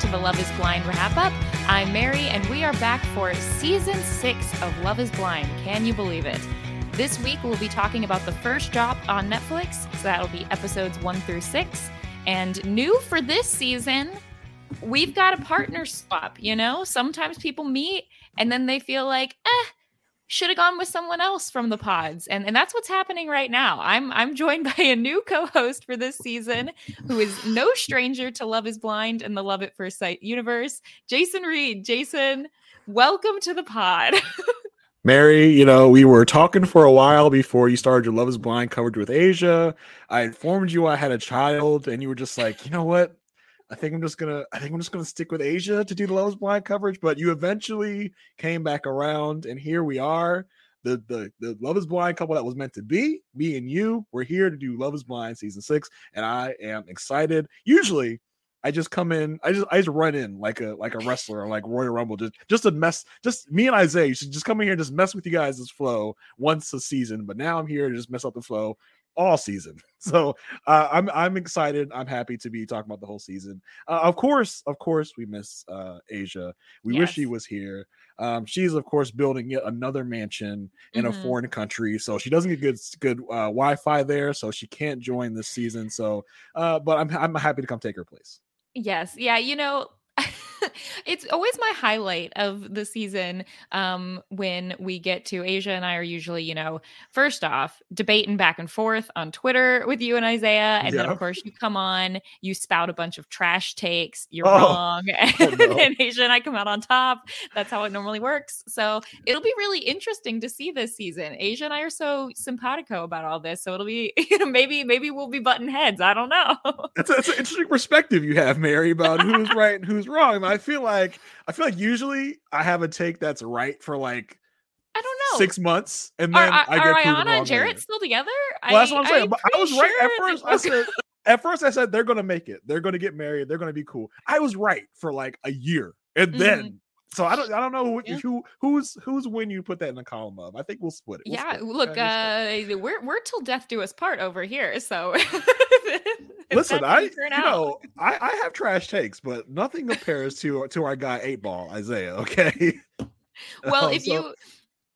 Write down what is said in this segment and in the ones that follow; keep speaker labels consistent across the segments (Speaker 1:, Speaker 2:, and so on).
Speaker 1: To the Love is Blind RHAP-Up. I'm Mary, and we are back for season six of Love is Blind. Can you believe it? This week, we'll be talking about the first drop on Netflix. So that'll be episodes one through six. And new for this season, we've got a partner swap. You know, sometimes people meet and then they feel like, eh, should have gone with someone else from the pods and and that's what's happening right now i'm i'm joined by a new co-host for this season who is no stranger to love is blind and the love at first sight universe jason reed jason welcome to the pod
Speaker 2: Mary, you know, we were talking for a while before you started your Love is Blind coverage with Asia. I informed you I had a child, and you were just like, you know what? I think I'm just gonna I think I'm just gonna stick with Asia to do the Love is Blind coverage, but you eventually came back around, and here we are. The, the the Love is Blind couple that was meant to be, me and you, we're here to do Love is Blind season six, and I am excited. Usually I just come in, I just I just run in like a like a wrestler or like Royal Rumble, just just to mess just me and Isaiah you should just come in here and just mess with you guys' flow once a season. But now I'm here to just mess up the flow all season. So uh, I'm I'm excited. I'm happy to be talking about the whole season. Uh, of course, of course, we miss uh, Asia. We yes. wish she was here. Um, she's of course building yet another mansion in mm-hmm. a foreign country, so she doesn't get good good uh, Wi-Fi there, so she can't join this season. So, uh, but I'm I'm happy to come take her place.
Speaker 1: Yes, yeah, you know, it's always my highlight of the season um, when we get to Asia and I are usually, you know, first off, debating back and forth on Twitter with you and Isaiah. And yeah. then, of course, you come on, you spout a bunch of trash takes. You're oh. wrong. Oh, no. and Asia and I come out on top. That's how it normally works. So it'll be really interesting to see this season. Asia and I are so simpatico about all this. So it'll be, you know, maybe, maybe we'll be button heads. I don't know.
Speaker 2: That's, that's an interesting perspective you have, Mary, about who's right and who's wrong. I feel like I feel like usually I have a take that's right for like
Speaker 1: I don't know
Speaker 2: six months, and then
Speaker 1: are,
Speaker 2: I get
Speaker 1: are Iyanna and Jarrette still together?
Speaker 2: Well, that's what I'm saying. I, I was right at first. I said at first I said they're gonna make it. They're gonna get married. They're gonna be cool. I was right for like a year, and mm-hmm. then so I don't I don't know who, yeah. who who's who's when you put that in the column of. I think we'll split it.
Speaker 1: We'll
Speaker 2: yeah,
Speaker 1: split look, uh, we're we're till death do us part over here. So
Speaker 2: listen, I you know I, I have trash takes, but nothing compares to to our guy Eight Ball Isaiah. Okay.
Speaker 1: Well, um, if so, you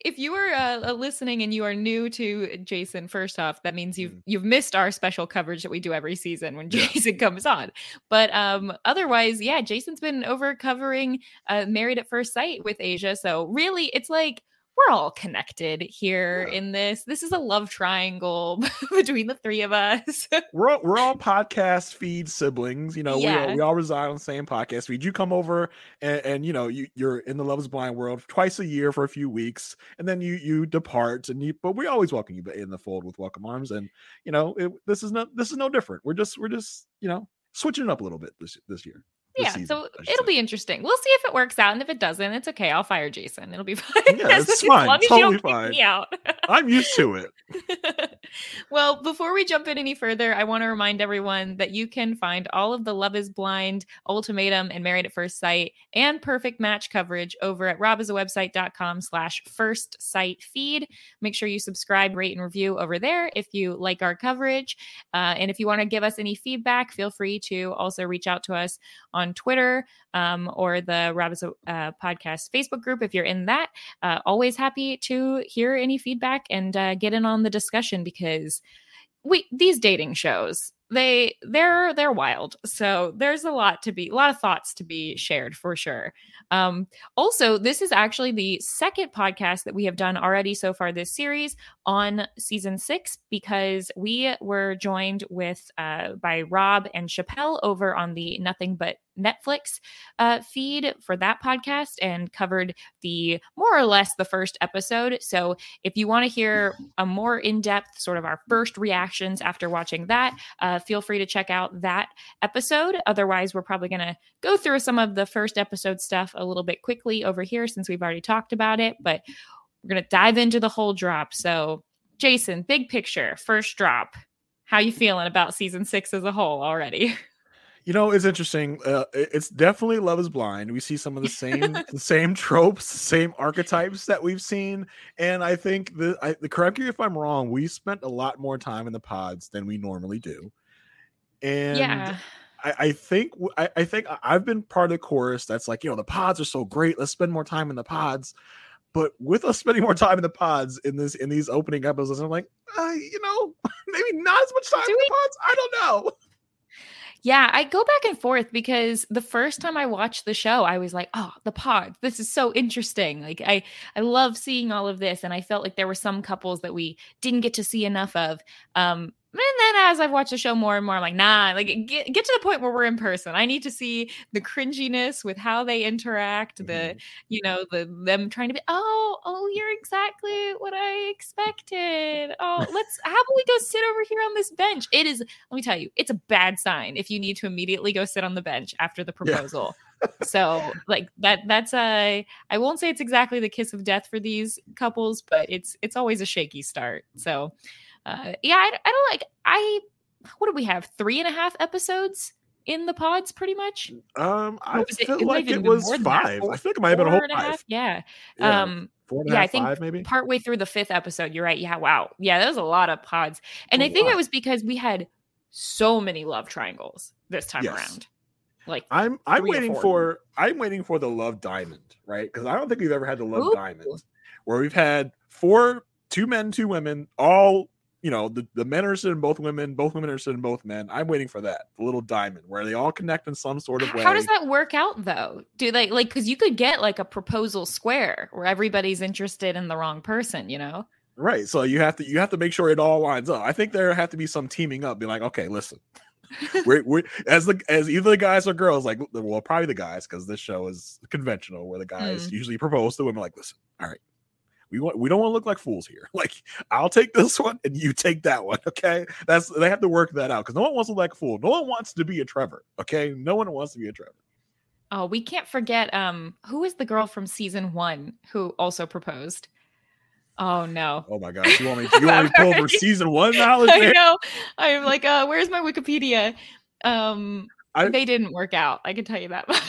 Speaker 1: if you are uh, listening and you are new to Jason, first off, that means you've mm. you've missed our special coverage that we do every season when Jason comes on. But um, otherwise, yeah, Jason's been over covering uh, Married at First Sight with Asia. So really, it's like we're all connected here yeah. in this. This is a love triangle between the three of us.
Speaker 2: we're all, we're all podcast feed siblings. You know, yeah. we, all, we all reside on the same podcast feed. You come over and, and you know you, you're in the Love Is Blind world twice a year for a few weeks, and then you you depart. And you, but we always welcome you in the fold with welcome arms. And you know, it, this is no this is no different. We're just we're just you know switching it up a little bit this this year
Speaker 1: yeah, season, so it'll say. be interesting. We'll see if it works out, and if it doesn't, it's okay. I'll fire Jason. It'll be fine.
Speaker 2: Yeah, it's fine. Totally fine. me out. I'm used to it.
Speaker 1: well, before we jump in any further, I want to remind everyone that you can find all of the Love Is Blind, Ultimatum, and Married at First Sight and Perfect Match coverage over at robhasawebsite.com slash first sight feed. Make sure you subscribe, rate, and review over there if you like our coverage. Uh, and if you want to give us any feedback, feel free to also reach out to us on Twitter um, or the Rabbits uh, Podcast Facebook group if you're in that. Uh, always happy to hear any feedback and uh, get in on the discussion because we these dating shows they they're they're wild so there's a lot to be a lot of thoughts to be shared for sure um also this is actually the second podcast that we have done already so far this series on season six because we were joined with uh by rob and chappelle over on the nothing but Netflix uh, feed for that podcast and covered the more or less the first episode. So if you want to hear a more in depth sort of our first reactions after watching that, uh, feel free to check out that episode. Otherwise, we're probably going to go through some of the first episode stuff a little bit quickly over here since we've already talked about it. But we're going to dive into the whole drop. So, Jason, big picture, first drop. How you feeling about season six as a whole already?
Speaker 2: You know, it's interesting. Uh, it's definitely Love is Blind. We see some of the same the same tropes, same archetypes that we've seen, and I think the I, the correct me if I'm wrong. We spent a lot more time in the pods than we normally do, and
Speaker 1: yeah.
Speaker 2: I, I think I, I think I've been part of the chorus that's like, you know, the pods are so great. Let's spend more time in the pods. But with us spending more time in the pods in this in these opening episodes, I'm like, uh, you know, maybe not as much time
Speaker 1: Do
Speaker 2: in
Speaker 1: we-
Speaker 2: the pods. I don't know.
Speaker 1: Yeah, I go back and forth because the first time I watched the show, I was like, "Oh, the pods. This is so interesting." Like I I love seeing all of this and I felt like there were some couples that we didn't get to see enough of. Um and then as I've watched the show more and more, I'm like, nah, like get, get to the point where we're in person. I need to see the cringiness with how they interact, the
Speaker 2: Mhm.
Speaker 1: you know, the them trying to be, oh, oh, you're exactly what I expected. Oh, let's how about we go sit over here on this bench? It is, let me tell you, it's a bad sign if you need to immediately go sit on the bench after the
Speaker 2: Yeah.
Speaker 1: proposal. so like that that's a I won't say it's exactly the kiss of death for these couples, but it's it's always a shaky start. So uh yeah, I, I don't like I what do we have? Three and a half episodes in the pods pretty much?
Speaker 2: Um, I feel
Speaker 1: it
Speaker 2: like it was
Speaker 1: more than that,
Speaker 2: five.
Speaker 1: four-
Speaker 2: I feel like it might have been a whole
Speaker 1: and a half?
Speaker 2: five.
Speaker 1: Yeah.
Speaker 2: Yeah,
Speaker 1: Um
Speaker 2: four and a
Speaker 1: yeah, I
Speaker 2: half,
Speaker 1: think
Speaker 2: five maybe.
Speaker 1: partway through the fifth episode, you're right. Yeah, wow. Yeah, that was a lot of pods. And
Speaker 2: A
Speaker 1: I think
Speaker 2: lot.
Speaker 1: it was because we had so many love triangles this time
Speaker 2: Yes.
Speaker 1: around. Like
Speaker 2: I'm I'm waiting for I'm waiting for the love diamond, right? Because I don't think we've ever had the love
Speaker 1: Ooh.
Speaker 2: diamond where we've had four two men, two women, all you know, the, the men are interested in both women, both women are interested in both men. I'm waiting for that, the little diamond where they all connect in some sort of way.
Speaker 1: How does that work out though? Do they like because you could get like a proposal square where everybody's interested in the wrong person, you know?
Speaker 2: Right. So you have to you have to make sure it all lines up. I think there have to be some teaming up, be like, okay, listen. we're, we're as the as either the guys or girls, like well, probably the guys, because this show is conventional where the guys
Speaker 1: Mm.
Speaker 2: usually propose to women like, listen, all right. We want we don't want to look like fools here. Like, I'll take this one and you take that one. Okay. That's they have to work that out because no one wants to look like a fool. No one wants to be a Trevor. Okay. No one wants to be a Trevor.
Speaker 1: Oh, we can't forget um who is the girl from season one who also proposed? Oh no.
Speaker 2: Oh my gosh. You want me you want me to pull over season one knowledge
Speaker 1: I know. I'm like, uh, where's my Wikipedia? Um
Speaker 2: I-
Speaker 1: they didn't work out. I can tell you that much.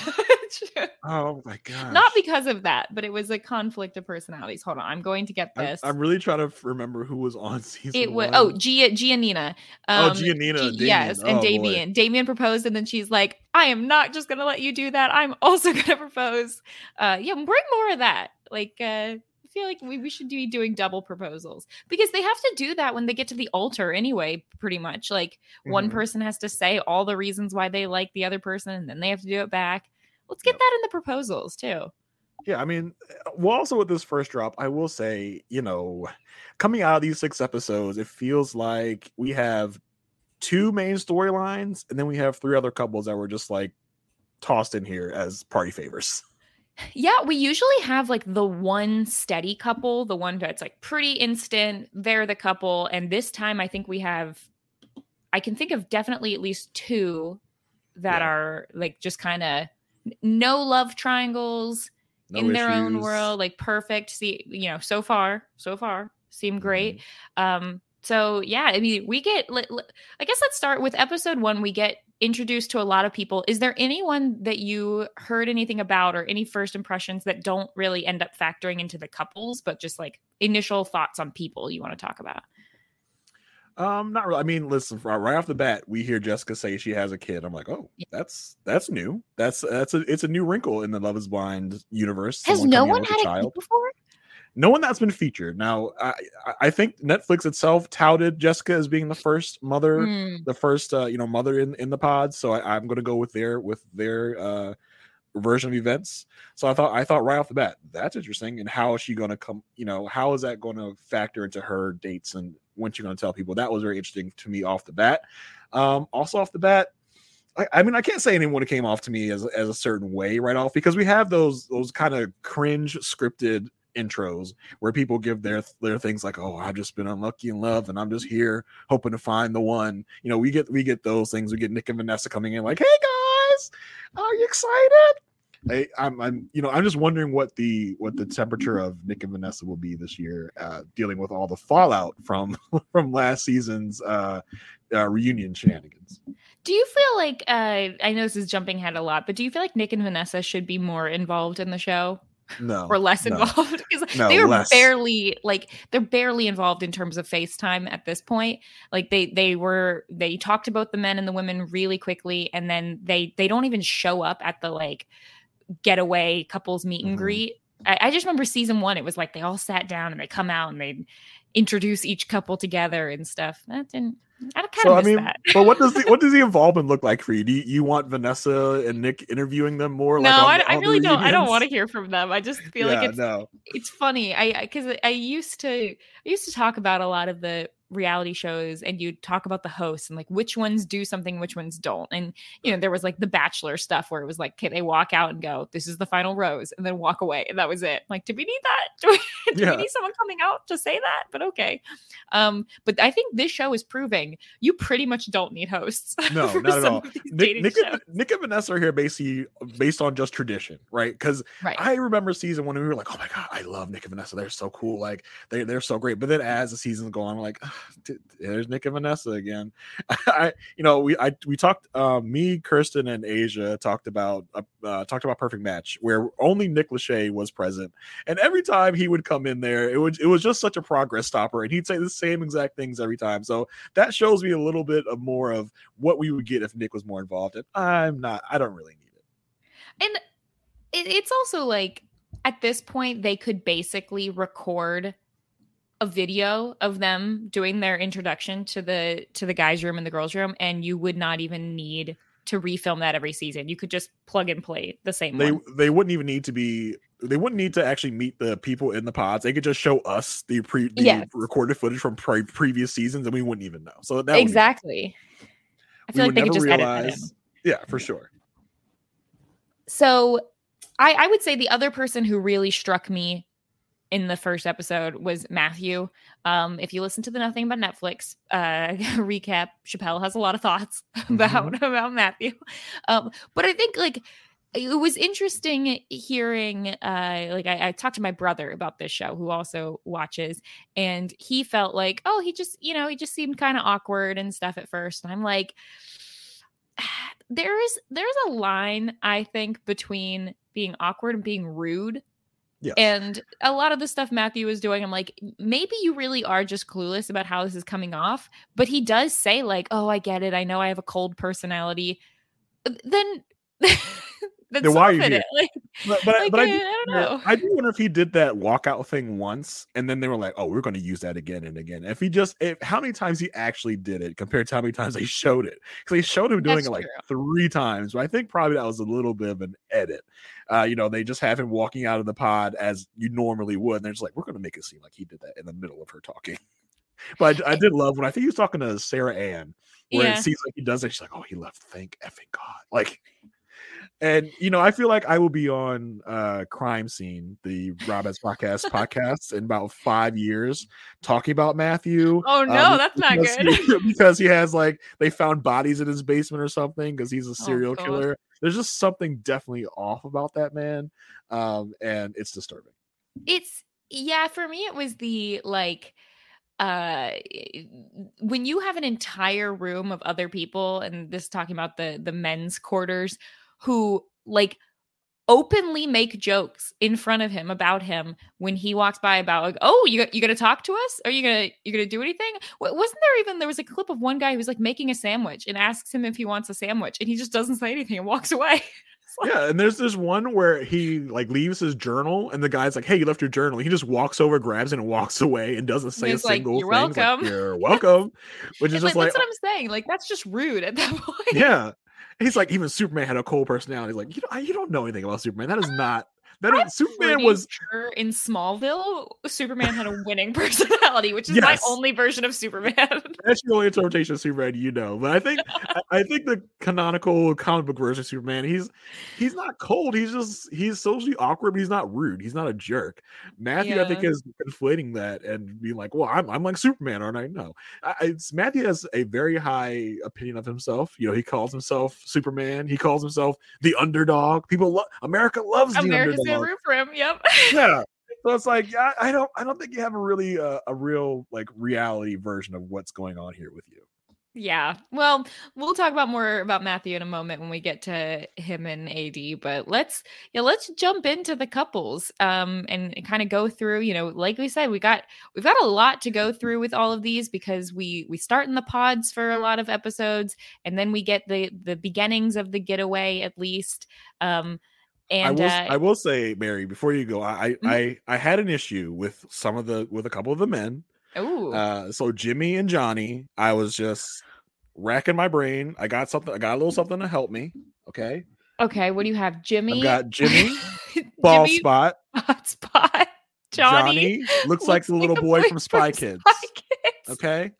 Speaker 2: Oh my god.
Speaker 1: Not because of that, but it was a conflict of personalities. Hold on, I'm going to get this.
Speaker 2: I'm really trying to remember who was on season
Speaker 1: it was
Speaker 2: one.
Speaker 1: oh Gia Giannina.
Speaker 2: Oh,
Speaker 1: Um,
Speaker 2: Giannina and
Speaker 1: Gi- yes, and
Speaker 2: Oh, boy.
Speaker 1: Damian. Damian proposed, and then she's like, "I am not just gonna let you do that. I'm also gonna propose." Uh, yeah, bring more of that. Like, uh, I feel like we, we should be doing double proposals because they have to do that when they get to the altar anyway. Pretty much, like one
Speaker 2: Mhm.
Speaker 1: person has to say all the reasons why they like the other person, and then they have to do it back. Let's get
Speaker 2: Yep.
Speaker 1: that in the proposals too.
Speaker 2: Yeah, I mean, uh, well, also with this first drop, I will say, you know, coming out of these six episodes, it feels like we have two main storylines, and then we have three other couples that were just like tossed in here as party favors.
Speaker 1: Yeah, we usually have like the one steady couple, the one that's like pretty instant. They're the couple. And this time, I think we have, I can think of definitely at least two that
Speaker 2: Yeah.
Speaker 1: are like just kind of no love triangles
Speaker 2: No
Speaker 1: in their own world, like perfect. See, you know, so far, so far seem great.
Speaker 2: Mm-hmm.
Speaker 1: Um, so yeah, I mean, we get. I guess let's start with episode one. We get introduced to a lot of people. Is there anyone that you heard anything about, or any first impressions that don't really end up factoring into the couples, but just like initial thoughts on people you want to talk about?
Speaker 2: Um, not really. I mean, listen, right off the bat, we hear Jessica say she has a kid. I'm like, oh, that's that's new. That's that's a it's a new wrinkle in the Love Is Blind universe.
Speaker 1: Has no one had a kid before?
Speaker 2: no one that's been featured. Now, I I- think Netflix itself touted Jessica as being the first mother,
Speaker 1: Hmm.
Speaker 2: the first uh, you know mother in in the pod. So I, I'm going to go with their with their uh, version of events. So I thought I thought right off the bat that's interesting. And how is she going to come? You know, how is that going to factor into her dates and when she's going to tell people? That was very interesting to me off the bat. Um, also off the bat. I, I mean, I can't say anyone came off to me as as a certain way right off because we have those those kind of cringe scripted intros where people give their their things like oh i've just been unlucky in love and i'm just here hoping to find the one you know we get we get those things we get nick and vanessa coming in like hey guys are you excited I, I'm, I'm, you know, I'm just wondering what the what the temperature of Nick and Vanessa will be this year, uh, dealing with all the fallout from from last season's uh, uh, reunion shenanigans.
Speaker 1: Do you feel like uh, I know this is jumping ahead a lot, but do you feel like Nick and Vanessa should be more involved in the show?
Speaker 2: No,
Speaker 1: or less involved because
Speaker 2: No,
Speaker 1: they were
Speaker 2: less.
Speaker 1: barely like they're barely involved in terms of FaceTime at this point. Like they they were they talked about the men and the women really quickly, and then they they don't even show up at the like getaway couples meet and
Speaker 2: Mhm.
Speaker 1: greet. I, I just remember season one, it was like they all sat down and they come out and they introduce each couple together and stuff. That didn't. I kind of
Speaker 2: So I mean,
Speaker 1: that.
Speaker 2: but what does the what does the involvement look like for you? Do you, you want Vanessa and Nick interviewing them more?
Speaker 1: no,
Speaker 2: like on
Speaker 1: I, I really don't. I don't want to hear from them. I just feel
Speaker 2: yeah,
Speaker 1: like it's
Speaker 2: no.
Speaker 1: it's funny. I because I used to I used to talk about a lot of the reality shows and you talk about the hosts and like which ones do something, which ones don't. And you know, there was like the bachelor stuff where it was like, okay, they walk out and go, This is the final rose, and then walk away. And that was it. Like, do we need that? Do we, do
Speaker 2: Yeah.
Speaker 1: we need someone coming out to say that? But okay. Um, but I think this show is proving you pretty much don't need hosts.
Speaker 2: No, not at all. Nick, Nick, and, Nick and Vanessa are here basically based on just tradition, right? Because
Speaker 1: Right.
Speaker 2: I remember season one and we were like, "Oh my god, I love Nick and Vanessa. They're so cool. Like they they're so great." But then as the seasons go on, I'm like, "Ah, t- "There's Nick and Vanessa again." I you know we I we talked um, me, Kirsten, and Asia talked about uh, uh, talked about Perfect Match where only Nick Lachey was present, and every time he would come in there, it was it was just such a progress stopper, and he'd say the same exact things every time. So that shows me a little bit of more of what we would get if Nick was more involved. And I'm not. I don't really need it.
Speaker 1: and it, it's also like at this point they could basically record a video of them doing their introduction to the to the guys room and the girls room and you would not even need to refilm that every season you could just plug and play the same
Speaker 2: They
Speaker 1: one
Speaker 2: they wouldn't even need to be. They wouldn't need to actually meet the people in the pods. They could just show us the pre the
Speaker 1: Yes.
Speaker 2: recorded footage from pre- previous seasons, and we wouldn't even know. So that would be-
Speaker 1: exactly i feel like they could just edit that in
Speaker 2: realize- Yeah, for sure.
Speaker 1: So I, I would say the other person who really struck me in the first episode was Matthew. Um, if you listen to the Nothing But Netflix uh, recap, Chappelle has a lot of thoughts about about Matthew. Um, but I think like it was interesting hearing uh like I, I talked to my brother about this show who also watches and he felt like oh he just you know he just seemed kind of awkward and stuff at first and i'm like there's there's a line i think between being awkward and being rude
Speaker 2: Yes.
Speaker 1: and a lot of the stuff Matthew is doing, I'm like, maybe you really are just clueless about how this is coming off. But he does say, like, oh, I get it. I know I have a cold personality. Then, then,
Speaker 2: Then why are you here?
Speaker 1: it. Like,
Speaker 2: But but, I-
Speaker 1: like,
Speaker 2: but I,
Speaker 1: uh,
Speaker 2: do,
Speaker 1: I don't
Speaker 2: wonder-
Speaker 1: know.
Speaker 2: I do wonder if he did that walkout thing once, and then they were like, "Oh, we're going to use that again and again." If he just, if, how many times he actually did it compared to how many times they showed it? Because they showed him doing
Speaker 1: That's
Speaker 2: it like
Speaker 1: true.
Speaker 2: three times. But I think probably that was a little bit of an edit. Uh, you know, they just have him walking out of the pod as you normally would, and they're just like, "We're going to make it seem like he did that in the middle of her talking." But I, I did love when I think he was talking to Sarah Ann, where
Speaker 1: Yeah.
Speaker 2: it seems like he does it. She's like, "Oh, he left. Thank effing God!" Like, and you know, I feel like I will be on uh Crime Scene, the Rob S podcast podcast, in about five years, talking about Matthew.
Speaker 1: Oh, no,
Speaker 2: um,
Speaker 1: that's not
Speaker 2: good. he- because he has like they found bodies in his basement or something because he's a serial
Speaker 1: Oh,
Speaker 2: killer. There's just something definitely off about that man, um, and it's disturbing.
Speaker 1: it's yeah for me it was the like uh when you have an entire room of other people and this is talking about the the men's quarters who like openly make jokes in front of him about him when he walks by about like oh you you gonna talk to us are you gonna you gonna do anything Wa- wasn't there even there was a clip of one guy who's like making a sandwich and asks him if he wants a sandwich and he just doesn't say anything and walks away like,
Speaker 2: Yeah, and there's this one where he like leaves his journal, and the guy's like, "Hey, you left your journal." He just walks over, grabs it, and walks away, and doesn't say a
Speaker 1: like,
Speaker 2: single
Speaker 1: "You're
Speaker 2: thing. He's like,
Speaker 1: welcome."
Speaker 2: You're welcome, which is
Speaker 1: and,
Speaker 2: just
Speaker 1: like,
Speaker 2: like,
Speaker 1: that's what uh i'm saying like that's just rude at that point
Speaker 2: yeah. He's like, even Superman had a cold personality. He's like, you don't, you don't know anything about Superman. That is not better.
Speaker 1: I'm
Speaker 2: Superman was
Speaker 1: sure in Smallville, Superman had a winning personality, which is my only version of Superman.
Speaker 2: that's your only interpretation of Superman, you know. But I think I, think the canonical comic book version of Superman, he's he's not cold. He's just he's socially awkward, but he's not rude. He's not a jerk. Matthew, I think, is conflating that and being like, "Well, I'm I'm like Superman, aren't I?" No, I, it's Matthew has a very high opinion of himself. You know, he calls himself Superman. He calls himself the underdog. People love America loves the
Speaker 1: America's gonna
Speaker 2: underdog.
Speaker 1: Root for him. Yep.
Speaker 2: Yeah. So it's like I, I don't I don't think you have a really uh, a real like reality version of what's going on here with you.
Speaker 1: Yeah. Well, we'll talk about more about Matthew in a moment when we get to him and AD, but let's yeah, let's jump into the couples um and kind of go through, you know, like we said, we got we've got a lot to go through with all of these because we we start in the pods for a lot of episodes and then we get the the beginnings of the getaway at least. Um and
Speaker 2: I will
Speaker 1: uh,
Speaker 2: I will say, Mary, before you go, I
Speaker 1: Mhm.
Speaker 2: I I had an issue with some of the with a couple of the men.
Speaker 1: ooh,
Speaker 2: Uh so Jimmy and Johnny, I was just racking my brain. I got something I got a little something to help me. Okay.
Speaker 1: okay, what do you have? Jimmy
Speaker 2: I've got Jimmy, ball
Speaker 1: Jimmy
Speaker 2: spot.
Speaker 1: spot. Johnny,
Speaker 2: Johnny looks like the little boy from Spy Kids.
Speaker 1: Spy Kids.
Speaker 2: Okay.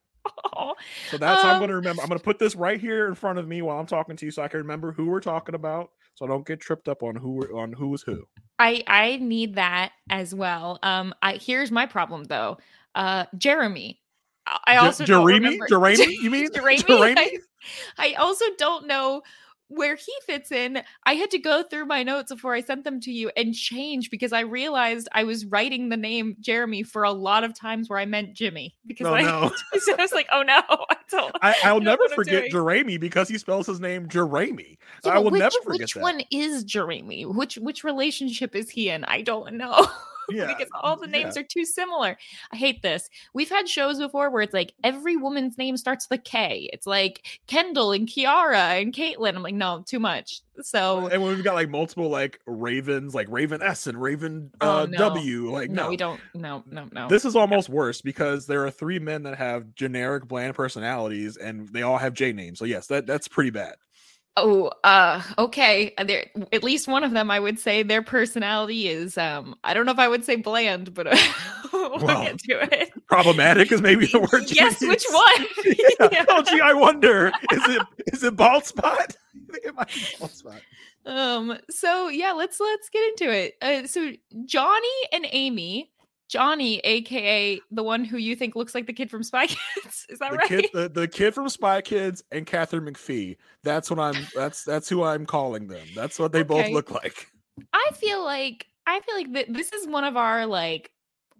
Speaker 1: Aw.
Speaker 2: So that's how I'm
Speaker 1: Um,
Speaker 2: going to remember. I'm going to put this right here in front of me while I'm talking to you, so I can remember who we're talking about, so don't get tripped up on who on who is who.
Speaker 1: I I need that as well. Um, I here's my problem though. Uh, Jeremy. I also
Speaker 2: Jeremy, Jeremy, you mean
Speaker 1: Jeremy?
Speaker 2: Jeremy?
Speaker 1: I, I also don't know where he fits in. I had to go through my notes before I sent them to you and change because I realized I was writing the name Jeremy for a lot of times where I meant Jimmy because
Speaker 2: Oh,
Speaker 1: I,
Speaker 2: no.
Speaker 1: I was like, oh no, I don't.
Speaker 2: I, I'll never forget. Jeremy because he spells his name Jeremy.
Speaker 1: Yeah,
Speaker 2: I will
Speaker 1: which,
Speaker 2: never forget
Speaker 1: which
Speaker 2: that.
Speaker 1: one is Jeremy? Which which relationship is he in? I don't know.
Speaker 2: Yeah,
Speaker 1: because all the names
Speaker 2: yeah.
Speaker 1: are too similar. I hate this. We've had shows before where it's like every woman's name starts with a K. It's like Kendall and Kiara and Caitlin. I'm like, no, too much. So
Speaker 2: And when we've got like multiple like Ravens, like Raven S and Raven
Speaker 1: Oh,
Speaker 2: uh,
Speaker 1: no.
Speaker 2: W, like
Speaker 1: no,
Speaker 2: no,
Speaker 1: we don't. No, no, no.
Speaker 2: This is almost worse because there are three men that have generic bland personalities and they all have J names. So yes, that that's pretty bad.
Speaker 1: Oh, uh, okay. There, at least one of them, I would say their personality is. Um, I don't know if I would say bland, but we'll
Speaker 2: Well,
Speaker 1: get to it.
Speaker 2: Problematic is maybe the word.
Speaker 1: yes, which one?
Speaker 2: yeah.
Speaker 1: Yeah.
Speaker 2: Oh gee, I wonder. Is it is it bald spot? I think it might be bald spot.
Speaker 1: Um. So yeah, let's let's get into it. Uh, so Johnny and Amy, Johnny, aka the one who you think looks like the kid from Spy Kids, is that
Speaker 2: The
Speaker 1: right?
Speaker 2: kid, the, the kid from Spy Kids and Katharine McPhee. That's what I'm. That's that's who I'm calling them. That's what they both look like.
Speaker 1: I feel like I feel like th- this is one of our like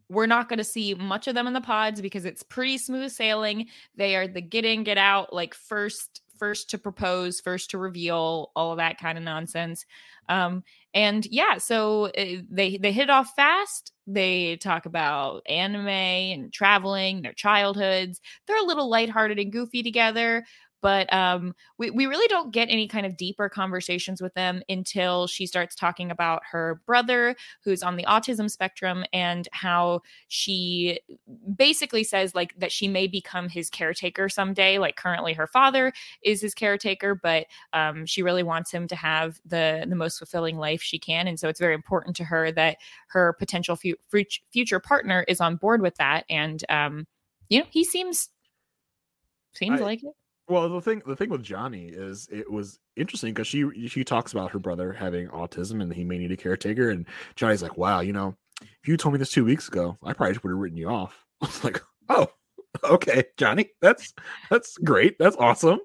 Speaker 1: we're not going to see much of them in the pods because it's pretty smooth sailing. They are the get in, get out, like first first to propose, first to reveal, all of that kind of nonsense. Um, and yeah, so uh, they they hit it off fast. They talk about anime and traveling, their childhoods. They're a little lighthearted and goofy together. But um, we, we really don't get any kind of deeper conversations with them until she starts talking about her brother who's on the autism spectrum and how she basically says like that she may become his caretaker someday like currently her father is his caretaker but um, she really wants him to have the the most fulfilling life she can and so it's very important to her that her potential fu- fut- future partner is on board with that and um, you know he seems seems
Speaker 2: I-
Speaker 1: like it
Speaker 2: Well, the thing the thing with Johnny is it was interesting because she she talks about her brother having autism and he may need a caretaker, and Johnny's like, "Wow, you know, if you told me this two weeks ago, I probably would have written you off." I was like, "Oh, okay, Johnny, that's that's great, that's awesome."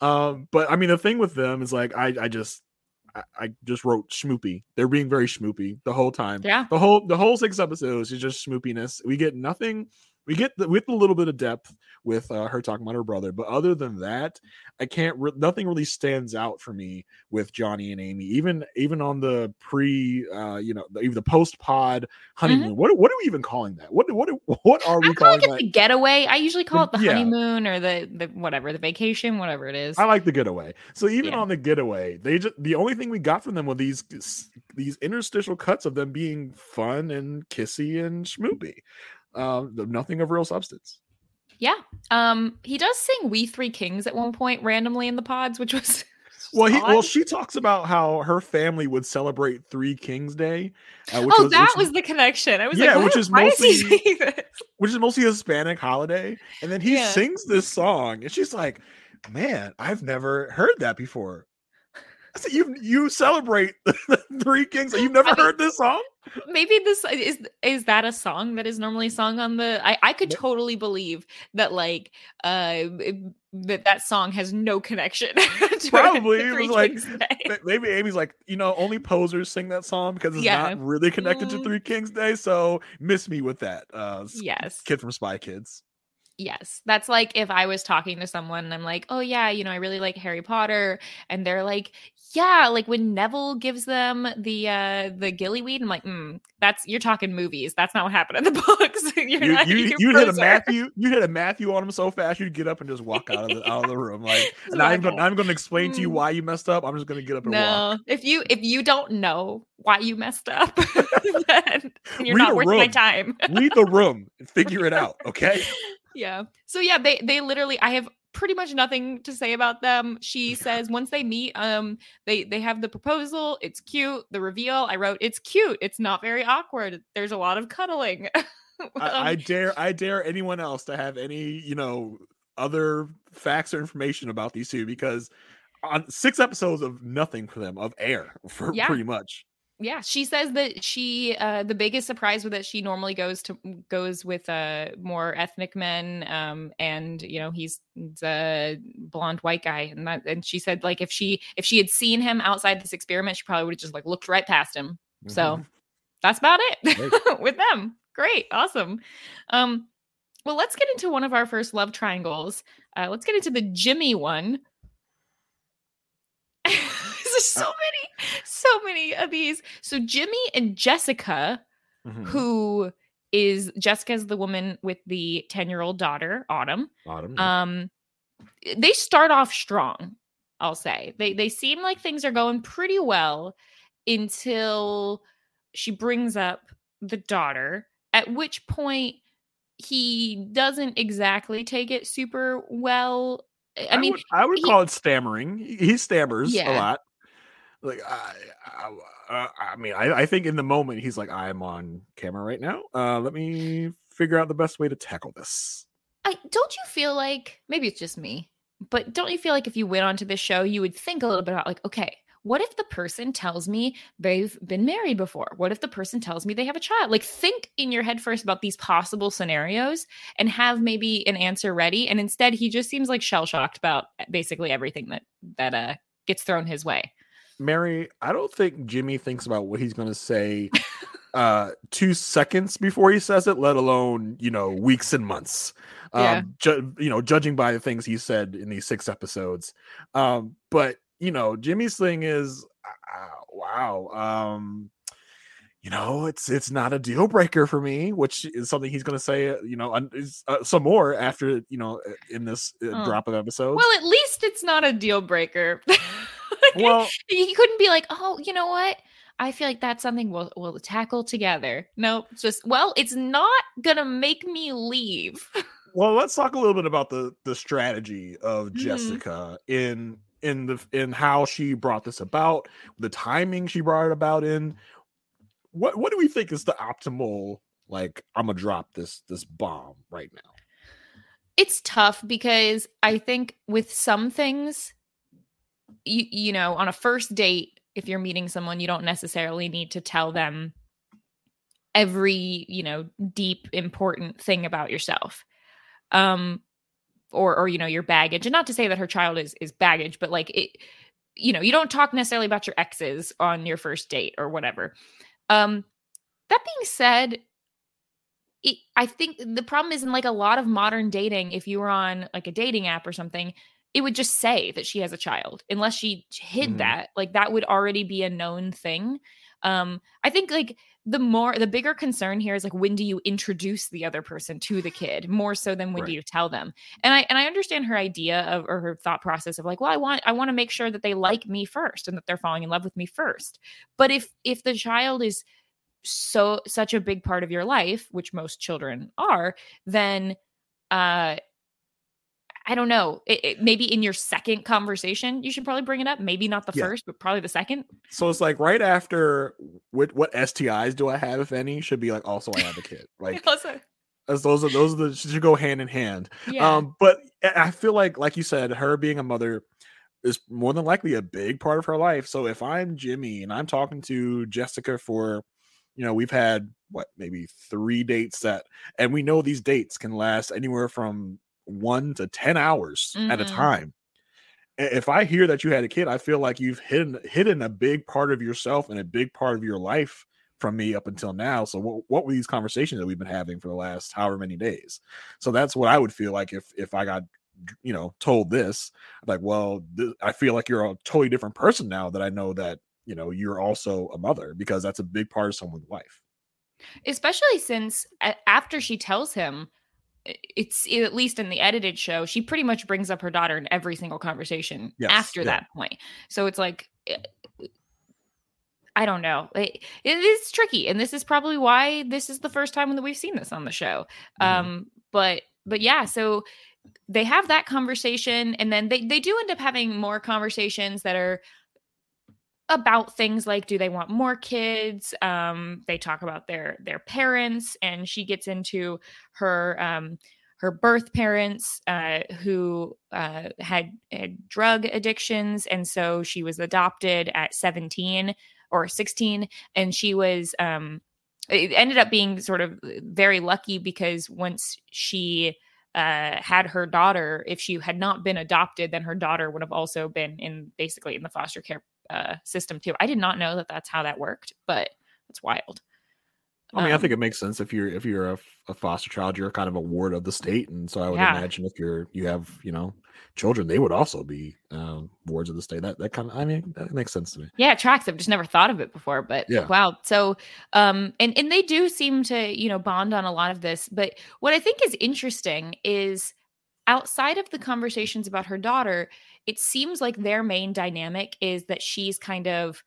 Speaker 2: Um, but I mean, the thing with them is like, I I just I, I just wrote schmoopy. They're being very schmoopy the whole time.
Speaker 1: yeah
Speaker 2: The whole the whole six episodes is just schmoopiness. We get nothing. We get the, with a little bit of depth with uh, her talking about her brother, but other than that, I can't. Re- nothing really stands out for me with Johnny and Amy. Even even on the pre, uh, you know, the, even the post pod honeymoon. What what are we even calling that? What what what are we
Speaker 1: Mm-hmm. I call
Speaker 2: calling
Speaker 1: it
Speaker 2: that?
Speaker 1: the getaway. I usually call it the
Speaker 2: Yeah.
Speaker 1: honeymoon or the the whatever, the vacation, whatever it is.
Speaker 2: I like the getaway. So even
Speaker 1: Yeah.
Speaker 2: on the getaway, they just the only thing we got from them were these these interstitial cuts of them being fun and kissy and schmoopy. Um, nothing of real substance.
Speaker 1: Yeah. Um, he does sing "We Three Kings" at one point randomly in the pods, which was
Speaker 2: Well, he, well, she talks about how her family would celebrate Three Kings Day. Uh, which
Speaker 1: oh,
Speaker 2: was,
Speaker 1: that was the connection. I was
Speaker 2: Yeah,
Speaker 1: like,
Speaker 2: which is
Speaker 1: is
Speaker 2: mostly-
Speaker 1: this?
Speaker 2: which is mostly a Hispanic holiday. And then he
Speaker 1: Yeah.
Speaker 2: sings this song, and she's like, "Man, I've never heard that before." Said, "You you celebrate the Three Kings? You've never
Speaker 1: I mean-
Speaker 2: heard this song?"
Speaker 1: Maybe this is is that a song that is normally sung on the I I could totally believe that like uh that that song has no connection to
Speaker 2: Probably,
Speaker 1: to
Speaker 2: it was like-
Speaker 1: Day.
Speaker 2: Maybe Amy's like, you know, only posers sing that song because it's
Speaker 1: Yeah.
Speaker 2: not really connected to
Speaker 1: Mm.
Speaker 2: Three Kings Day. So miss me with that. Uh,
Speaker 1: yes.
Speaker 2: kid from Spy Kids.
Speaker 1: Yes. That's like if I was talking to someone and I'm like, "Oh yeah, you know, I really like Harry Potter." And they're like, "Yeah, like when Neville gives them the uh the gillyweed." I'm like, mm, "That's you're talking movies. That's not what happened in the books." you're
Speaker 2: You you
Speaker 1: you
Speaker 2: hit a. Matthew you hit a Matthew on him so fast you'd get up and just walk out of the out of the room like and I'm
Speaker 1: walk
Speaker 2: gonna I'm gonna explain to you
Speaker 1: Mm.
Speaker 2: why you messed up. I'm just gonna get up and walk.
Speaker 1: No, if you if you don't know why you messed up, then you're
Speaker 2: Read
Speaker 1: not worth my time.
Speaker 2: Read the room and figure it out. Okay.
Speaker 1: yeah. So yeah, they they literally I have pretty much nothing to say about them. She says once they meet, um, they they have the proposal. It's cute. The reveal. I wrote it's cute. It's not very awkward. There's a lot of cuddling.
Speaker 2: I, I
Speaker 1: Um,
Speaker 2: dare I dare anyone else to have any you know other facts or information about these two because on six episodes of nothing for them of air for
Speaker 1: Yeah.
Speaker 2: pretty much.
Speaker 1: Yeah she says that she uh the biggest surprise was that she normally goes to goes with uh more ethnic men um and you know he's, a blonde white guy and that and she said like if she if she had seen him outside this experiment she probably would have just like looked right past him. So
Speaker 2: Mhm.
Speaker 1: that's about it with them. Great awesome. Um well let's get into one of our first love triangles. Uh let's get into the jimmy one there's so
Speaker 2: Uh,
Speaker 1: many so many of these so jimmy and jessica
Speaker 2: Mhm.
Speaker 1: who is jessica's the woman with the 10 year old daughter autumn
Speaker 2: Autumn, yeah.
Speaker 1: um they start off strong i'll say they they seem like things are going pretty well until she brings up the daughter at which point he doesn't exactly take it super well i, mean
Speaker 2: would, I would
Speaker 1: he-
Speaker 2: call it stammering. He, he stammers a lot. Like I, I, uh, I mean, I, I think in the moment he's like, "I'm on camera right now. Uh, let me figure out the best way to tackle this."
Speaker 1: I don't you feel like maybe it's just me, but don't you feel like if you went onto this show, you would think a little bit about like, okay, what if the person tells me they've been married before? What if the person tells me they have a child? Like think in your head first about these possible scenarios and have maybe an answer ready. And instead he just seems like shell shocked about basically everything that that uh gets thrown his way.
Speaker 2: Mary, I don't think Jimmy thinks about what he's going to say uh two seconds before he says it, let alone you know weeks and months. Um,
Speaker 1: Yeah.
Speaker 2: ju- you know, judging by the things he said in these six episodes. Um, but you know, Jimmy's thing is, uh, wow. Um, you know, it's it's not a deal breaker for me, which is something he's going to say. You know, un- uh, some more after you know in this uh,
Speaker 1: Oh.
Speaker 2: drop of episodes.
Speaker 1: Well, at least it's not a deal breaker.
Speaker 2: Well
Speaker 1: he couldn't be like, oh, you know what? I feel like that's something we'll we'll tackle together. No, it's just well, it's not gonna make me leave.
Speaker 2: well let's talk a little bit about the the strategy of
Speaker 1: Mhm.
Speaker 2: jessica in in the in how she brought this about the timing she brought it about in what what do we think is the optimal like i'm gonna drop this this bomb right now
Speaker 1: It's tough because I think with some things, you you know, on a first date, if you're meeting someone, you don't necessarily need to tell them every you know deep important thing about yourself. Um or or you know your baggage and not to say that her child is is baggage but like it you know you don't talk necessarily about your exes on your first date or whatever. Um that being said it, i think the problem is in like a lot of modern dating if you were on like a dating app or something it would just say that she has a child unless she hid
Speaker 2: Mhm.
Speaker 1: that like that would already be a known thing. Um i think like the more the bigger concern here is like when do you introduce the other person to the kid? More so than when do you tell them? And i and i understand her idea of or her thought process of like well i want i want to make sure that they like me first and that they're falling in love with me first. But if if the child is so such a big part of your life which most children are then uh I don't know. It, it, maybe in your second conversation, you should probably bring it up. Maybe not the
Speaker 2: Yeah.
Speaker 1: first, but probably the second.
Speaker 2: So it's like right after what what STIs do I have, if any, should be like also I have a kid. Like
Speaker 1: Also,
Speaker 2: as those are those are the should go hand in hand.
Speaker 1: yeah.
Speaker 2: Um, but I I feel like, like you said, her being a mother is more than likely a big part of her life. So if I'm Jimmy and I'm talking to Jessica for, you know, we've had what maybe three dates set, and we know these dates can last anywhere from one to ten hours at a
Speaker 1: Mhm.
Speaker 2: time. If I hear that you had a kid, I feel like you've hidden hidden a big part of yourself and a big part of your life from me up until now. So what, what were these conversations that we've been having for the last however many days? So that's what I would feel like if if I got you know told this like well th- I feel like you're a totally different person now that I know that you know you're also a mother because that's a big part of someone's life.
Speaker 1: especially since after she tells him it's at least in the edited show she pretty much brings up her daughter in every single conversation
Speaker 2: Yes,
Speaker 1: after
Speaker 2: yeah.
Speaker 1: that point so it's like eh, i don't know it, it is tricky and this is probably why this is the first time that we've seen this on the show
Speaker 2: Mhm.
Speaker 1: um but but yeah so they have that conversation and then they, they do end up having more conversations that are about things like do they want more kids? Um they talk about their their parents and she gets into her um her birth parents uh who uh had, had drug addictions and so she was adopted at 17 or 16 and she was um it ended up being sort of very lucky because once she uh, had her daughter, if she had not been adopted, then her daughter would have also been in basically in the foster care uh, system too. I did not know that that's how that worked, but it's wild.
Speaker 2: I mean, I
Speaker 1: Um,
Speaker 2: think it makes sense if you're if you're a, a, foster child, you're kind of a ward of the state, and so I would
Speaker 1: Yeah.
Speaker 2: imagine if you're you have you know children, they would also be um, wards of the state. That that kind of I mean that makes sense to me.
Speaker 1: Yeah, it tracks. I've just never thought of it before, but
Speaker 2: Yeah.
Speaker 1: wow. So, um, and and they do seem to you know bond on a lot of this. But what I think is interesting is outside of the conversations about her daughter, it seems like their main dynamic is that she's kind of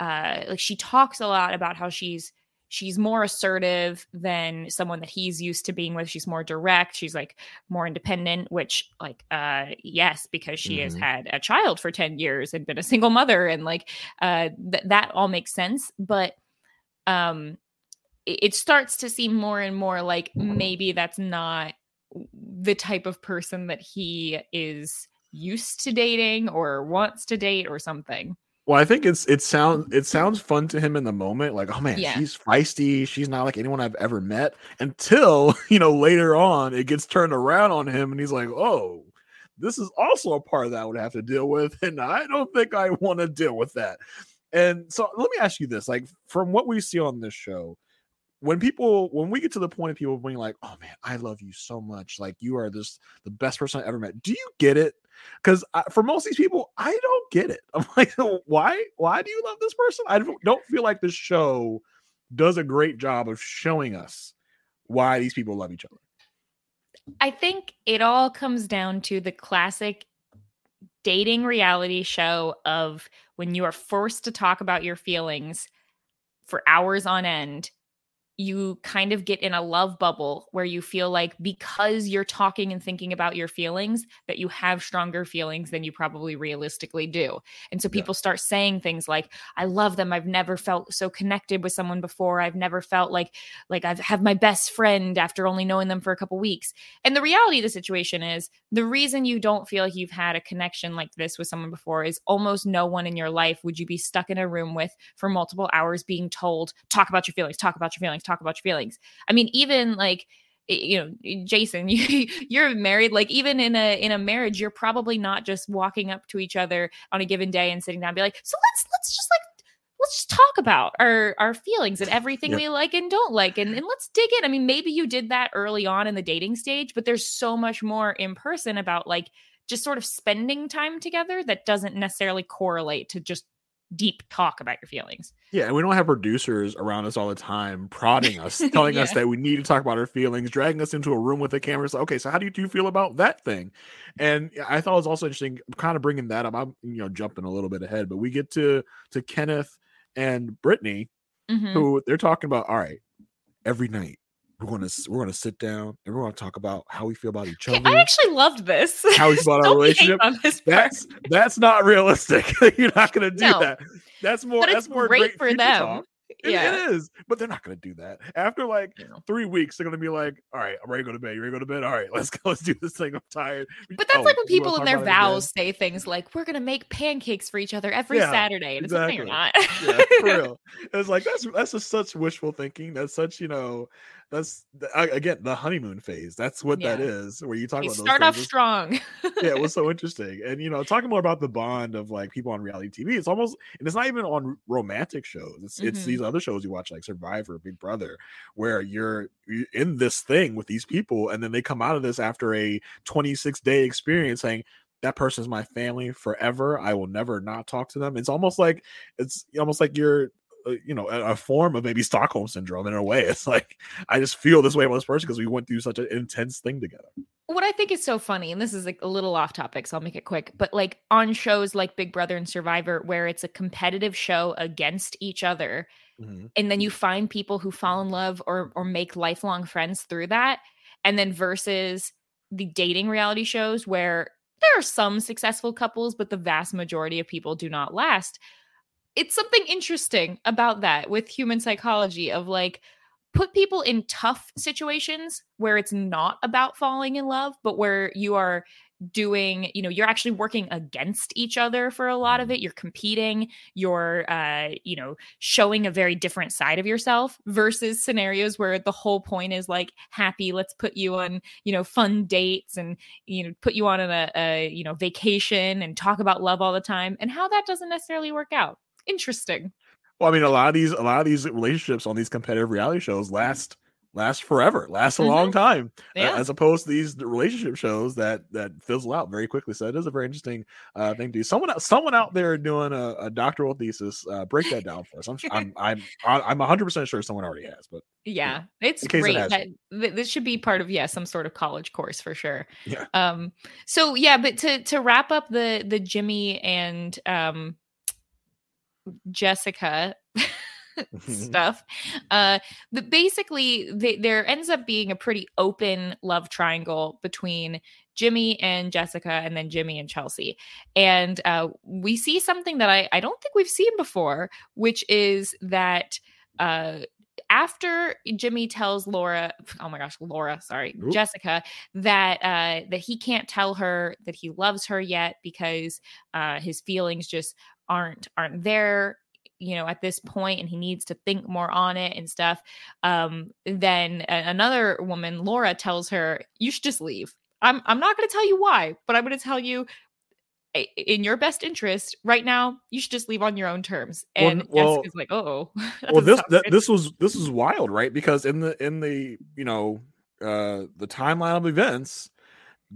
Speaker 1: uh, like she talks a lot about how she's she's more assertive than someone that he's used to being with. She's more direct. She's like more independent which like uh yes because she has
Speaker 2: Mhm.
Speaker 1: had a child for 10 years and been a single mother and like uh th- that all makes sense. But um it, it starts to seem more and more like maybe that's not the type of person that he is used to dating or wants to date or something
Speaker 2: Well, I think it's it sounds it sounds fun to him in the moment, like oh man,
Speaker 1: Yeah.
Speaker 2: she's feisty. She's not like anyone I've ever met. Until you know later on, it gets turned around on him, and he's like, oh, this is also a part that I would have to deal with, and I don't think I want to deal with that. And so let me ask you this: like from what we see on this show, when people when we get to the point of people being like, oh man, I love you so much, like you are this the best person I ever met. Do you get it? because for most of these people, I don't get it. I'm like, why? Why do you love this person? I don't don't feel like this show does a great job of showing us why these people love each other.
Speaker 1: I think it all comes down to the classic dating reality show of when you are forced to talk about your feelings for hours on end. You kind of get in a love bubble where you feel like because you're talking and thinking about your feelings, that you have stronger feelings than you probably realistically do. And so
Speaker 2: Yeah.
Speaker 1: people start saying things like, I love them. I've never felt so connected with someone before. I've never felt like like I've have my best friend after only knowing them for a couple weeks. And the reality of the situation is the reason you don't feel like you've had a connection like this with someone before is almost no one in your life would you be stuck in a room with for multiple hours being told, talk about your feelings, talk about your feelings, talk about your feelings. I mean, even like you know jason you, you're married like even in a in a marriage you're probably not just walking up to each other on a given day and sitting down and be like so let's let's just like let's just talk about our our feelings and everything
Speaker 2: Yep.
Speaker 1: we like and don't like and, and let's dig in i mean maybe you did that early on in the dating stage but there's so much more in person about like just sort of spending time together that doesn't necessarily correlate to just deep talk about your feelings
Speaker 2: Yeah, and we don't have producers around us all the time prodding us, telling us that we need to talk about our feelings, dragging us into a room with a camera. So, okay, so how do you, do you feel about that thing? And I thought it was also interesting, kind of bringing that up. I'm you know jumping a little bit ahead, but we get to to Kenneth and Brittany,
Speaker 1: Mhm.
Speaker 2: who they're talking about. All right, every night we're gonna we're gonna sit down and we're gonna talk about how we feel about each other.
Speaker 1: I actually loved this.
Speaker 2: How we feel about our relationship.
Speaker 1: on this.
Speaker 2: That's that's not realistic. You're not gonna do
Speaker 1: No.
Speaker 2: that. That's more that's more
Speaker 1: great for them.
Speaker 2: talk. It-
Speaker 1: yeah.
Speaker 2: it is, but they're not going to do that. After like
Speaker 1: No.
Speaker 2: three weeks, they're going to be like, "All right, I'm ready to go to bed. You ready to go to bed? All right, let's go. Let's do this thing. I'm tired."
Speaker 1: But that's
Speaker 2: Oh,
Speaker 1: like when people in their
Speaker 2: about it again?
Speaker 1: vows say things like, "We're gonna make pancakes for each other every
Speaker 2: Yeah,
Speaker 1: Saturday," and it's like, "No, you're not."
Speaker 2: yeah, for real. It's like that's that's just such wishful thinking. That's such you know, that's again the honeymoon phase. That's what that
Speaker 1: Yeah.
Speaker 2: is. Where you talk about those
Speaker 1: start off
Speaker 2: things.
Speaker 1: strong.
Speaker 2: yeah, it was so interesting. And you know, talking more about the bond of like people on reality TV, it's almost and it's not even on romantic shows. It's it's
Speaker 1: Mhm.
Speaker 2: these other shows you watch like Survivor, Big Brother, where you're in this thing with these people, and then they come out of this after a 26 day experience saying that person's my family forever. I will never not talk to them. It's almost like it's almost like you're you know a, form of maybe Stockholm syndrome in a way. It's like I just feel this way about this person because we went through such an intense thing together.
Speaker 1: what I think is so funny, and this is like a little off topic, so I'll make it quick, but like on shows like Big Brother and Survivor, where it's a competitive show against each other,
Speaker 2: Mhm.
Speaker 1: and then you find people who fall in love or or make lifelong friends through that, and then versus the dating reality shows where there are some successful couples, but the vast majority of people do not last. It's something interesting about that with human psychology of like put people in tough situations where it's not about falling in love, but where you are doing, you know, you're actually working against each other for a lot of it. You're competing, you're, uh, you know, showing a very different side of yourself versus scenarios where the whole point is like happy, let's put you on, you know, fun dates and, you know, put you on a, a you know, vacation and talk about love all the time and how that doesn't necessarily work out. Interesting.
Speaker 2: Well, I mean, a lot of these, a lot of these relationships on these competitive reality shows last last forever, last a
Speaker 1: Mhm.
Speaker 2: long time,
Speaker 1: Yeah.
Speaker 2: as opposed to these relationship shows that that fizzle out very quickly. So it is a very interesting uh, thing to do. Someone, out- someone out there doing a, a doctoral thesis, uh, break that down for us. I'm, I'm, I'm, I'm 100 percent sure someone already has, but
Speaker 1: yeah it's
Speaker 2: it
Speaker 1: great
Speaker 2: has
Speaker 1: that th- this should be part of yeah some sort of college course for sure
Speaker 2: Yeah.
Speaker 1: um so yeah but to to wrap up the the jimmy and um jessica stuff uh but basically they, there ends up being a pretty open love triangle between jimmy and jessica and then jimmy and chelsea and uh we see something that i i don't think we've seen before which is that uh after Jimmy tells Laura, oh my gosh, Laura, sorry. Jessica, that uh, that he can't tell her that he loves her yet because uh, his feelings just aren't aren't there, you know, at this point, and he needs to think more on it and stuff. Um, then another woman, Laura, tells her, "You should just leave." I'm I'm not going to tell you why, but I'm going to tell you in your best interest right now you should just leave on your own terms and
Speaker 2: well-
Speaker 1: jessica's like oh
Speaker 2: well this that, this was this was wild right because in the in the you know uh the timeline of events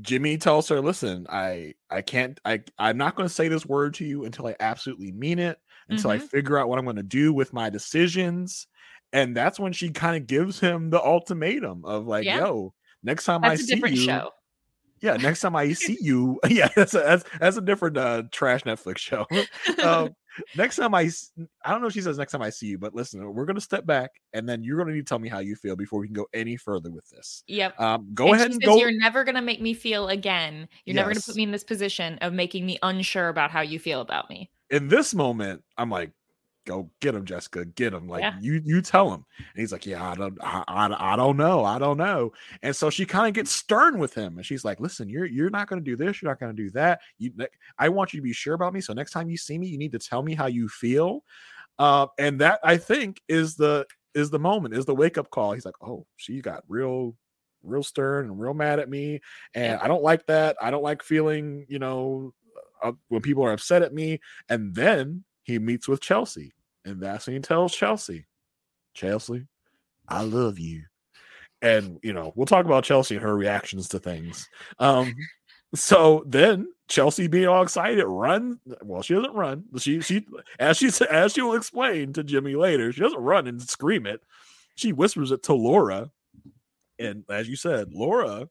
Speaker 2: jimmy tells her listen i i can't i i'm not going to say this word to you until i absolutely mean it until i
Speaker 1: Mhm.
Speaker 2: figure out what i'm going to do with my decisions and that's when she kind of gives him the ultimatum of like
Speaker 1: Yeah.
Speaker 2: yo next time i
Speaker 1: that's a
Speaker 2: see you
Speaker 1: show
Speaker 2: yeah next time i see you yeah that's a that's, that's a different uh trash netflix show um, next time I, I don't know if she says next time I see you, but listen, we're gonna step back, and then you're gonna need to tell me how you feel before we can go any further with this.
Speaker 1: yep
Speaker 2: Um, go
Speaker 1: and
Speaker 2: ahead and
Speaker 1: says,
Speaker 2: go.
Speaker 1: You're never going to make me feel again. You're never going to put me in this position of making me unsure about how you feel about me.
Speaker 2: In this moment, I'm like, go get him, Jessica, get him. Like
Speaker 1: Yeah.
Speaker 2: you, you tell him, and he's like, yeah, I don't, I, I, I don't know, I don't know. And so she kind of gets stern with him, and she's like, listen, you're, you're not gonna do this, you're not gonna do that. You, I want you to be sure about me. So next time you see me, you need to tell me how you feel. Uh, and that I think is the is the moment, is the wake up call. He's like, oh, she got real, real stern and real mad at me, and. I don't like that. I don't like feeling, you know, uh, when people are upset at me. And then he meets with Chelsea, and he tells Chelsea, Chelsea, I love you. And you know, we'll talk about Chelsea and her reactions to things. Um, so then Chelsea being all excited, run. Well, she doesn't run. She she as she as she will explain to Jimmy later, she doesn't run and scream it. She whispers it to Laura, and as you said, Laura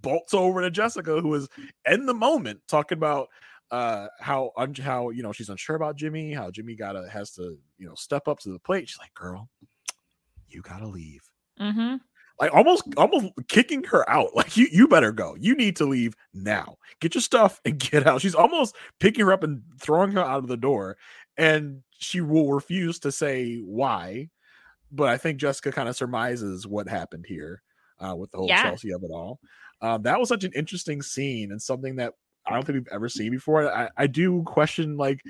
Speaker 2: bolts over to Jessica, who is in the moment talking about uh how un- how you know she's unsure about Jimmy, how Jimmy gotta has to you know step up to the plate. She's like, "Girl, you gotta leave."
Speaker 1: Mm-hmm.
Speaker 2: like almost almost kicking her out. Like you you better go. You need to leave now. Get your stuff and get out. She's almost picking her up and throwing her out of the door. And she will refuse to say why. But I think Jessica kind of surmises what happened here uh, with the whole
Speaker 1: Yeah.
Speaker 2: Chelsea of it all. Um, that was such an interesting scene and something that I don't think we've ever seen before. I, I do question like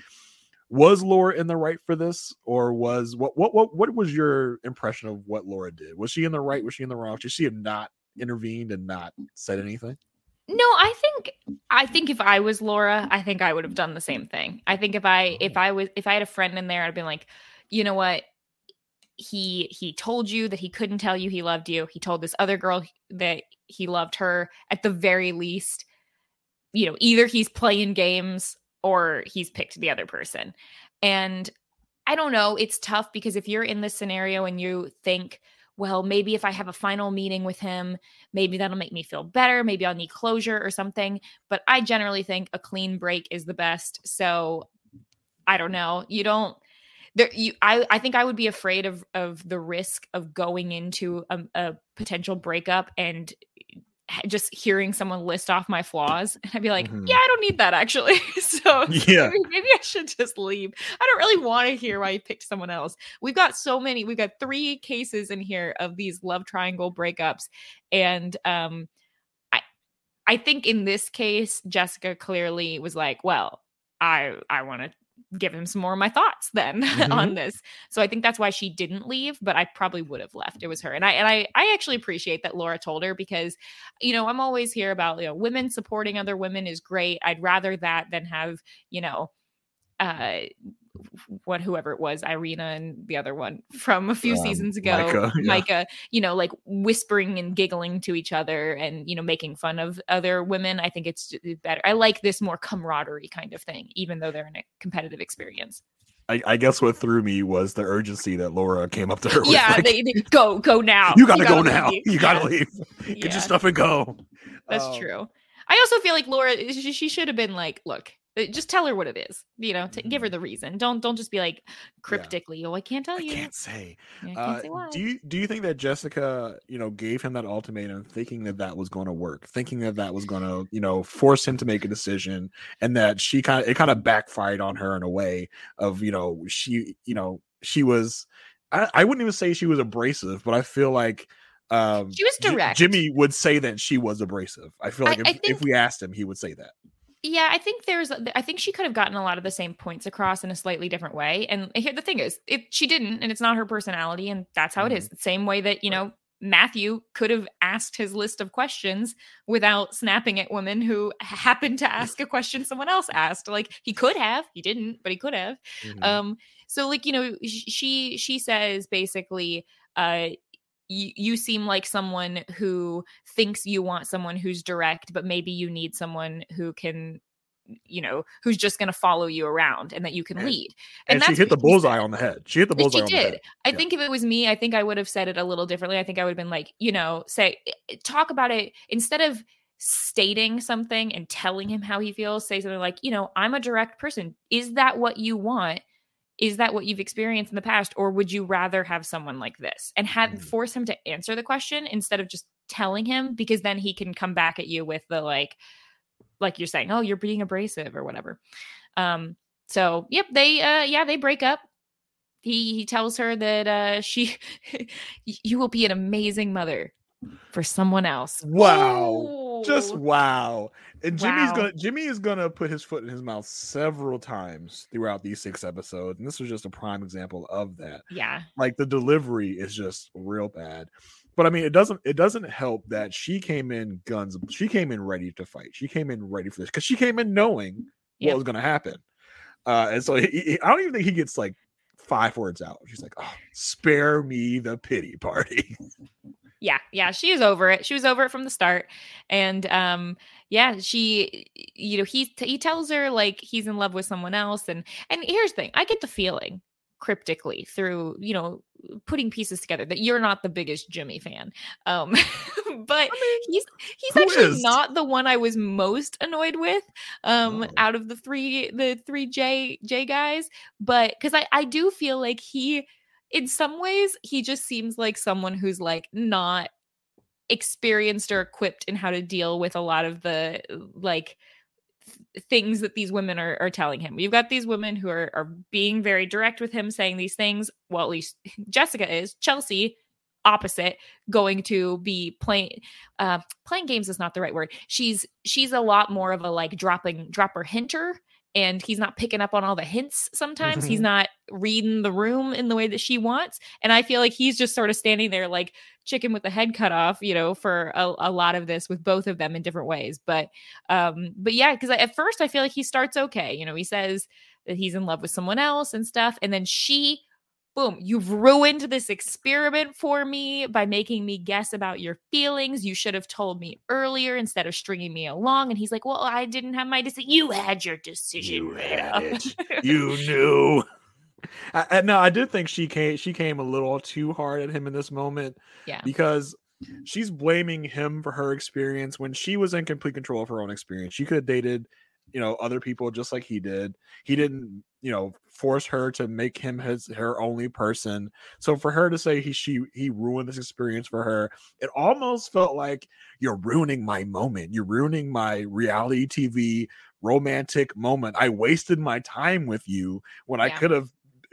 Speaker 2: was Laura in the right for this, or was what what what what was your impression of what Laura did? Was she in the right? Was she in the wrong? Should she have not intervened and not said anything?
Speaker 1: No, I think I think if I was Laura, I think I would have done the same thing. I think if I if oh. I was if I had a friend in there, I'd been like, you know what? He he told you that he couldn't tell you he loved you. He told this other girl that he loved her. At the very least, you know, either he's playing games or he's picked the other person. And I don't know, it's tough because if you're in this scenario and you think, well, maybe if I have a final meeting with him, maybe that'll make me feel better. Maybe I'll need closure or something. But I generally think a clean break is the best. So I don't know. You don't there you I, I think I would be afraid of of the risk of going into a, a potential breakup and just hearing someone list off my flaws and I'd be like,
Speaker 2: Mhm.
Speaker 1: yeah, I don't need that actually. so
Speaker 2: Yeah.
Speaker 1: maybe, maybe I should just leave. I don't really want to hear why you picked someone else. We've got so many. We've got three cases in here of these love triangle breakups, and um, I I think in this case, Jessica clearly was like, well, I I want to give him some more of my thoughts then on this. So I think that's why she didn't leave, but I probably would have left. It was her. And I and I I actually appreciate that Laura told her because you know, I'm always here about, you know, women supporting other women is great. I'd rather that than have, you know, uh what whoever it was, Irina and the other one from a few
Speaker 2: Um,
Speaker 1: seasons ago,
Speaker 2: Micah, yeah.
Speaker 1: Micah, you know, like whispering and giggling to each other and, you know, making fun of other women. I think it's better. I like this more camaraderie kind of thing, even though they're in a competitive experience.
Speaker 2: I, I guess what threw me was the urgency that Laura came up to her with.
Speaker 1: yeah,
Speaker 2: like,
Speaker 1: they, they go go now.
Speaker 2: you gotta go now.
Speaker 1: leave."
Speaker 2: You gotta leave. Get
Speaker 1: yeah,
Speaker 2: your stuff and go.
Speaker 1: That's
Speaker 2: Um,
Speaker 1: true. I also feel like Laura, she, should have been like, look, just tell her what it is. You know, to give her the reason. Don't don't just be like cryptically. Oh, I can't tell
Speaker 2: I
Speaker 1: you.
Speaker 2: can't say.
Speaker 1: Yeah, I can't
Speaker 2: Uh,
Speaker 1: say why.
Speaker 2: do you do you think that Jessica, you know, gave him that ultimatum, thinking that that was going to work, thinking that that was going to, you know, force him to make a decision, and that she kind of it kind of backfired on her in a way of, you know, she, you know, she was, I, I wouldn't even say she was abrasive, but I feel like. Um,
Speaker 1: She was
Speaker 2: J-
Speaker 1: direct.
Speaker 2: Jimmy would say that she was abrasive. I feel
Speaker 1: I-
Speaker 2: like if,
Speaker 1: I
Speaker 2: if we asked him, he would say that.
Speaker 1: Yeah, I think there's. I think she could have gotten a lot of the same points across in a slightly different way. And here, the thing is, it she didn't, and it's not her personality, and that's how it is. The same way that you know Matthew could have asked his list of questions without snapping at women who happened to ask a question someone else asked. Like he could have, he didn't, but he could have.
Speaker 2: Mhm.
Speaker 1: Um, so like you know, she she says basically, uh, you you seem like someone who thinks you want someone who's direct, but maybe you need someone who can, you know, who's just going to follow you around and that you can
Speaker 2: And-
Speaker 1: lead.
Speaker 2: and, she
Speaker 1: that's
Speaker 2: hit the bullseye on the head. She hit the bullseye
Speaker 1: she
Speaker 2: on the
Speaker 1: did.
Speaker 2: head.
Speaker 1: I
Speaker 2: Yeah.
Speaker 1: think if it was me, I think I would have said it a little differently. I think I would have been like, you know, say, eh, talk about it instead of stating something and telling him how he feels, say something like, you know, I'm a direct person. Is that what you want? Is that what you've experienced in the past? Or would you rather have someone like this? And have
Speaker 2: Mm.
Speaker 1: force him to answer the question instead of just telling him, because then he can come back at you with the like, like you're saying, oh, you're being abrasive or whatever. Um, so yep, they uh yeah, they break up he he tells her that uh she you will be an amazing mother for someone else
Speaker 2: Wow. Just wow. And Jimmy's
Speaker 1: Wow.
Speaker 2: gonna Jimmy is gonna put his foot in his mouth several times throughout these six episodes. And this was just a prime example of that.
Speaker 1: yeah
Speaker 2: Like the delivery is just real bad. But I mean, it doesn't it doesn't help that she came in guns. She came in ready to fight. She came in ready for this because she came in knowing
Speaker 1: Yep.
Speaker 2: what was going to happen. Uh, and so he, he- I don't even think he gets like five words out. She's like, "Oh, spare me the pity party."
Speaker 1: yeah yeah she is over it she was over it from the start and um yeah she you know he he tells her like he's in love with someone else and and here's the thing i get the feeling cryptically through you know putting pieces together that you're not the biggest jimmy fan um but he's he's actually
Speaker 2: is?
Speaker 1: not the one i was most annoyed with um
Speaker 2: Oh.
Speaker 1: out of the three the three j j guys but because i i do feel like he in some ways he just seems like someone who's like not experienced or equipped in how to deal with a lot of the like th- things that these women are, are telling him. We've got these women who are, are being very direct with him, saying these things. Well, at least Jessica is. Chelsea, opposite, going to be playing uh playing games is not the right word. She's she's a lot more of a like dropping dropper hinter and he's not picking up on all the hints sometimes. He's
Speaker 3: Mhm.
Speaker 1: not reading the room in the way that she wants. And I feel like he's just sort of standing there like chicken with the head cut off, you know, for a, a lot of this with both of them in different ways. But um, but yeah, because at first I feel like he starts okay. You know, he says that he's in love with someone else and stuff, and then she boom, you've ruined this experiment for me by making me guess about your feelings. You should have told me earlier instead of stringing me along. And he's like, Well, I didn't have my decision. You had your decision.
Speaker 2: You had it. you knew. I, I, no, I did think she came. She came a little too hard at him in this moment
Speaker 1: yeah.
Speaker 2: because she's blaming him for her experience when she was in complete control of her own experience. She could have dated, you know, other people just like he did. He didn't, you know, force her to make him his her only person. So for her to say he she he ruined this experience for her, it almost felt like you're ruining my moment. You're ruining my reality TV romantic moment. I wasted my time with you when I could have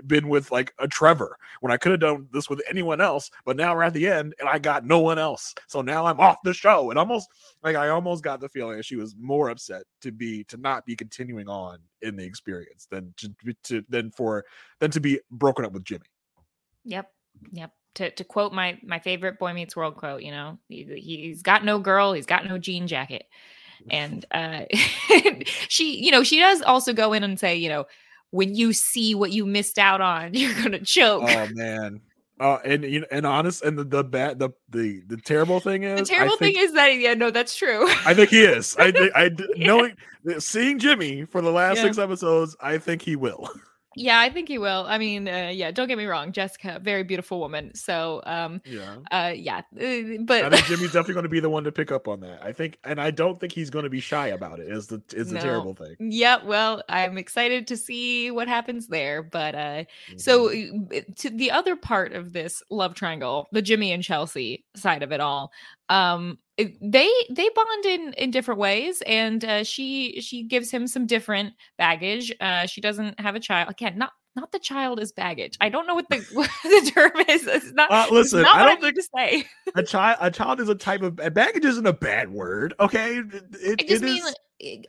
Speaker 2: been with like a Trevor when I could have done this with anyone else, but now we're at the end and I got no one else. So now I'm off the show. And almost like I almost got the feeling she was more upset to be to not be continuing on in the experience than to, to than for than to be broken up with Jimmy.
Speaker 1: Yep. Yep. To, to quote my my favorite Boy Meets World quote, you know, he, he's got no girl, he's got no jean jacket, and uh, she, you know, she does also go in and say, you know, when you see what you missed out on, you're gonna choke.
Speaker 2: Oh man. Uh, and you know, and honest, and the the bad, the the the terrible thing is,
Speaker 1: the terrible
Speaker 2: think,
Speaker 1: thing is that yeah, no, that's true.
Speaker 2: I think he is. I think I d- knowing seeing Jimmy for the last
Speaker 1: Yeah.
Speaker 2: six episodes, I think he will.
Speaker 1: Yeah, I think he will. I mean, uh, yeah, don't get me wrong, Jessica, very beautiful woman. So, um,
Speaker 2: Yeah.
Speaker 1: uh, yeah, uh,
Speaker 2: I
Speaker 1: but
Speaker 2: think Jimmy's definitely going to be the one to pick up on that. I think, and I don't think he's going to be shy about it. Is the is the
Speaker 1: No.
Speaker 2: terrible thing.
Speaker 1: yeah, well, I'm excited to see what happens there. But uh, So
Speaker 2: Mhm.
Speaker 1: uh, to the other part of this love triangle, the Jimmy and Chelsea side of it all, um, they they bond in in different ways, and uh, she she gives him some different baggage. Uh, she doesn't have a child again. Not not the child is baggage. I don't know what the what the term is. It's not.
Speaker 2: Uh, listen,
Speaker 1: not
Speaker 2: I don't
Speaker 1: mean to say.
Speaker 2: a child a child is a type of baggage isn't a bad word. Okay, it, it,
Speaker 1: I just
Speaker 2: it
Speaker 1: mean
Speaker 2: is-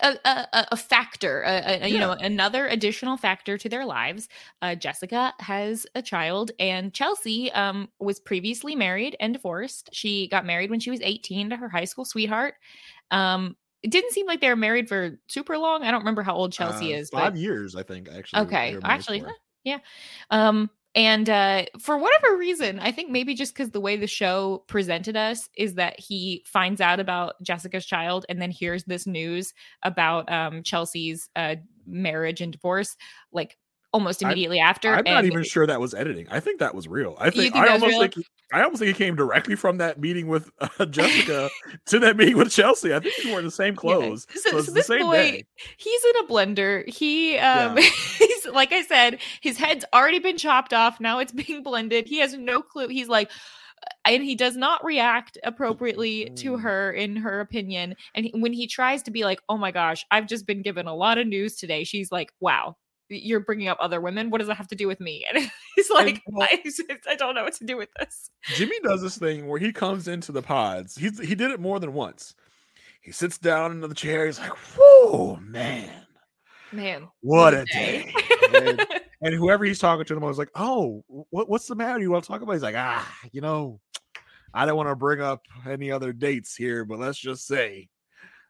Speaker 1: a, a, a- factor, a, a- you know, another additional factor to their lives. Uh, Jessica has a child, and Chelsea um, was previously married and divorced. She got married when she was 18 to her high school sweetheart. Um, it didn't seem like they were married for super long. I don't remember how old Chelsea
Speaker 2: uh,
Speaker 1: is.
Speaker 2: five
Speaker 1: but-
Speaker 2: years, I think. Actually,
Speaker 1: Okay,
Speaker 2: they were married
Speaker 1: actually,
Speaker 2: for.
Speaker 1: yeah. Um, and uh, for whatever reason, I think maybe just because the way the show presented us is that he finds out about Jessica's child and then hears this news about um, Chelsea's uh, marriage and divorce, like almost
Speaker 2: I-
Speaker 1: immediately after.
Speaker 2: I'm not even sure that was editing. I think that was real. I think,
Speaker 1: think
Speaker 2: I almost
Speaker 1: real?
Speaker 2: think he- I almost think he came directly from that meeting with uh, Jessica to that meeting with Chelsea. I think he wore the same
Speaker 1: Yeah.
Speaker 2: clothes.
Speaker 1: So,
Speaker 2: So,
Speaker 1: so
Speaker 2: the
Speaker 1: this boy,
Speaker 2: day.
Speaker 1: he's in a blender. He, um, he's like I said, his head's already been chopped off. Now it's being blended. He has no clue. He's like, and he does not react appropriately to her, in her opinion. And he, when he tries to be like, "Oh my gosh, I've just been given a lot of news today," she's like, "Wow." You're bringing up other women. What does that have to do with me? And he's like,
Speaker 2: well-
Speaker 1: I, I don't know what to do with this.
Speaker 2: Jimmy does this thing where he comes into the pods. He's he did it more than once. He sits down into the chair. He's like, "Whoa, man,
Speaker 1: Man,
Speaker 2: what
Speaker 1: what
Speaker 2: a day!" and, and whoever he's talking to them was like, "Oh, what, what's the matter? You want to talk about?" He's like, "Ah, you know, I don't want to bring up any other dates here, but let's just say,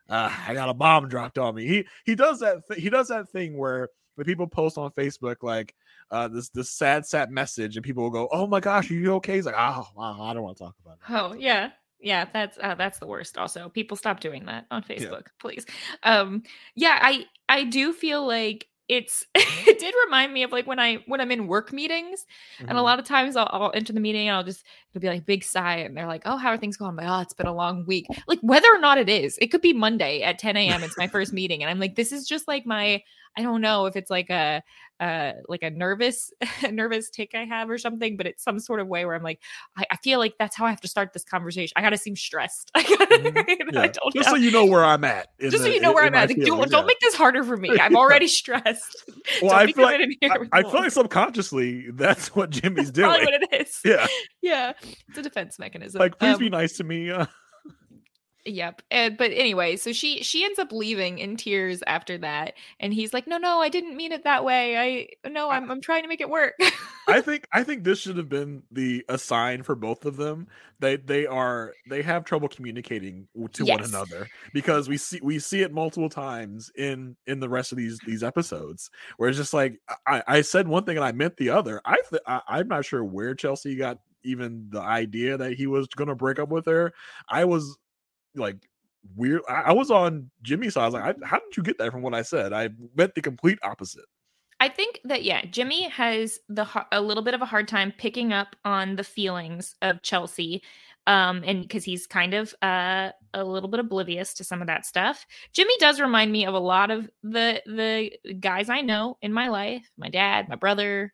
Speaker 2: uh, I got a bomb dropped on me." He he does that. Th- he does that thing where the people post on Facebook like uh, this this sad sad message, and people will go, "Oh my gosh, are you okay?" He's like, "Oh, wow, I don't want to talk about it."
Speaker 1: Oh yeah, yeah. That's uh, that's the worst. Also, people stop doing that on Facebook, please. Um, yeah, I I do feel like it's it did remind me of like when I when I'm in work meetings, and a
Speaker 2: Mhm.
Speaker 1: lot of times I'll, I'll enter the meeting and I'll just it'll be like big sigh, and they're like, "Oh, how are things going?" I'm like, "Oh, it's been a long week." Like whether or not it is, it could be Monday at 10 a.m. It's my first meeting, and I'm like, "This is just like my." I don't know if it's like a uh like a nervous nervous tic I have or something, but it's some sort of way where I'm like, I, I feel like that's how I have to start this conversation. I gotta seem stressed. I, gotta,
Speaker 2: Mhm.
Speaker 1: I
Speaker 2: Yeah.
Speaker 1: don't
Speaker 2: Just
Speaker 1: know.
Speaker 2: so you know where I'm at.
Speaker 1: just so you know where I'm at. Like, don't, don't
Speaker 2: yeah.
Speaker 1: make this harder for me. I'm already stressed.
Speaker 2: Well, I feel like I, I feel like subconsciously that's what Jimmy's doing.
Speaker 1: probably what it is.
Speaker 2: Yeah,
Speaker 1: yeah, it's a defense mechanism.
Speaker 2: like please
Speaker 1: Um,
Speaker 2: be nice to me. Uh,
Speaker 1: Yep. And, but anyway, so she she ends up leaving in tears after that, and he's like, "No, no, I didn't mean it that way. I no, I'm I'm trying to make it work."
Speaker 2: I think I think this should have been the a sign for both of them. They they are they have trouble communicating to one another because we see we see it multiple times in in the rest of these these episodes where it's just like I, I said one thing and I meant the other. I, th- I I'm not sure where Chelsea got even the idea that he was going to break up with her. I was like weird. I, I was on Jimmy's side. I was like, I, how did you get that from what I said? I meant the complete opposite.
Speaker 1: I think that yeah, Jimmy has the a little bit of a hard time picking up on the feelings of Chelsea, um, and because he's kind of uh, a little bit oblivious to some of that stuff. Jimmy does remind me of a lot of the the guys I know in my life, my dad, my brother,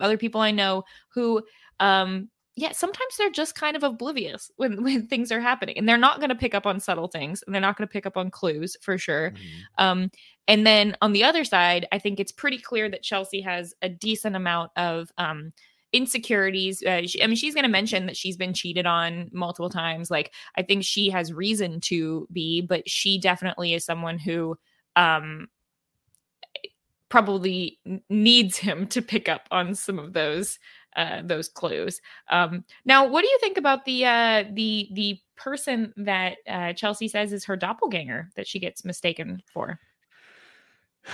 Speaker 1: other people I know who, um, yeah, sometimes they're just kind of oblivious when when things are happening, and they're not going to pick up on subtle things, and they're not going to pick up on clues for sure. Um, and then on the other side, I think it's pretty clear that Chelsea has a decent amount of um, insecurities. Uh, she, I mean, she's going to mention that she's been cheated on multiple times. Like, I think she has reason to be, but she definitely is someone who um, probably needs him to pick up on some of those uh, those clues. Um, now, what do you think about the uh, the the person that uh, Chelsea says is her doppelganger that she gets mistaken for?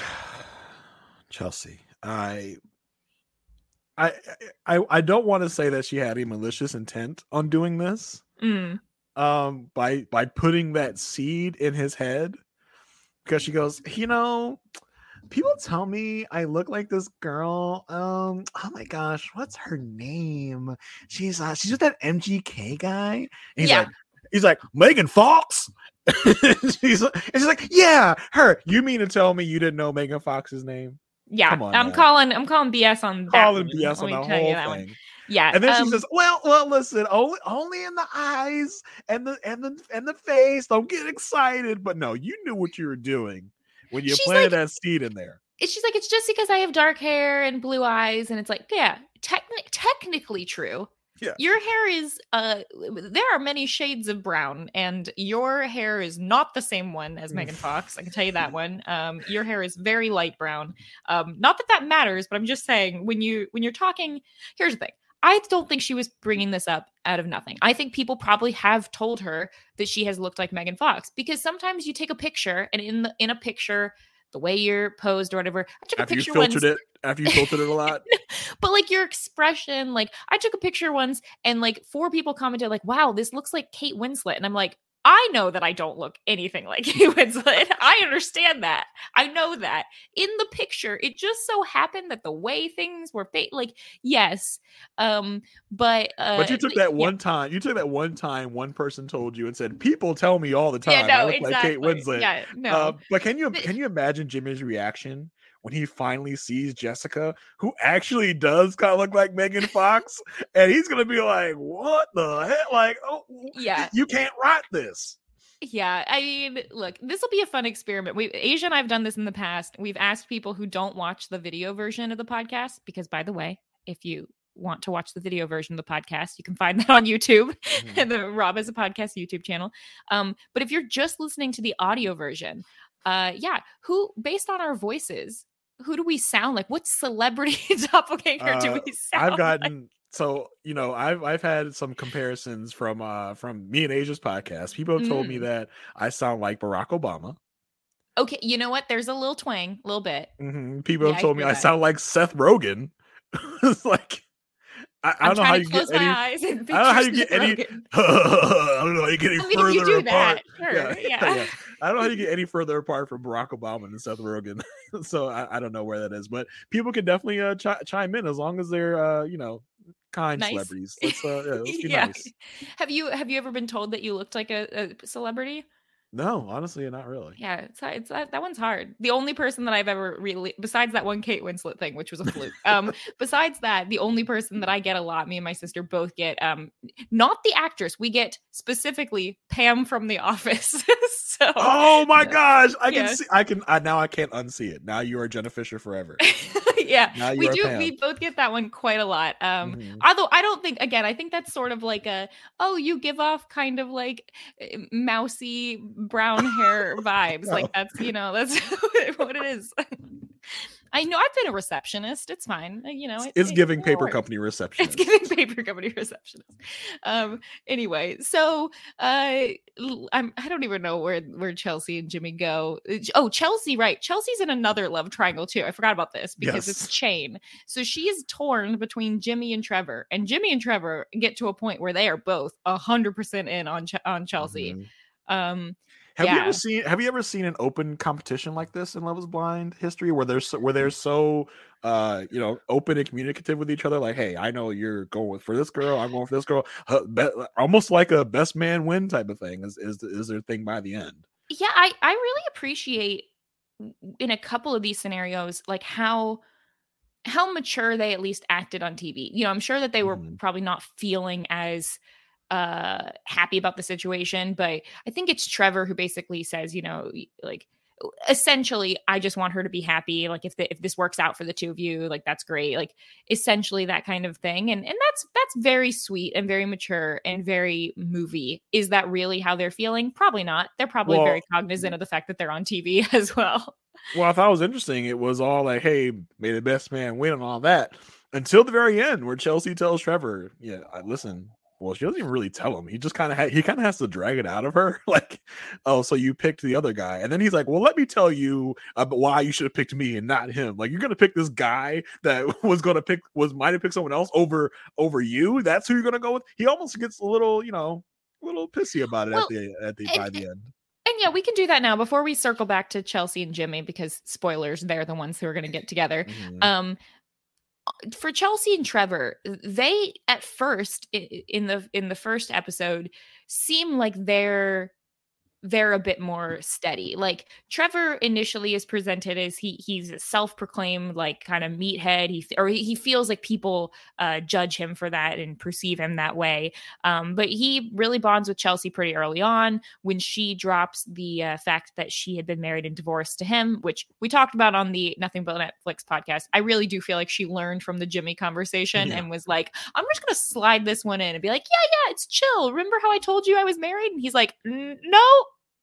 Speaker 2: Chelsea. I I I I don't want to say that she had a malicious intent on doing this.
Speaker 1: Mm.
Speaker 2: Um by by putting that seed in his head because she goes, "You know, people tell me I look like this girl. Um oh my gosh, what's her name? She's uh she's with that MGK guy." And he's
Speaker 1: Yeah.
Speaker 2: like he's like, "Megan Fox?" she's, and she's like, "Yeah, her. You mean to tell me you didn't know Megan Fox's name?"
Speaker 1: Yeah,
Speaker 2: on
Speaker 1: I'm
Speaker 2: now.
Speaker 1: calling. I'm calling BS on that.
Speaker 2: calling
Speaker 1: one.
Speaker 2: BS on the whole
Speaker 1: that one.
Speaker 2: thing.
Speaker 1: Yeah,
Speaker 2: And then
Speaker 1: um,
Speaker 2: she says, "Well, well, listen, only only in the eyes and the and the and the face. Don't get excited." But no, you knew what you were doing when you
Speaker 1: She's
Speaker 2: planted
Speaker 1: like-
Speaker 2: that seed in there.
Speaker 1: it's she's like it's just because I have dark hair and blue eyes, and it's like yeah, techni- technically true.
Speaker 2: Yeah.
Speaker 1: Your hair is uh there are many shades of brown and your hair is not the same one as Megan Fox. I can tell you that one. Um your hair is very light brown. Um not that that matters, but I'm just saying when you when you're talking here's the thing. I don't think she was bringing this up out of nothing. I think people probably have told her that she has looked like Megan Fox because sometimes you take a picture and in the in a picture the way you're posed or whatever. I took
Speaker 2: After
Speaker 1: a
Speaker 2: you filtered
Speaker 1: once
Speaker 2: it, after you filtered it a lot,
Speaker 1: but like your expression, like I took a picture once and like four people commented, like, wow, this looks like Kate Winslet. And I'm like, I know that I don't look anything like Kate Winslet. I understand that. I know that. In the picture, it just so happened that the way things were fa- like, yes. Um, but uh
Speaker 2: but you took
Speaker 1: th-
Speaker 2: that
Speaker 1: yeah.
Speaker 2: one time. You took that one time. One person told you and said, "People tell me all the time
Speaker 1: Yeah, no,
Speaker 2: I look
Speaker 1: exactly.
Speaker 2: like Kate Winslet."
Speaker 1: Yeah, no.
Speaker 2: Uh, but can you can you imagine Jimmy's reaction when he finally sees Jessica, who actually does kind of look like Megan Fox, and he's gonna be like, "What the heck? Like, oh,
Speaker 1: Yeah.
Speaker 2: you can't write this."
Speaker 1: Yeah, I mean, look, this will be a fun experiment. We Asia and I've done this in the past. We've asked people who don't watch the video version of the podcast because by the way, if you want to watch the video version of the podcast, you can find that on YouTube
Speaker 2: Mhm.
Speaker 1: and the Rob Has a Podcast YouTube channel. Um, but if you're just listening to the audio version, uh yeah, who based on our voices, who do we sound like? What celebrity doppelganger do
Speaker 2: Uh,
Speaker 1: we sound
Speaker 2: I've
Speaker 1: like?
Speaker 2: gotten so you know I've I've had some comparisons from uh from me and Asia's podcast. People have told me
Speaker 1: Mm.
Speaker 2: that I sound like Barack Obama.
Speaker 1: Okay, you know what? There's a little twang, a little bit.
Speaker 2: Mhm. People
Speaker 1: Yeah,
Speaker 2: have
Speaker 1: I
Speaker 2: told me
Speaker 1: hear
Speaker 2: I sound like Seth Rogen. it's like I, I don't know how you get
Speaker 1: close my
Speaker 2: any.
Speaker 1: eyes and
Speaker 2: I don't know how you get any- I don't know how you get any
Speaker 1: I mean,
Speaker 2: further
Speaker 1: you do
Speaker 2: apart.
Speaker 1: that, sure,
Speaker 2: Yeah,
Speaker 1: yeah.
Speaker 2: yeah. I don't know how you get any further apart from Barack Obama and Seth Rogen. so I, I don't know where that is, but people can definitely uh, chi- chime in as long as they're uh, you know kind
Speaker 1: Nice.
Speaker 2: celebrities. Let's uh, yeah, let's be
Speaker 1: Yeah.
Speaker 2: nice.
Speaker 1: Have you have you ever been told that you looked like a, a celebrity?
Speaker 2: No, honestly, not really.
Speaker 1: Yeah, it's, it's that, that one's hard. The only person that I've ever really, besides that one Kate Winslet thing, which was a fluke. Um, besides that, the only person that I get a lot, me and my sister both get, um, not the actress, we get specifically Pam from The Office. so,
Speaker 2: Oh my gosh, I can see. I can. I, now I can't unsee it. Now you are Jenna Fischer forever.
Speaker 1: yeah, we do.
Speaker 2: Pam.
Speaker 1: We both get that one quite a lot. Um,
Speaker 2: Mhm.
Speaker 1: although I don't think, again, I think that's sort of like a, oh, you give off kind of like eh, mousy brown hair vibes.
Speaker 2: Oh.
Speaker 1: Like that's, you know, that's what it is. I know I've been a receptionist. It's fine. uh, You know, it-
Speaker 2: It's
Speaker 1: it-
Speaker 2: giving
Speaker 1: it
Speaker 2: paper
Speaker 1: works.
Speaker 2: company reception.
Speaker 1: It's giving paper company receptionist. Um. Anyway, so uh, I'm I don't even know where where Chelsea and Jimmy go. Uh, Oh, Chelsea, right? Chelsea's in another love triangle too. I forgot about this because it's
Speaker 2: Yes.
Speaker 1: chain. So she's torn between Jimmy and Trevor, and Jimmy and Trevor get to a point where they are both a hundred percent in on Ch- on Chelsea.
Speaker 2: Mhm.
Speaker 1: Um.
Speaker 2: Have you ever seen Have you ever seen an open competition like this in Love Is Blind history, where they're so, where they're so uh you know open and communicative with each other? Like, hey, I know you're going for this girl, I'm going for this girl. Uh, be- almost like a best man win type of thing is is is their thing by the end.
Speaker 1: yeah i i really appreciate in a couple of these scenarios like how how mature they at least acted on tv you know i'm sure that they were
Speaker 2: Mhm.
Speaker 1: probably not feeling as uh happy about the situation but i think it's trevor who basically says you know like essentially i just want her to be happy like if the, if this works out for the two of you like that's great like essentially that kind of thing and and that's that's very sweet and very mature and very movie is that really how they're feeling probably not they're probably
Speaker 2: Well-
Speaker 1: very cognizant of the fact that they're on tv as well
Speaker 2: Well, I thought it was interesting. It was all like, hey, may the best man win and all that until the very end, where Chelsea tells Trevor, "Yeah, listen." Well, she doesn't even really tell him. He just kind of ha- he kind of has to drag it out of her, like, "Oh, so you picked the other guy," and then he's like, "Well, let me tell you about why you should have picked me and not him. Like, you're gonna pick this guy that was gonna pick was might have picked someone else over over you. That's who you're gonna go with." He almost gets a little, you know, a little pissy about it
Speaker 1: Well,
Speaker 2: at the at the
Speaker 1: and-
Speaker 2: by the end.
Speaker 1: And yeah, we can do that now before we circle back to Chelsea and Jimmy because spoilers, they're the ones who are going to get together.
Speaker 2: Mhm.
Speaker 1: Um Uh, for Chelsea and Trevor, they at first in the in the first episode seem like they're they're a bit more steady. Like Trevor initially is presented as he he's a self-proclaimed like kind of meathead. He or he feels like people uh, judge him for that and perceive him that way. Um, but he really bonds with Chelsea pretty early on when she drops the uh, fact that she had been married and divorced to him, which we talked about on the Nothing But Netflix podcast. I really do feel like she learned from the Jimmy conversation
Speaker 2: Yeah.
Speaker 1: and was like, I'm just gonna slide this one in and be like, yeah, yeah, it's chill. Remember how I told you I was married? And he's like, no.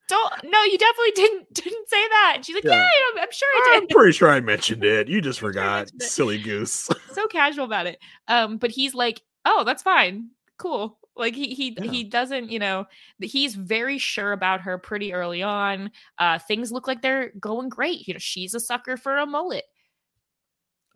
Speaker 1: Don't no, you definitely didn't didn't say that. And she's like,
Speaker 2: Yeah.
Speaker 1: Yeah, I'm, I'm sure I did.
Speaker 2: I'm pretty sure I mentioned it. You just forgot, silly goose.
Speaker 1: so casual about it. Um, but he's like, oh, that's fine, cool. Like he he
Speaker 2: Yeah.
Speaker 1: he doesn't, you know, he's very sure about her pretty early on. Uh, things look like they're going great. You know, she's a sucker for a mullet.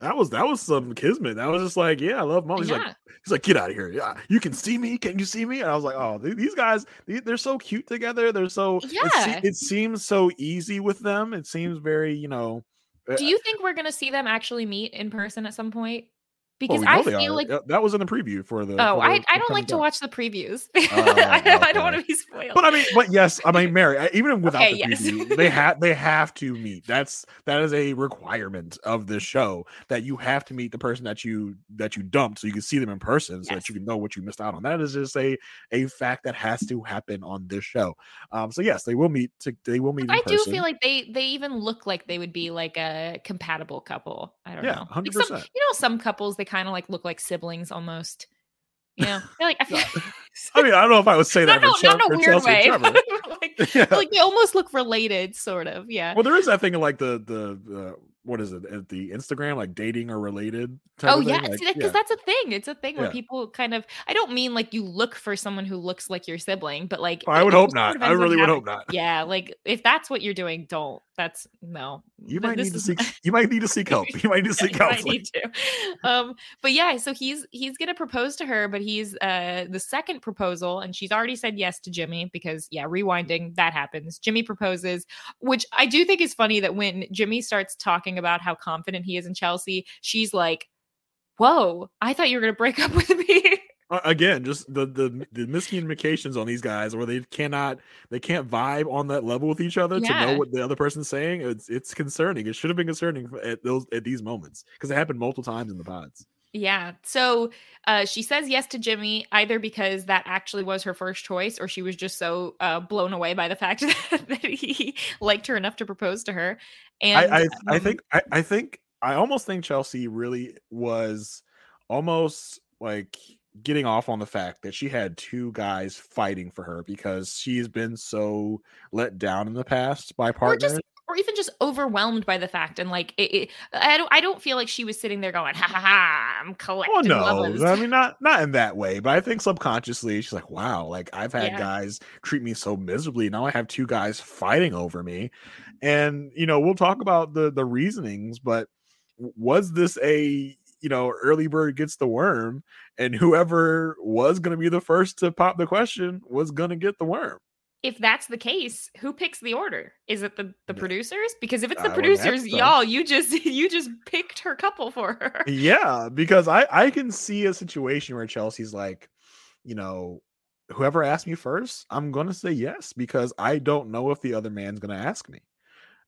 Speaker 2: That was that was some kismet. That was just like, yeah, I love mom. He's
Speaker 1: yeah,
Speaker 2: like, he's like, get out of here. Yeah, you can see me. Can you see me? And I was like, oh, these guys, they- they're so cute together. They're so it,
Speaker 1: Yeah.
Speaker 2: se- it seems so easy with them. It seems very, you know.
Speaker 1: do eh, you think we're gonna see them actually meet in person at some point?
Speaker 2: Well,
Speaker 1: Because
Speaker 2: we
Speaker 1: I feel like
Speaker 2: that was in the preview for the.
Speaker 1: Oh,
Speaker 2: for
Speaker 1: I, I don't like
Speaker 2: upcoming
Speaker 1: to watch the previews.
Speaker 2: Oh,
Speaker 1: I, don't, I don't want to be spoiled.
Speaker 2: But I mean, but yes, I mean, Mary. Even without
Speaker 1: Okay,
Speaker 2: the
Speaker 1: yes.
Speaker 2: preview, they have they have to meet. That's that is a requirement of this show that you have to meet the person that you that you dumped, so you can see them in person, so
Speaker 1: Yes.
Speaker 2: that you can know what you missed out on. That is just a a fact that has to happen on this show. Um, so yes, they will meet. To, they will meet.
Speaker 1: I
Speaker 2: in
Speaker 1: do
Speaker 2: person.
Speaker 1: feel like they they even look like they would be like a compatible couple. I don't
Speaker 2: Yeah,
Speaker 1: know. Like some,
Speaker 2: 100%.
Speaker 1: you know, some couples they kind of like look like siblings almost. You know, they're like I feel.
Speaker 2: I mean, I don't know if I would say that
Speaker 1: not,
Speaker 2: for,
Speaker 1: no, not
Speaker 2: Chel-
Speaker 1: in a weird
Speaker 2: Chelsea
Speaker 1: way. Like,
Speaker 2: Yeah.
Speaker 1: like they almost look related, sort of. Yeah.
Speaker 2: Well, there is that thing of like the the uh, what is it at the Instagram like dating or related. Type
Speaker 1: Oh yeah,
Speaker 2: like,
Speaker 1: because
Speaker 2: yeah.
Speaker 1: that's a thing. It's a thing where
Speaker 2: Yeah.
Speaker 1: people kind of. I don't mean like you look for someone who looks like your sibling, but like
Speaker 2: I would hope not. I really would hope not.
Speaker 1: Yeah, like if that's what you're doing, don't. That's no.
Speaker 2: You might need to seek. You might need to seek help. You might need to seek counseling.
Speaker 1: need to. Um, but yeah, so he's he's gonna propose to her, but he's uh the second proposal, and she's already said yes to Jimmy because yeah, rewinding that happens. Jimmy proposes, which I do think is funny that when Jimmy starts talking about how confident he is in Chelsea, she's like, "Whoa, I thought you were gonna break up with me."
Speaker 2: Uh, again, just the the the miscommunications on these guys, where they cannot they can't vibe on that level with each other to know what the other person's saying. It's it's concerning. It should have been concerning at those at these moments because it happened multiple times in the pods.
Speaker 1: Yeah. So uh, she says yes to Jimmy either because that actually was her first choice, or she was just so uh, blown away by the fact that, that he liked her enough to propose to her. And
Speaker 2: I I, I
Speaker 1: um,
Speaker 2: think I, I think I almost think Chelsea really was almost like getting off on the fact that she had two guys fighting for her because she's been so let down in the past by
Speaker 1: or
Speaker 2: partners.
Speaker 1: just or even just overwhelmed by the fact and like it, it, I don't I don't feel like she was sitting there going ha ha ha I'm
Speaker 2: Oh
Speaker 1: collecting
Speaker 2: no,
Speaker 1: lovers.
Speaker 2: I mean not not in that way, but I think subconsciously she's like, wow, like I've had
Speaker 1: Yeah.
Speaker 2: guys treat me so miserably. Now I have two guys fighting over me, mm-hmm. and you know we'll talk about the the reasonings, but was this a you know early bird gets the worm, and whoever was going to be the first to pop the question was going to get the worm.
Speaker 1: if that's the case, who picks the order? Is it the the producers? Because if it's the
Speaker 2: I
Speaker 1: producers,
Speaker 2: so.
Speaker 1: y'all, you just you just picked her couple for her.
Speaker 2: Yeah, because I I can see a situation where Chelsea's like, you know, whoever asked me first, I'm gonna say yes because I don't know if the other man's gonna ask me.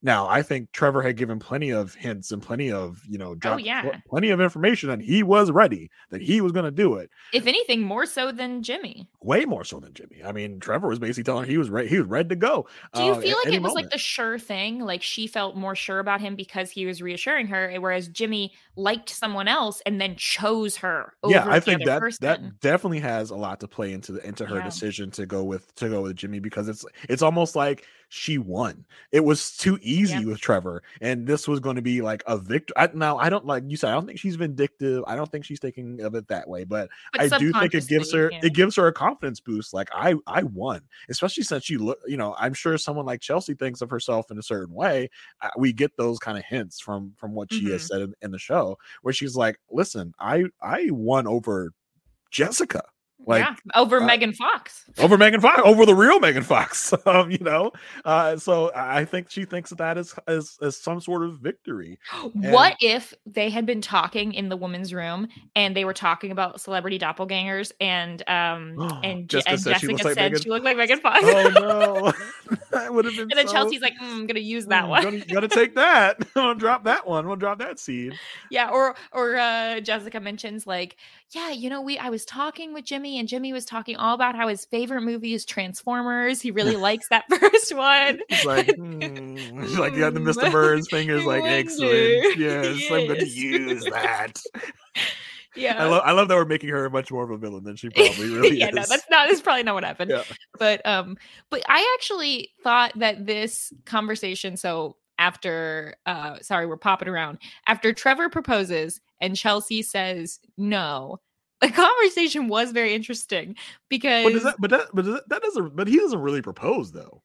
Speaker 2: Now, I think Trevor had given plenty of hints and plenty of, you know, pl-
Speaker 1: yeah.
Speaker 2: plenty of information and he was ready that he was gonna do it.
Speaker 1: If anything, more so than Jimmy.
Speaker 2: Way more so than Jimmy. I mean, Trevor was basically telling her he was ready, he was ready to go.
Speaker 1: Do you
Speaker 2: uh,
Speaker 1: feel like it was like the sure thing? Like she felt more sure about him because he was reassuring her, whereas Jimmy liked someone else and then chose her over
Speaker 2: yeah, I think that
Speaker 1: person.
Speaker 2: that definitely has a lot to play into the into her
Speaker 1: Yeah.
Speaker 2: decision to go with to go with Jimmy because it's it's almost like she won. It was too easy
Speaker 1: Yep.
Speaker 2: with Trevor, and this was going to be like a victory. I, now I don't like you said. I don't think she's vindictive. I don't think she's thinking of it that way, but,
Speaker 1: But
Speaker 2: I do think it gives her
Speaker 1: yeah.
Speaker 2: it gives her a confidence boost. Like I I won, especially since she look. You know, I'm sure someone like Chelsea thinks of herself in a certain way. Uh, we get those kind of hints from from what she has
Speaker 1: Mhm.
Speaker 2: said in, in the show, where she's like, "Listen, I I won over Jessica." Like
Speaker 1: yeah, over
Speaker 2: uh,
Speaker 1: Megan Fox.
Speaker 2: over Megan Fox, over the real Megan Fox. Um, you know, uh, so I think she thinks that that is is, is some sort of victory.
Speaker 1: What if they had been talking in the woman's room and they were talking about celebrity doppelgangers and um and,
Speaker 2: Jessica
Speaker 1: and
Speaker 2: said she
Speaker 1: Jessica
Speaker 2: looks like
Speaker 1: said
Speaker 2: Megan-
Speaker 1: she looked like Megan Fox.
Speaker 2: Oh no, that would have been.
Speaker 1: and then
Speaker 2: so-
Speaker 1: Chelsea's like, mm, I'm gonna use that
Speaker 2: Mm,
Speaker 1: one.
Speaker 2: Gotta, gotta take that. I'm gonna drop that one. We'll drop that seed.
Speaker 1: Yeah, or or uh Jessica mentions like, yeah, you know, we I was talking with Jimmy and Jimmy was talking all about how his favorite movie is Transformers. He really likes that first one.
Speaker 2: It's like, hmm. Like, yeah, the Mr. Burns fingers, like, excellent. Yes, I'm going to use that.
Speaker 1: yeah.
Speaker 2: I love, I love that we're making her much more of a villain than she probably really
Speaker 1: yeah,
Speaker 2: is.
Speaker 1: Yeah, no, that's not that's probably not what happened.
Speaker 2: Yeah.
Speaker 1: But um, but I actually thought that this conversation, so after uh sorry, we're popping around. After Trevor proposes and Chelsea says no, the conversation was very interesting because
Speaker 2: but does that, but that, but does that, doesn't, but he doesn't really propose though.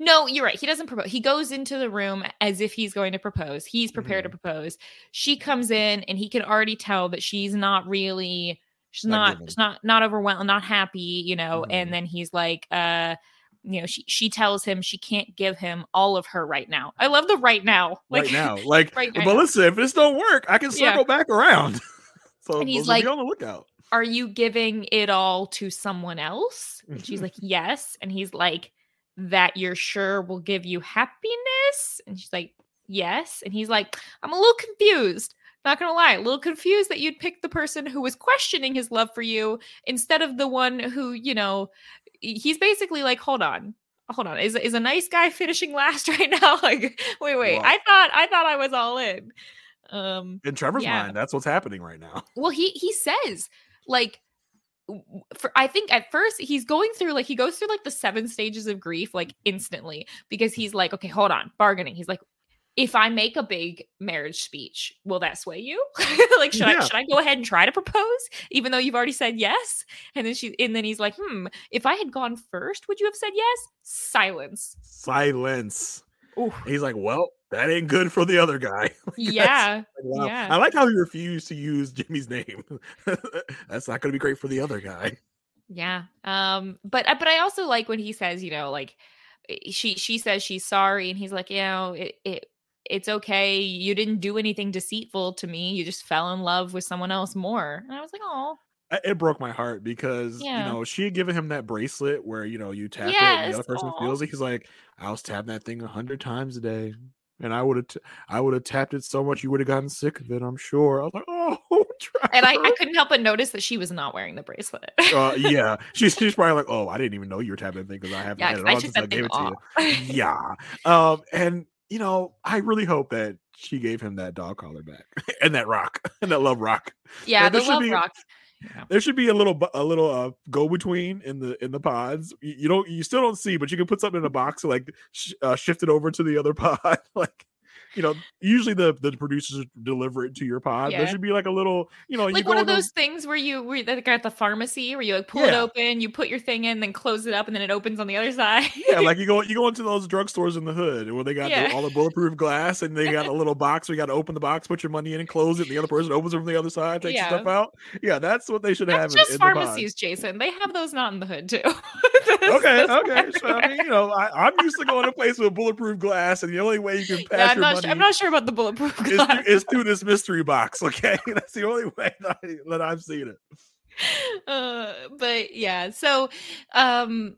Speaker 1: No, you're right. He doesn't propose. He goes into the room as if he's going to propose. He's prepared
Speaker 2: Mm-hmm.
Speaker 1: to propose. She comes in and he can already tell that she's not really she's
Speaker 2: Not
Speaker 1: not she's not not overwhelmed, not happy, you know.
Speaker 2: Mhm.
Speaker 1: And then he's like uh you know, she she tells him she can't give him all of her right now. I love the right now. Like
Speaker 2: right now, like,
Speaker 1: right
Speaker 2: but listen, if this don't work, I can
Speaker 1: Yeah.
Speaker 2: circle back around. so
Speaker 1: And he's like-
Speaker 2: be on the lookout.
Speaker 1: are you giving it all to someone else? And she's mm-hmm. like, yes. And he's like, that you're sure will give you happiness? And she's like, yes. And he's like, I'm a little confused. Not gonna lie, a little confused that you'd pick the person who was questioning his love for you instead of the one who, you know, he's basically like, hold on. Hold on. Is is a nice guy finishing last right now? Like, wait, wait.
Speaker 2: Wow.
Speaker 1: I thought I thought I was all in. Um
Speaker 2: In Trevor's
Speaker 1: yeah.
Speaker 2: mind, that's what's happening right now.
Speaker 1: well, he he says like for I think at first he's going through like he goes through like the seven stages of grief like instantly because he's like, okay, hold on, bargaining. He's like, if I make a big marriage speech, will that sway you? like, should
Speaker 2: Yeah.
Speaker 1: I should I go ahead and try to propose, even though you've already said yes? And then she and then he's like, hmm, if I had gone first, would you have said yes? Silence.
Speaker 2: Silence.
Speaker 1: Ooh.
Speaker 2: He's like, well, that ain't good for the other guy.
Speaker 1: Yeah.
Speaker 2: Like, wow.
Speaker 1: Yeah.
Speaker 2: I like how he refused to use Jimmy's name. That's not going to be great for the other guy.
Speaker 1: Yeah. Um but but I also like when he says, you know, like eh, she she says she's sorry and he's like, you know, it, it it's okay. You didn't do anything deceitful to me. You just fell in love with someone else more. And I was like, "Oh,
Speaker 2: it broke my heart because
Speaker 1: Yeah.
Speaker 2: you know she had given him that bracelet where you know you tap it and the other person
Speaker 1: aw.
Speaker 2: feels it. He's like, I was tapping that thing a hundred times a day, and I would have t- I would have tapped it so much you would have gotten sick of it. I'm sure. I was like, oh,
Speaker 1: And I, I couldn't help but notice that she was not wearing the bracelet.
Speaker 2: uh, yeah, she's she's probably like, oh, I didn't even know you were tapping that thing because I haven't
Speaker 1: yeah,
Speaker 2: had it
Speaker 1: I
Speaker 2: on since I gave it to you. yeah um and you know i really hope that she gave him that dog collar back and that rock and that love rock
Speaker 1: yeah,
Speaker 2: Like,
Speaker 1: the
Speaker 2: there should
Speaker 1: love
Speaker 2: be-
Speaker 1: rock. Yeah.
Speaker 2: there should be a little a little uh go between in the in the pods you, you don't you still don't see but you can put something in a box and like sh- uh, shift it over to the other pod like you know usually the the producers deliver it to your pod there
Speaker 1: Yeah.
Speaker 2: should be like a little you know you
Speaker 1: Like
Speaker 2: go
Speaker 1: one of those things where you where they're at the pharmacy where you like pull it open, you put your thing in, then close it up, and then it opens on the other side.
Speaker 2: yeah, like you go you go into those drugstores in the hood where they got the- all the bulletproof glass and they got a little box where you got to open the box, put your money in, and close it. And the other person opens it from the other side, takes
Speaker 1: Yeah.
Speaker 2: stuff out. Yeah, that's what they should
Speaker 1: That's
Speaker 2: have.
Speaker 1: just
Speaker 2: in, in the
Speaker 1: pharmacies, Jason. They have those not in the hood too.
Speaker 2: Okay, okay. So, I mean, you know, I, I'm used to going to a place with bulletproof glass, and the only way you can pass
Speaker 1: yeah,
Speaker 2: your money
Speaker 1: I'm not sure about the bulletproof
Speaker 2: is,
Speaker 1: glass.
Speaker 2: through, is through this mystery box. Okay, that's the only way that, I, that I've seen it.
Speaker 1: uh, but yeah, so um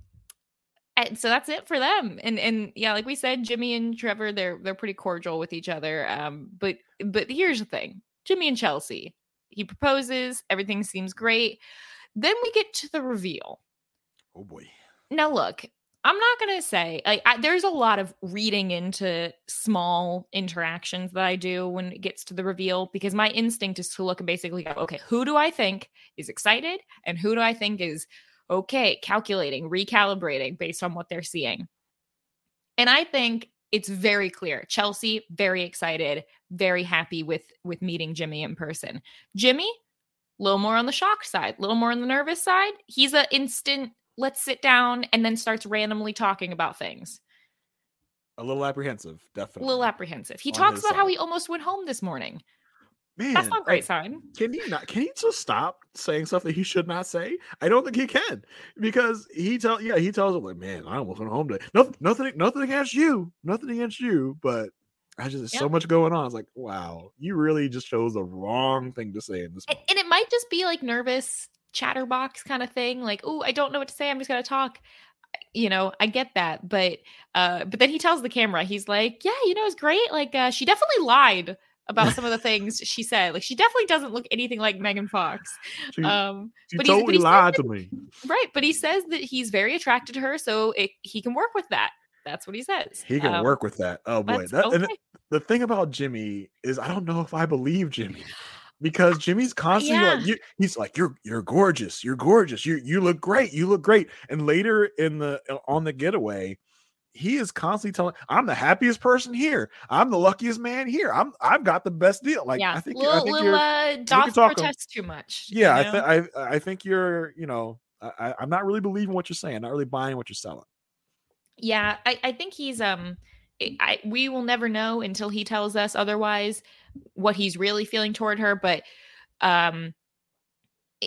Speaker 1: and so that's it for them. And and yeah, like we said, Jimmy and Trevor, they're they're pretty cordial with each other. Um, but but here's the thing: Jimmy and Chelsea. He proposes, everything seems great. Then we get to the reveal.
Speaker 2: Oh boy.
Speaker 1: Now, look, I'm not gonna say like I, there's a lot of reading into small interactions that I do when it gets to the reveal because my instinct is to look and basically go, okay, who do I think is excited and who do I think is okay, calculating, recalibrating based on what they're seeing. And I think it's very clear. Chelsea very excited, very happy with with meeting Jimmy in person. Jimmy, a little more on the shock side, a little more on the nervous side. He's a instant let's sit down and then starts randomly talking about things.
Speaker 2: A little apprehensive, definitely.
Speaker 1: A little apprehensive. He
Speaker 2: On
Speaker 1: talks about how he almost went home this morning.
Speaker 2: Man,
Speaker 1: That's not a great
Speaker 2: like,
Speaker 1: sign.
Speaker 2: Can he not? Can he just stop saying stuff that he should not say? I don't think he can because he tell yeah he tells him like man I almost went home today. Nothing nothing nothing against you, nothing against you, but I just there's so much going on. It's like wow, you really just chose the wrong thing to say in this.
Speaker 1: And, and it might just be like nervous chatterbox kind of thing. Like, oh, I don't know what to say. I'm just gonna talk. You know, I get that, but uh, but then he tells the camera, he's like, yeah, you know, it's great. Like, uh, she definitely lied about some of the things she said. Like, she definitely doesn't look anything like Megan Fox.
Speaker 2: She,
Speaker 1: Um,
Speaker 2: she
Speaker 1: but he's- but
Speaker 2: totally
Speaker 1: he
Speaker 2: lied
Speaker 1: that-
Speaker 2: to me.
Speaker 1: right, but he says that he's very attracted to her, so it, he can work with that. That's what he says.
Speaker 2: He can
Speaker 1: Um,
Speaker 2: work with that. Oh boy, that,
Speaker 1: okay.
Speaker 2: the thing about Jimmy is I don't know if I believe Jimmy because Jimmy's constantly like
Speaker 1: Yeah.
Speaker 2: you, he's like you're you're gorgeous, you're gorgeous, you you look great, you look great. And later in the uh, on the getaway, he is constantly telling I'm the happiest person here. I'm the luckiest man here. I'm I've got the best deal. Like
Speaker 1: yeah,
Speaker 2: I think
Speaker 1: little,
Speaker 2: I think
Speaker 1: little
Speaker 2: you're
Speaker 1: uh, doth protest too much. you
Speaker 2: yeah,
Speaker 1: know?
Speaker 2: I, th- I I think you're you know I, I'm not really believing what you're saying, not really buying what you're selling.
Speaker 1: yeah I, I think he's um I we will never know until he tells us otherwise what he's really feeling toward her but um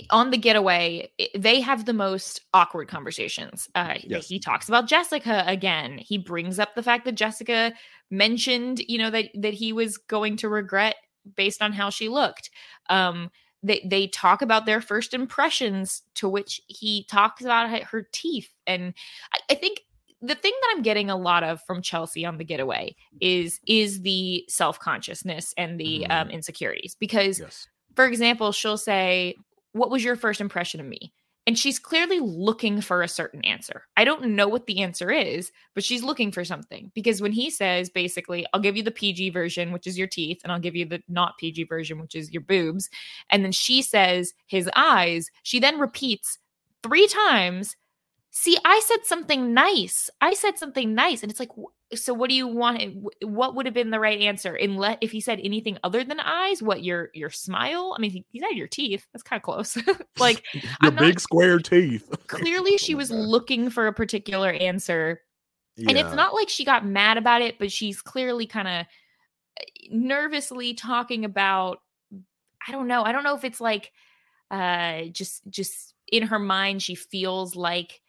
Speaker 1: on the getaway they have the most awkward conversations. Uh
Speaker 2: Yes.
Speaker 1: he talks about jessica again. He brings up the fact that jessica mentioned you know that that he was going to regret based on how she looked. Um they they talk about their first impressions to which he talks about her- teeth. And I, I think the thing that i'm getting a lot of from chelsea on the getaway is is the self-consciousness and the um, insecurities because
Speaker 2: Yes.
Speaker 1: for example she'll say what was your first impression of me? And she's clearly looking for a certain answer. I don't know what the answer is but she's looking for something because when he says basically i'll give you the pg version which is your teeth and i'll give you the not pg version which is your boobs and then she says his eyes she then repeats three times see i said something nice. I said something nice and it's like so what do you want? What would have been the right answer? In let if he said anything other than eyes what your your smile? I mean he, he said your teeth. That's kind of close. Like
Speaker 2: your
Speaker 1: I'm not-
Speaker 2: big square teeth.
Speaker 1: clearly she was looking for a particular answer and it's not like she got mad about it but she's clearly kind of nervously talking about i don't know. I don't know if it's like uh just just in her mind she feels like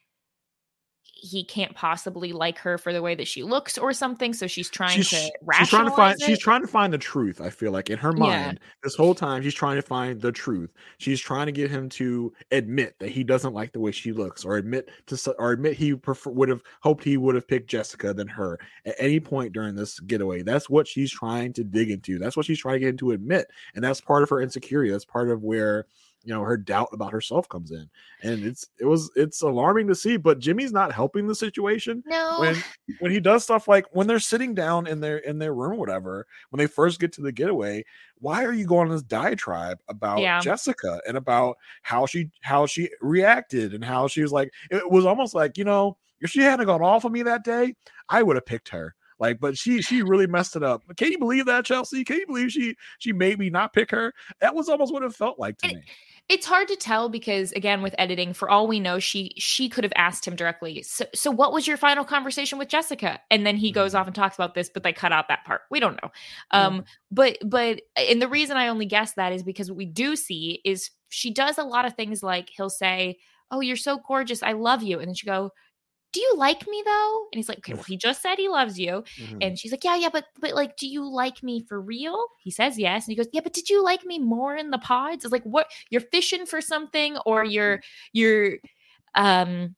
Speaker 1: he can't possibly like her for the way that she looks or something. So she's trying
Speaker 2: she's,
Speaker 1: to
Speaker 2: she's trying to find
Speaker 1: it.
Speaker 2: she's trying to find the truth. I feel like in her mind, yeah. this whole time she's trying to find the truth. She's trying to get him to admit that he doesn't like the way she looks, or admit to or admit he prefer, would have hoped he would have picked Jessica than her at any point during this getaway. That's what she's trying to dig into. That's what she's trying to get him to admit, and that's part of her insecurity. That's part of where you know her doubt about herself comes in and it's it was it's alarming to see but jimmy's not helping the situation
Speaker 1: no
Speaker 2: when when he does stuff like when they're sitting down in their in their room or whatever when they first get to the getaway why are you going on this diatribe about yeah. jessica and about how she how she reacted and how she was like it was almost like you know if she hadn't gone off of me that day i would have picked her like, but she she really messed it up. Can you believe that, Chelsea? Can you believe she she made me not pick her? That was almost what it felt like to
Speaker 1: it,
Speaker 2: me.
Speaker 1: It's hard to tell because again, with editing, for all we know, she she could have asked him directly. So so what was your final conversation with Jessica? And then he goes mm-hmm. off and talks about this, but they cut out that part. We don't know. Um, mm-hmm. but but and the reason I only guess that is because what we do see is she does a lot of things like he'll say, Oh, you're so gorgeous. I love you. And then she go, do you like me though? And he's like, okay, well, he just said he loves you. Mm-hmm. And she's like, yeah, yeah, but but like, do you like me for real? He says yes. And he goes, yeah, but did you like me more in the pods? It's like, what you're fishing for something or you're you're um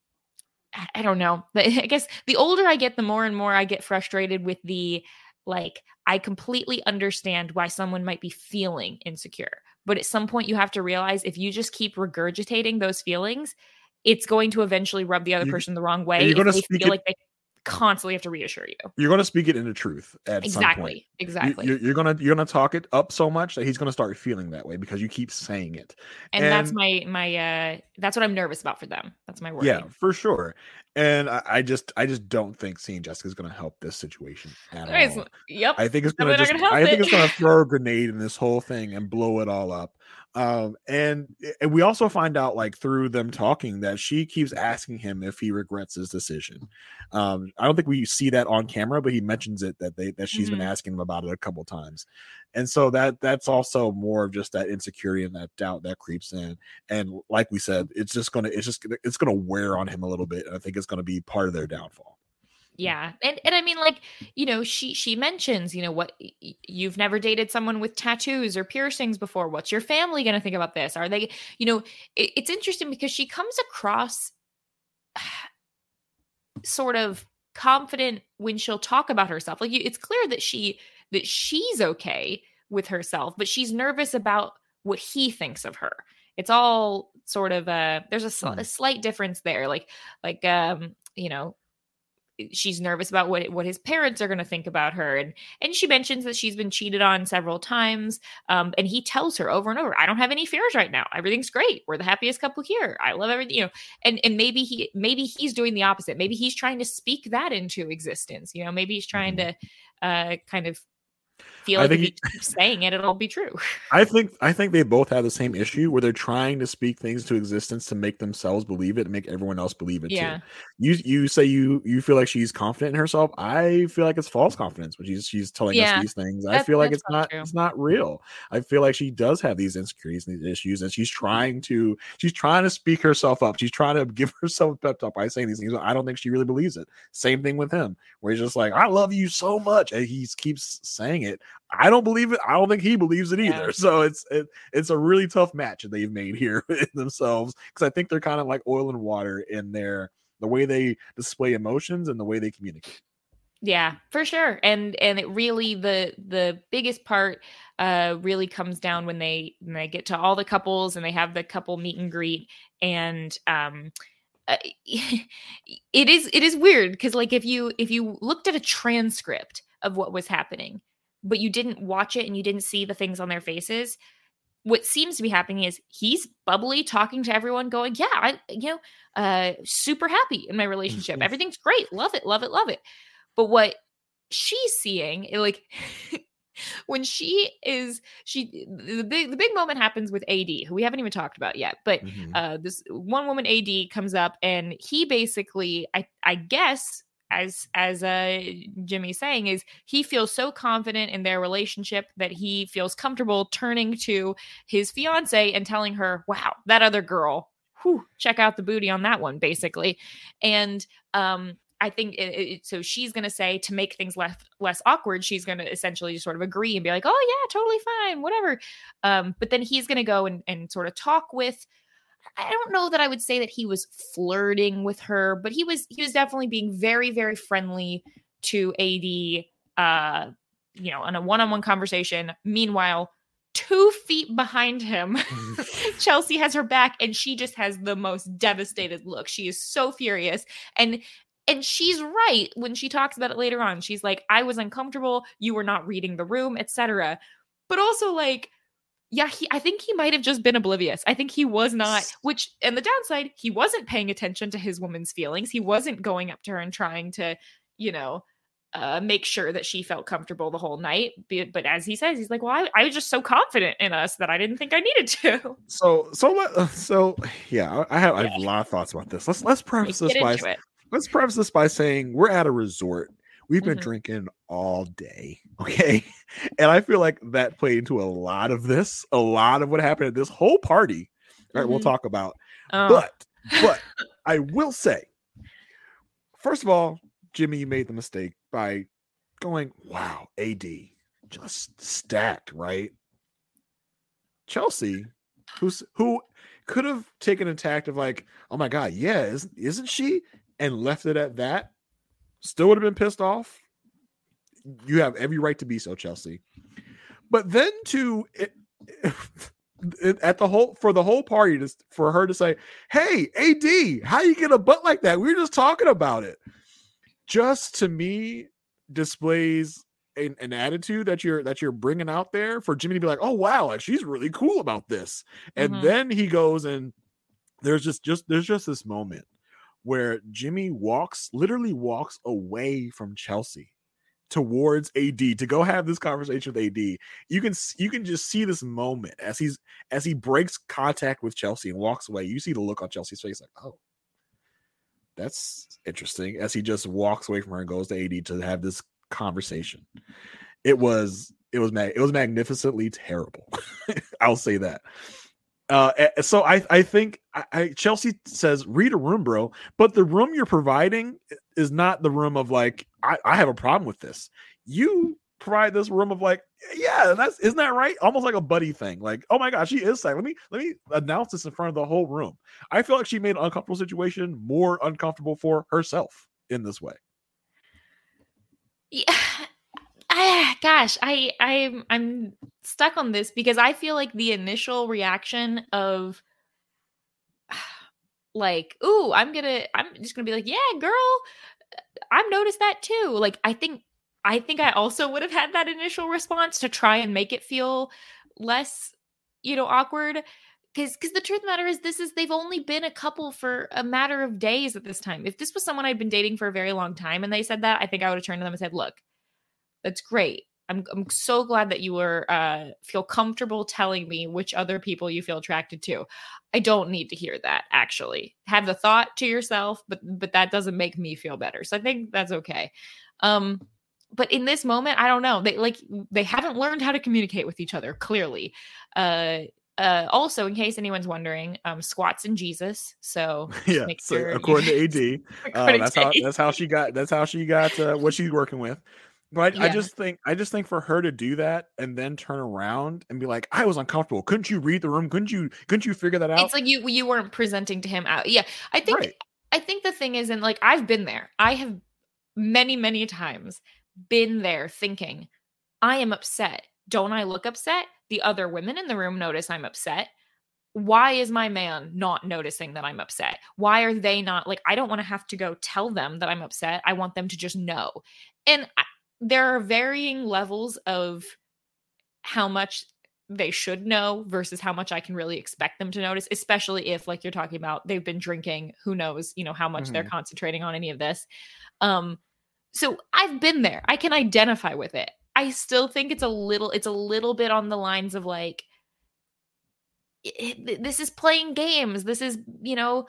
Speaker 1: I don't know. But I guess the older I get, the more and more I get frustrated with the like, I completely understand why someone might be feeling insecure. But at some point, you have to realize if you just keep regurgitating those feelings, it's going to eventually rub the other you, person the wrong way.
Speaker 2: You're going to
Speaker 1: feel
Speaker 2: it,
Speaker 1: like they constantly have to reassure you.
Speaker 2: You're going to speak it into truth at
Speaker 1: exactly, Exactly.
Speaker 2: You, are going to you're going to talk it up so much that he's going to start feeling that way because you keep saying it.
Speaker 1: And, and that's my my uh that's what I'm nervous about for them. That's my worry.
Speaker 2: Yeah, for sure. And I, I just I just don't think seeing Jessica is going to help this situation at all.
Speaker 1: Yep.
Speaker 2: I think it's going to I think it's going to throw a grenade in this whole thing and blow it all up. Um, and and we also find out like through them talking that she keeps asking him if he regrets his decision. Um, I don't think we see that on camera, but he mentions it that they that she's mm-hmm. been asking him about it a couple times, and so that that's also more of just that insecurity and that doubt that creeps in. And like we said, it's just gonna it's just it's gonna wear on him a little bit, and I think it's gonna be part of their downfall
Speaker 1: yeah and and i mean like you know she she mentions you know what you've never dated someone with tattoos or piercings before. What's your family going to think about this? Are they you know it, it's interesting because she comes across sort of confident when she'll talk about herself. Like it's clear that she that she's okay with herself but she's nervous about what he thinks of her. It's all sort of uh there's a, sl- a slight difference there. Like like um you know she's nervous about what what his parents are going to think about her and and she mentions that she's been cheated on several times um and he tells her over and over i don't have any fears right now. Everything's great. We're the happiest couple here. I love everything you know and and maybe he maybe he's doing the opposite. Maybe he's trying to speak that into existence you know? Maybe he's trying mm-hmm. to uh kind of feel like if he, keeps saying it, it'll be true.
Speaker 2: I think I think they both have the same issue where they're trying to speak things to existence to make themselves believe it and make everyone else believe it yeah. too. You you say you you feel like she's confident in herself. I feel like it's false confidence when she's she's telling yeah. us these things. I feel like it's not true. it's not real. I feel like she does have these insecurities and these issues, and she's trying to she's trying to speak herself up. She's trying to give herself a pep talk by saying these things. I don't think she really believes it. Same thing with him, where he's just like, "I love you so much," and he keeps saying it. I don't believe it. I don't think he believes it either. Yeah. So it's it, it's a really tough match that they've made here themselves because I think they're kind of like oil and water in their the way they display emotions and the way they communicate.
Speaker 1: Yeah, for sure. And and it really the the biggest part uh really comes down when they when they get to all the couples and they have the couple meet and greet and um uh, it is it is weird because like if you if you looked at a transcript of what was happening but you didn't watch it and you didn't see the things on their faces what seems to be happening is he's bubbly talking to everyone going yeah i you know uh super happy in my relationship mm-hmm. everything's great love it love it love it but what she's seeing like when she is she the big the big moment happens with AD who we haven't even talked about yet but mm-hmm. uh this one woman AD comes up and he basically I I guess as as uh Jimmy's saying is he feels so confident in their relationship that he feels comfortable turning to his fiance and telling her, "Wow, that other girl, whew, check out the booty on that one, basically. And um, I think it, it, so. She's going to say to make things less less awkward. She's going to essentially sort of agree and be like, "Oh yeah, totally fine, whatever." Um, but then he's going to go and and sort of talk with. I don't know that I would say that he was flirting with her, but he was he was definitely being very very friendly to AD. Uh, you know, in a one on one conversation. Meanwhile, two feet behind him. Chelsea has her back and she just has the most devastated look. She is so furious. And and she's right when she talks about it later on. She's like, I was uncomfortable, you were not reading the room, etc. But also like yeah, he, I think he might have just been oblivious. I think he was not, which, and the downside, he wasn't paying attention to his woman's feelings. He wasn't going up to her and trying to, you know, uh, make sure that she felt comfortable the whole night. But as he says, he's like, "Well, I, I, was just so confident in us that I didn't think I needed to."
Speaker 2: So, so, so, yeah, I have, I have a lot of thoughts about this. Let's let's preface this by let's preface this by saying we're at a resort. We've been mm-hmm. drinking all day, okay, and I feel like that played into a lot of this, a lot of what happened at this whole party. All right, mm-hmm. we'll talk about, oh. but but I will say, first of all, Jimmy, you made the mistake by going, wow, AD just stacked, right? Chelsea, who's who could have taken a tact of like, oh my god, yeah, isn't, isn't she? And left it at that, still would have been pissed off. You have every right to be so, Chelsea. But then to it, at the whole for the whole party to, for her to say, "Hey, AD, how you get a butt like that? We were just talking about it." just to me displays an, an, attitude that you're that you're bringing out there for Jimmy to be like, oh wow, like she's really cool about this, and mm-hmm. then he goes and there's just just there's just this moment where Jimmy walks literally walks away from Chelsea towards AD to go have this conversation with AD. You can you can just see this moment as he's as he breaks contact with Chelsea and walks away. You see the look on Chelsea's face like, oh, that's interesting as he just walks away from her and goes to AD to have this conversation. It was it was mag- it was magnificently terrible. I'll say that. Uh, so I I think I, I, Chelsea says read a room, bro, but the room you're providing is not the room of like I, I have a problem with this. You provide this room of like, yeah, that's isn't that right? Almost like a buddy thing. Like, oh my gosh, she is saying, let me let me announce this in front of the whole room. I feel like she made an uncomfortable situation more uncomfortable for herself in this way.
Speaker 1: Yeah. I, uh, gosh, I I'm I'm stuck on this because I feel like the initial reaction of like, ooh, I'm gonna I'm just gonna be like, yeah, girl, uh, I've noticed that too. Like, I think I think I also would have had that initial response to try and make it feel less, you know, awkward. Because because the truth the matter is this is they've only been a couple for a matter of days at this time. If this was someone I'd been dating for a very long time and they said that, I think I would have turned to them and said, look, that's great. I'm I'm so glad that you were uh feel comfortable telling me which other people you feel attracted to. I don't need to hear that actually. Have the thought to yourself, but but that doesn't make me feel better. So I think that's okay. Um but in this moment, I don't know. They like they haven't learned how to communicate with each other clearly. Uh, uh, also, in case anyone's wondering, um, squats in Jesus. So
Speaker 2: yeah, so sure according to AD, uh, that's how that's how she got that's how she got uh, what she's working with. But yeah. I just think I just think for her to do that and then turn around and be like, I was uncomfortable. Couldn't you read the room? Couldn't you couldn't you figure that out?
Speaker 1: It's like you you weren't presenting to him out. Yeah. I think right. I think the thing is, and like I've been there. I have many, many times been there thinking, I am upset. Don't I look upset? The other women in the room notice I'm upset. Why is my man not noticing that I'm upset? Why are they not like, I don't want to have to go tell them that I'm upset. I want them to just know. And I, there are varying levels of how much they should know versus how much I can really expect them to notice, especially if, like you're talking about, they've been drinking, who knows, you know, how much mm-hmm. they're concentrating on any of this. Um, so I've been there. I can identify with it. I still think it's a little it's a little bit on the lines of like it, this is playing games. This is, you know,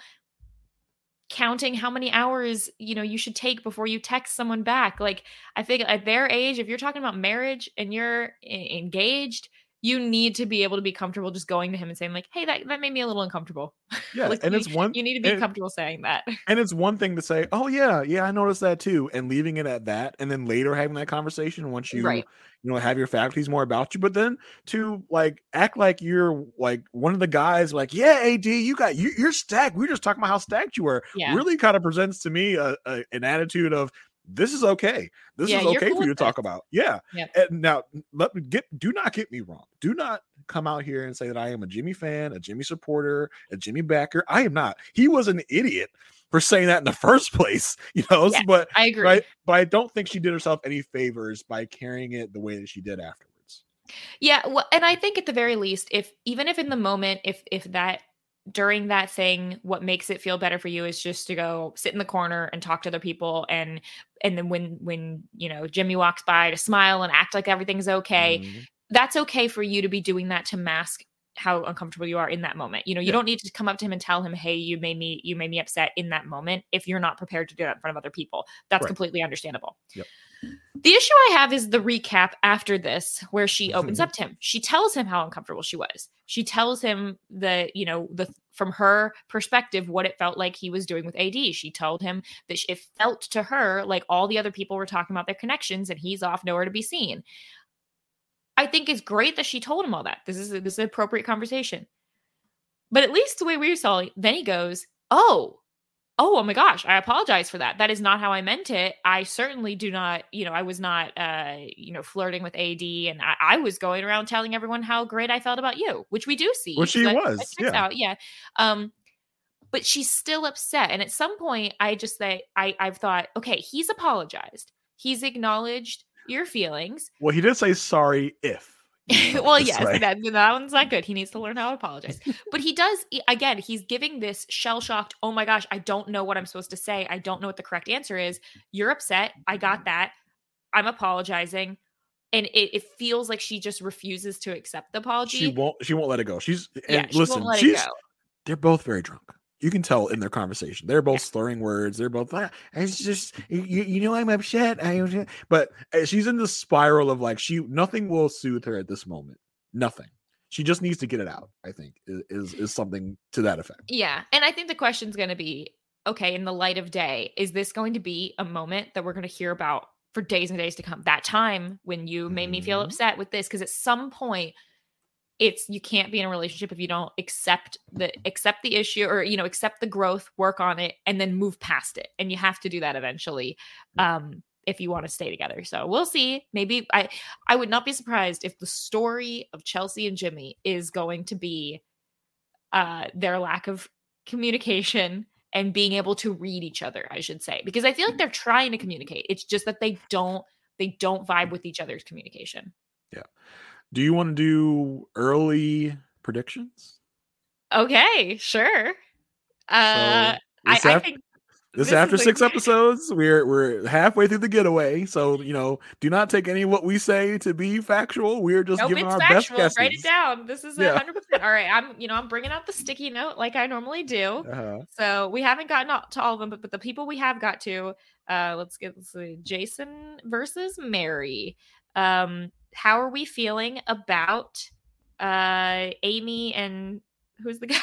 Speaker 1: counting how many hours, you know, you should take before you text someone back. Like I think at their age if you're talking about marriage and you're engaged, you need to be able to be comfortable just going to him and saying like, "Hey, that that made me a little uncomfortable."
Speaker 2: Yeah,
Speaker 1: Like,
Speaker 2: and
Speaker 1: you,
Speaker 2: it's one
Speaker 1: you need to be
Speaker 2: and-
Speaker 1: comfortable saying that.
Speaker 2: And it's one thing to say, "Oh yeah, yeah, I noticed that too," and leaving it at that, and then later having that conversation once you,
Speaker 1: Right.
Speaker 2: you know, have your faculties more about you. But then to like act like you're like one of the guys, like, "Yeah, Ad, you got you, you're stacked." We were just talking about how stacked you were.
Speaker 1: Yeah.
Speaker 2: Really, kind of presents to me a, a, an attitude of this is okay. This
Speaker 1: Yeah,
Speaker 2: is okay
Speaker 1: cool
Speaker 2: for you to talk about. Yeah.
Speaker 1: Yep.
Speaker 2: And now let me get do not get me wrong. Do not come out here and say that I am a Jimmy fan, a Jimmy supporter, a Jimmy backer. I am not. He was an idiot for saying that in the first place, you know.
Speaker 1: Yes,
Speaker 2: but
Speaker 1: I agree.
Speaker 2: right, but I don't think she did herself any favors by carrying it the way that she did afterwards.
Speaker 1: Yeah, well, and I think at the very least, if even if in the moment, if if that during that thing, what makes it feel better for you is just to go sit in the corner and talk to other people, and and then when when you know Jimmy walks by to smile and act like everything's okay,
Speaker 2: Mhm.
Speaker 1: that's okay for you to be doing that to mask how uncomfortable you are in that moment. You know, you
Speaker 2: Yeah.
Speaker 1: don't need to come up to him and tell him, "Hey, you made me you made me upset in that moment." If you're not prepared to do that in front of other people, that's
Speaker 2: Right.
Speaker 1: completely understandable.
Speaker 2: Yep.
Speaker 1: The issue I have is the recap after this, where she mm-hmm. opens up to him. She tells him how uncomfortable she was. She tells him the, you know, the from her perspective, what it felt like he was doing with AD. She told him that it felt to her like all the other people were talking about their connections, and he's off nowhere to be seen. I think it's great that she told him all that. This is this is an appropriate conversation. But at least the way we saw it, then he goes, "Oh, oh, oh my gosh, I apologize for that. That is not how I meant it. I certainly do not, you know, I was not, uh, you know, flirting with AD, and I, I was going around telling everyone how great I felt about you, which we do see.
Speaker 2: Which she was, yeah.
Speaker 1: out, yeah. Um, but she's still upset, and at some point, I just say, I, I've thought, okay, he's apologized. He's acknowledged your feelings.
Speaker 2: Well, he did say sorry if.
Speaker 1: well, yes, that, that one's not good. He needs to learn how to apologize. but he does, again, he's giving this shell shocked, oh my gosh, I don't know what I'm supposed to say. I don't know what the correct answer is. You're upset. I got that. I'm apologizing. And it, it feels like she just refuses to accept the apology.
Speaker 2: she won't. She won't let it go. She's
Speaker 1: yeah,
Speaker 2: and
Speaker 1: she
Speaker 2: listen.
Speaker 1: won't let
Speaker 2: she's
Speaker 1: go.
Speaker 2: they're both very drunk. You can tell in their conversation. They're both slurring words. They're both like, it's just you, you know I'm upset. I but uh, she's in the spiral of like she nothing will soothe her at this moment. Nothing. She just needs to get it out. I think is is, something to that effect.
Speaker 1: Yeah. And I think the question's going to be okay, in the light of day, is this going to be a moment that we're going to hear about for days and days to come? That time when you made me feel
Speaker 2: Mhm.
Speaker 1: upset with this? Because at some point, it's you can't be in a relationship if you don't accept the accept the issue or you know accept the growth work on it and then move past it. And you have to do that eventually um if you want to stay together. So we'll see. Maybe i i would not be surprised if the story of chelsea and jimmy is going to be uh their lack of communication and being able to read each other i should say because i feel like they're trying to communicate. It's just that they don't they don't vibe with each other's communication
Speaker 2: Do you want to do early predictions?
Speaker 1: okay sure uh
Speaker 2: So,
Speaker 1: I,
Speaker 2: this
Speaker 1: I think
Speaker 2: This
Speaker 1: This
Speaker 2: after six
Speaker 1: like-
Speaker 2: episodes, we're we're halfway through the getaway. So you know, do not take any of what we say to be factual. We're just
Speaker 1: Nope,
Speaker 2: giving our best
Speaker 1: factual.
Speaker 2: guesses.
Speaker 1: Write it down. This is
Speaker 2: Yeah.
Speaker 1: hundred percent. All right, I'm you know I'm bringing out the sticky note like I normally do.
Speaker 2: Uh-huh.
Speaker 1: So we haven't gotten to all of them, but, but the people we have got to, uh, let's get let's see, Jason versus Mary. Um, how are we feeling about uh Amy and who's the guy?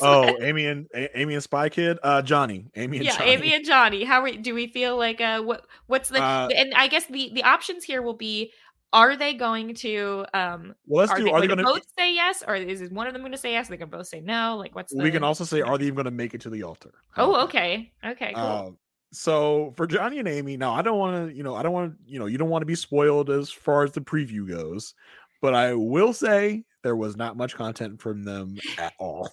Speaker 2: Oh,
Speaker 1: with?
Speaker 2: Amy and A- Amy and Spy Kid, uh, Johnny, Amy and
Speaker 1: yeah,
Speaker 2: Johnny.
Speaker 1: Amy and Johnny. How are we, do we feel like uh what what's the
Speaker 2: Uh,
Speaker 1: and I guess the the options here will be are they going to um
Speaker 2: well, let's
Speaker 1: are
Speaker 2: do.
Speaker 1: they
Speaker 2: Are they
Speaker 1: to both say yes, or is one of them going to say yes? They can both say no. Like, what's the?
Speaker 2: We can also say, are they even going to make it to the altar?
Speaker 1: Oh, okay, okay, cool.
Speaker 2: So for Johnny and Amy, now I don't want to, you know, I don't want to, you know, you don't want to be spoiled as far as the preview goes, but I will say there was not much content from them at all.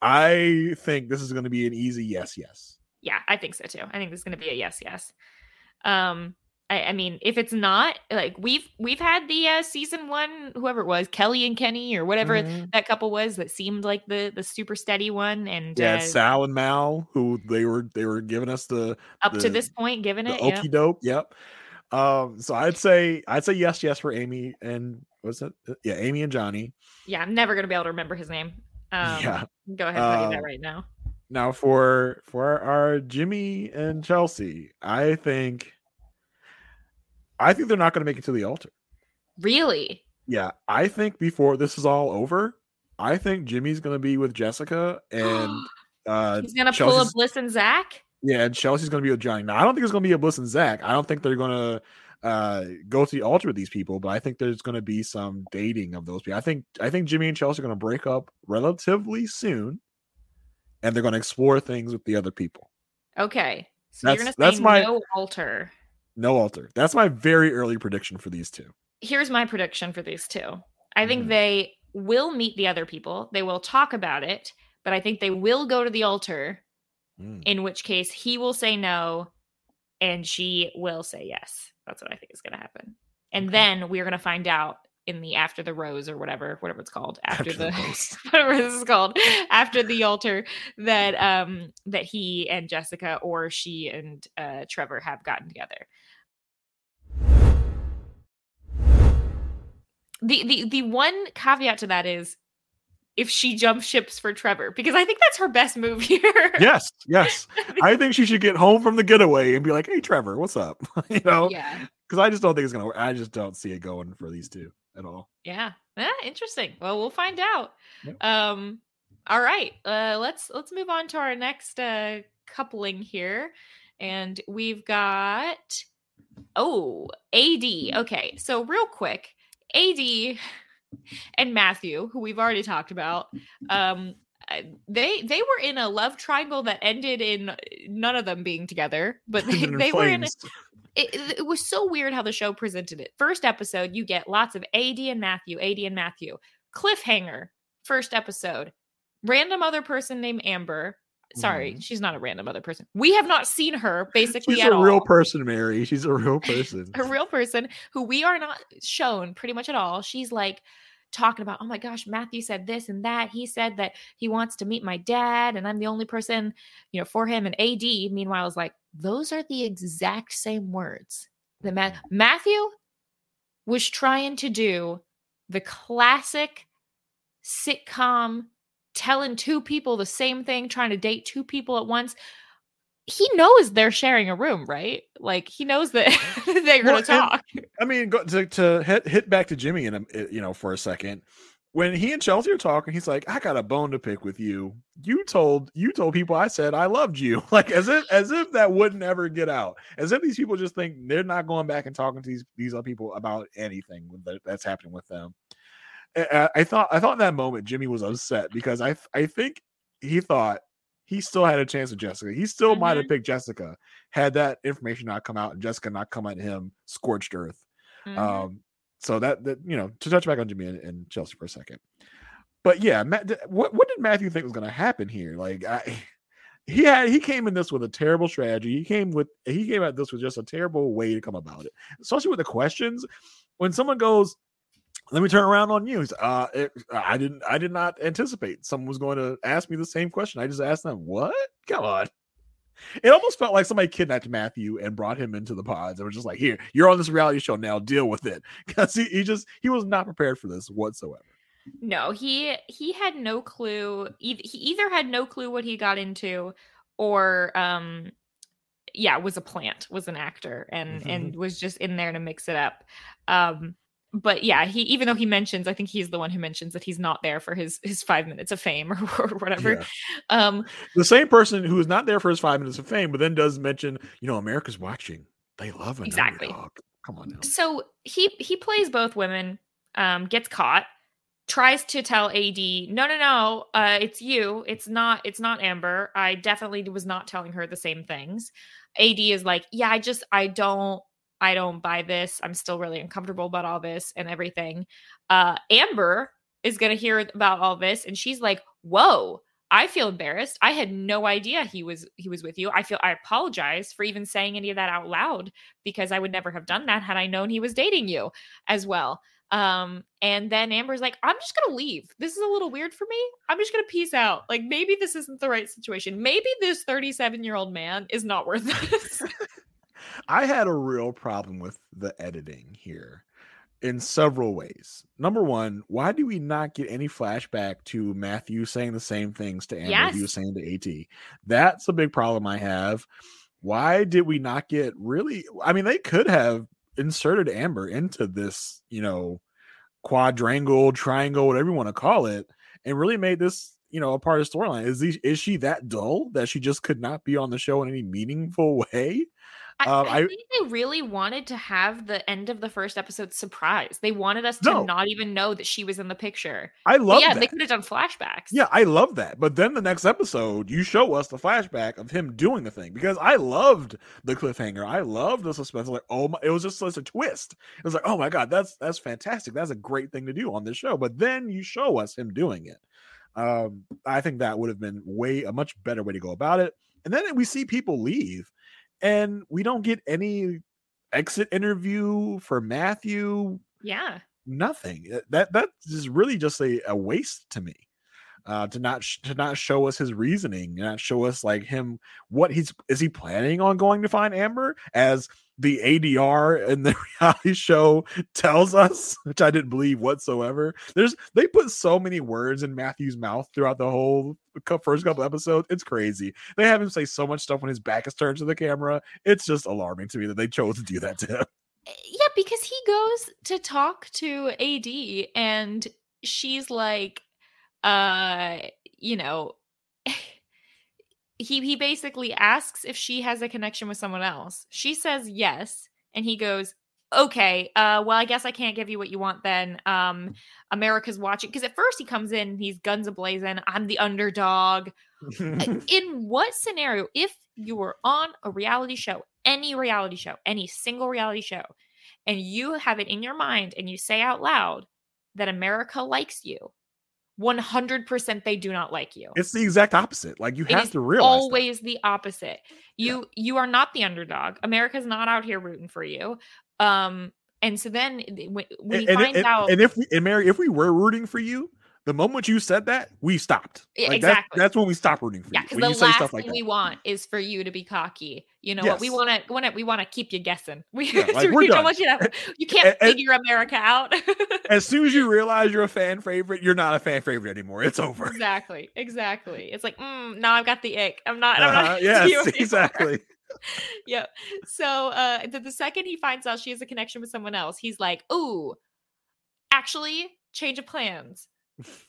Speaker 2: I think this is going to be an easy yes, yes.
Speaker 1: yeah, I think so too. I think this is going to be a yes, yes. Um, I, I mean, if it's not like we've we've had the uh, season one, whoever it was, Kelly and Kenny or whatever
Speaker 2: Mhm.
Speaker 1: that couple was, that seemed like the the super steady one, and
Speaker 2: Yeah,
Speaker 1: uh,
Speaker 2: Sal and Mal who they were they were giving us the
Speaker 1: up to this point, giving
Speaker 2: the
Speaker 1: it, yeah.
Speaker 2: okey doke. Yep. Um, so I'd say I'd say yes, yes for Amy and what's it? Yeah, Amy and Johnny.
Speaker 1: yeah, I'm never gonna be able to remember his name. Um,
Speaker 2: yeah.
Speaker 1: go ahead and you that
Speaker 2: Um,
Speaker 1: right now.
Speaker 2: Now for for our Jimmy and Chelsea, I think I think they're not going to make it to the altar.
Speaker 1: Really?
Speaker 2: Yeah, I think before this is all over, I think Jimmy's gonna be with Jessica and uh
Speaker 1: He's gonna pull a Bliss and Zack.
Speaker 2: yeah, and Chelsea's gonna be with Johnny. Now I don't think it's gonna be a Bliss and Zack. I don't think they're gonna uh go to the altar with these people, but I think there's gonna be some dating of those people. I think I think Jimmy and Chelsea are gonna break up relatively soon and they're gonna explore things with the other people.
Speaker 1: Okay, so you're
Speaker 2: That's-
Speaker 1: gonna say
Speaker 2: that's my-
Speaker 1: no altar.
Speaker 2: No altar. That's my very early prediction for these two.
Speaker 1: Here's my prediction for these two. I think
Speaker 2: Mhm.
Speaker 1: they will meet the other people. They will talk about it, but I think they will go to the altar.
Speaker 2: Mm.
Speaker 1: In which case, he will say no, and she will say yes. That's what I think is going to happen. And
Speaker 2: Okay.
Speaker 1: then we're going to find out in the after the rose or whatever, whatever it's called after,
Speaker 2: After the
Speaker 1: the, whatever this is called after the altar that um that he and Jessica or she and uh Trevor have gotten together. The the the one caveat to that is if she jumps ships for Trevor because I think that's her best move here.
Speaker 2: Yes, yes. I think she should get home from the getaway and be like, "Hey, Trevor, what's up?" you know,
Speaker 1: yeah.
Speaker 2: because I just don't think it's gonna work. I just don't see it going for these two at all.
Speaker 1: Yeah. Yeah, interesting. Well, we'll find out.
Speaker 2: Yep.
Speaker 1: Um all right. Uh let's let's move on to our next uh coupling here. And we've got oh, AD. Okay. So real quick, AD and Matthew, who we've already talked about, um uh, they they were in a love triangle that ended in none of them being together, but they, they were in
Speaker 2: flames.
Speaker 1: It, it- was so weird how the show presented it. First episode, you get lots of AD and Matthew, AD and Matthew. Cliffhanger, first episode. Random other person named Amber. Sorry,
Speaker 2: Mhm.
Speaker 1: she's not a random other person. We have not seen her basically
Speaker 2: She's
Speaker 1: at
Speaker 2: a real person, Mary. She's a real person.
Speaker 1: a real person who we are not shown pretty much at all. She's like talking about, oh my gosh, Matthew said this and that. He said that he wants to meet my dad, and I'm the only person, you know, for him. And AD, meanwhile, is like, those are the exact same words that Ma- mm-hmm. Matthew was trying to do the classic sitcom telling two people the same thing, trying to date two people at once. He knows they're sharing a room, right? Like he knows that they're
Speaker 2: Well,
Speaker 1: going to talk.
Speaker 2: I mean, go, to to hit hit back to Jimmy and eh, you know for a second. When he and Chelsea are talking, he's like, "I got a bone to pick with you. You told you told people I said I loved you, like as if as if that wouldn't ever get out. As if these people just think they're not going back and talking to these these other people about anything that's happening with them." I, thought I thought in that moment Jimmy was upset because I I think he thought he still had a chance with Jessica. He still might have picked Jessica had that information not come out and Jessica not come at him scorched earth.
Speaker 1: Mhm.
Speaker 2: Um, so that that you know to touch back on Jimmy and, and Chelsea for a second, but yeah, Matt, what what did Matthew think was going to happen here? Like I, he had he came in this with a terrible strategy. He came with he came at this with just a terrible way to come about it, especially with the questions. When someone goes, "Let me turn around on you," uh, it, I didn't I did not anticipate someone was going to ask me the same question. I just asked them, "What? Come on." It almost felt like somebody kidnapped Matthew and brought him into the pods. They were just like, "Here, you're on this reality show now. Deal with it." Because he, he just he was not prepared for this whatsoever.
Speaker 1: No, he he had no clue. He either had no clue what he got into, or um, yeah, was a plant, was an actor, and and was just in there to mix it up. Um, but yeah, he even though he mentions, I think he's the one who mentions that he's not there for his his five minutes of fame or, or whatever.
Speaker 2: Yeah.
Speaker 1: Um,
Speaker 2: The same person who is not there for his five minutes of fame, but then does mention, you know, America's watching. They love an
Speaker 1: Exactly.
Speaker 2: underdog. Come on now.
Speaker 1: so he he plays both women um gets caught tries to tell ad no no no uh it's you it's not it's not amber i definitely was not telling her the same things ad is like yeah i just i don't i don't buy this i'm still really uncomfortable about all this and everything uh amber is gonna hear about all this and she's like whoa I feel embarrassed. I had no idea he was he was with you. I feel I apologize for even saying any of that out loud because I would never have done that had I known he was dating you as well. Um, and then Amber's like, I'm just gonna leave. This is a little weird for me. I'm just gonna peace out. Like maybe this isn't the right situation. Maybe this 37 year old man is not worth this.
Speaker 2: I had a real problem with the editing here in several ways. Number one, why do we not get any flashback to Matthew saying the same things to Amber he was saying to AD? That's a big problem I have. Why did we not get really? I mean, they could have inserted Amber into this, you know, quadrangle, triangle, whatever you want to call it, and really made this you know a part of the storyline. Is he, is she that dull that she just could not be on the show in any meaningful way?
Speaker 1: I,
Speaker 2: Um,
Speaker 1: I
Speaker 2: I-
Speaker 1: think they really wanted to have the end of the first episode surprise. They wanted us to
Speaker 2: No.
Speaker 1: not even know that she was in the picture.
Speaker 2: I
Speaker 1: But
Speaker 2: love
Speaker 1: yeah,
Speaker 2: that.
Speaker 1: they could have done flashbacks.
Speaker 2: Yeah, I love that. But then the next episode, you show us the flashback of him doing the thing because I loved the cliffhanger. I loved the suspense. Like, oh my, it was just such a twist. It was like, oh my god, that's that's fantastic. That's a great thing to do on this show. But then you show us him doing it. Um, I think that would have been way a much better way to go about it. And then we see people leave, and we don't get any exit interview for Matthew
Speaker 1: Yeah.
Speaker 2: nothing. That that is really just a, a waste to me. Uh, to not sh- to not show us his reasoning, not show us like him what he's is he planning on going to find Amber as the ADR in the reality show tells us, which I didn't believe whatsoever. There's they put so many words in Matthew's mouth throughout the whole first couple episodes. It's crazy. They have him say so much stuff when his back is turned to the camera. It's just alarming to me that they chose to do that to him.
Speaker 1: Yeah, because he goes to talk to AD and she's like, uh, you know, he he basically asks if she has a connection with someone else. She says yes, and he goes, "Okay, uh, well, I guess I can't give you what you want then. Um, America's watching." Because at first he comes in, he's guns a blazing. I'm the underdog. in what scenario, if you were on a reality show, any reality show, any single reality show, and you have it in your mind and you say out loud that America likes you, 100% they do not like you.
Speaker 2: It's the exact opposite. Like you
Speaker 1: It
Speaker 2: have to realize that.
Speaker 1: always the opposite. You you are not the underdog. America's not out here rooting for you. Um and so then th- when, when he
Speaker 2: and,
Speaker 1: finds
Speaker 2: and-
Speaker 1: out
Speaker 2: and if we and Mary, if we were rooting for you, the moment you said that, we stopped. Like, that's-
Speaker 1: exactly.
Speaker 2: That's, when we stop rooting for
Speaker 1: Yeah,
Speaker 2: you.
Speaker 1: because the last
Speaker 2: stuff
Speaker 1: thing
Speaker 2: like that.
Speaker 1: we want is for you to be cocky. You know what? We want to want to we want to keep you guessing. We,
Speaker 2: Yeah, like,
Speaker 1: we don't want you to. You can't figure America out.
Speaker 2: As soon as you realize you're a fan favorite, you're not a fan favorite anymore. It's over.
Speaker 1: exactly, exactly. It's like, mm, now I've got the ick. I'm not. I'm
Speaker 2: Uh-huh,
Speaker 1: not. into
Speaker 2: Yes, exactly.
Speaker 1: yeah. So uh the, the second he finds out she has a connection with someone else, he's like, "Ooh, actually, change of plans.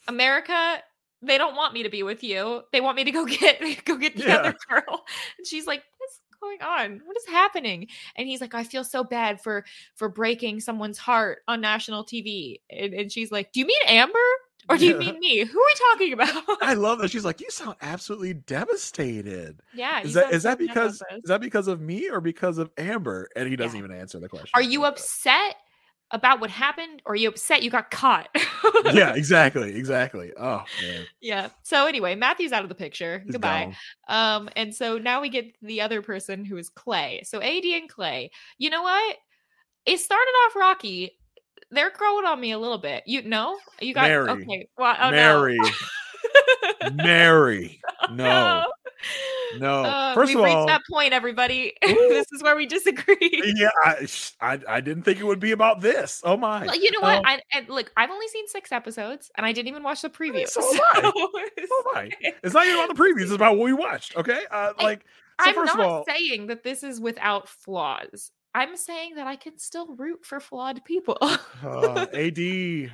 Speaker 1: America, they don't want me to be with you. They want me to go get go get the
Speaker 2: Yeah.
Speaker 1: other girl." And she's like, "What's going on? What is happening?" And he's like, "I feel so bad for for breaking someone's heart on national TV." And, and she's like, "Do you mean Amber?" Or do you
Speaker 2: Yeah.
Speaker 1: mean me? Who are we talking about?
Speaker 2: I love that she's like, you sound absolutely devastated.
Speaker 1: yeah.
Speaker 2: Is
Speaker 1: you
Speaker 2: that is that because is that because of me or because of Amber? And he doesn't
Speaker 1: Yeah.
Speaker 2: even answer the question.
Speaker 1: Are you upset about what happened or you upset you got caught?
Speaker 2: yeah, exactly, exactly. Oh man,
Speaker 1: yeah. So anyway, Matthew's out of the picture.
Speaker 2: It's
Speaker 1: Goodbye.
Speaker 2: gone.
Speaker 1: Um, and so now we get the other person who is Clay. So AD and Clay. You know what? It started off rocky. They're growing on me a little bit. You know? You got
Speaker 2: Mary.
Speaker 1: okay. Well, oh, no.
Speaker 2: Mary, no, no.
Speaker 1: Uh,
Speaker 2: First of
Speaker 1: reached
Speaker 2: all,
Speaker 1: that point, everybody. This is where we disagree.
Speaker 2: yeah, I, I I didn't think it would be about this. Oh my!
Speaker 1: Well, you know what?
Speaker 2: Um,
Speaker 1: I, I look. I've only seen six episodes, and I didn't even watch the preview.
Speaker 2: so I. Oh my! It's not even about the previews. It's about what we watched. Okay, uh, like so.
Speaker 1: I'm
Speaker 2: first
Speaker 1: not
Speaker 2: of all,
Speaker 1: saying that this is without flaws. I'm saying that I can still root for flawed people.
Speaker 2: uh, Ad,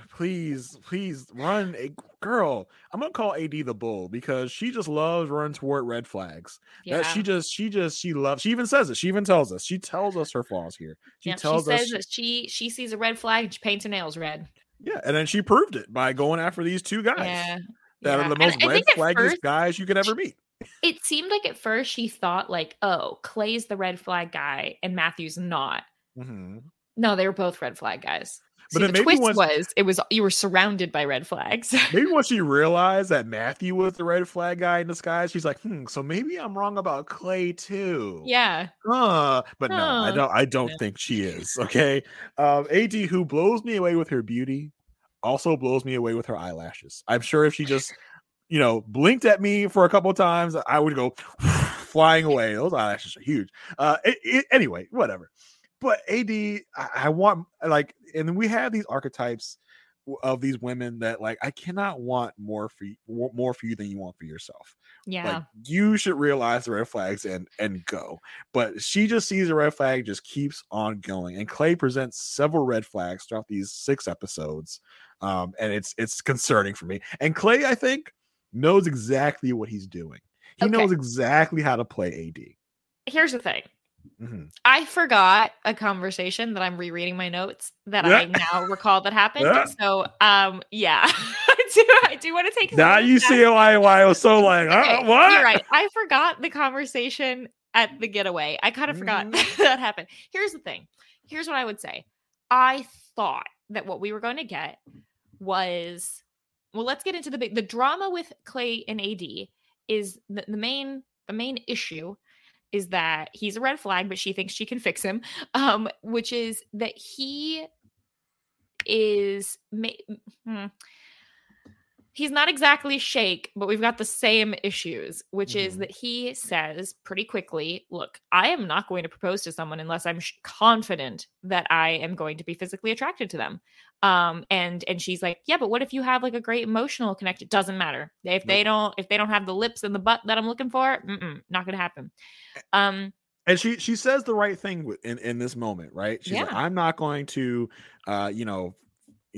Speaker 2: please, please run a girl. I'm gonna call Ad the bull because she just loves running toward red flags.
Speaker 1: yeah.
Speaker 2: That she just, she just, she loves. She even says it. She even tells us. She tells us her flaws here. She
Speaker 1: Yeah, she
Speaker 2: tells us.
Speaker 1: says that she she sees a red flag and she paints her nails red.
Speaker 2: yeah, and then she proved it by going after these two guys
Speaker 1: Yeah.
Speaker 2: That
Speaker 1: yeah.
Speaker 2: are the most
Speaker 1: I
Speaker 2: red flaggiest
Speaker 1: first,
Speaker 2: guys you could ever meet.
Speaker 1: it seemed like at first she thought like, oh, Clay's the red flag guy and Matthew's not.
Speaker 2: Mhm.
Speaker 1: No, they were both red flag guys.
Speaker 2: But
Speaker 1: See,
Speaker 2: then
Speaker 1: the twist
Speaker 2: once-
Speaker 1: was it was you were surrounded by red flags.
Speaker 2: Maybe once she realized that Matthew was the red flag guy in disguise, she's like, hmm, so maybe I'm wrong about Clay too.
Speaker 1: yeah.
Speaker 2: Huh. But no, I don't I don't think she is. Okay. Um, AD who blows me away with her beauty also blows me away with her eyelashes. I'm sure if she just, you know, blinked at me for a couple of times, I would go flying away. Those eyelashes are huge. Uh it, it- anyway, whatever. But AD, I, I want like, and we have these archetypes of these women that like I cannot want more for you, more for you than you want for yourself.
Speaker 1: Yeah.
Speaker 2: Like you should realize the red flags and and go. But she just sees a red flag, just keeps on going. And Clay presents several red flags throughout these six episodes. Um, and it's it's concerning for me. And Clay, I think, knows exactly what he's doing. He
Speaker 1: Okay.
Speaker 2: knows exactly how to play AD.
Speaker 1: Here's the thing.
Speaker 2: Mhm.
Speaker 1: I forgot a conversation that I'm rereading my notes that
Speaker 2: Yeah.
Speaker 1: I now recall that happened.
Speaker 2: Yeah.
Speaker 1: So, um, yeah, I do. I do want to take.
Speaker 2: Now you see why why I was so like, uh,
Speaker 1: Okay,
Speaker 2: what?
Speaker 1: You're right. I forgot the conversation at the getaway. I kind of forgot
Speaker 2: Mhm.
Speaker 1: that happened. Here's the thing. Here's what I would say. I thought that what we were going to get was well. Let's get into the big the drama with Clay and AD is the, the main the main issue is that he's a red flag, but she thinks she can fix him. Um, which is that he is ma- hmm, he's not exactly shake, but we've got the same issues, which is
Speaker 2: Mhm.
Speaker 1: that he says pretty quickly, "Look, I am not going to propose to someone unless I'm sh- confident that I am going to be physically attracted to them." Um, and and she's like, "Yeah, but what if you have like a great emotional connection? Doesn't matter if they don't if they don't have the lips and the butt that I'm looking for. Mm-mm, not gonna happen." Um,
Speaker 2: and she she says the right thing in in this moment, right? She's like, I'm not going to, uh, you know,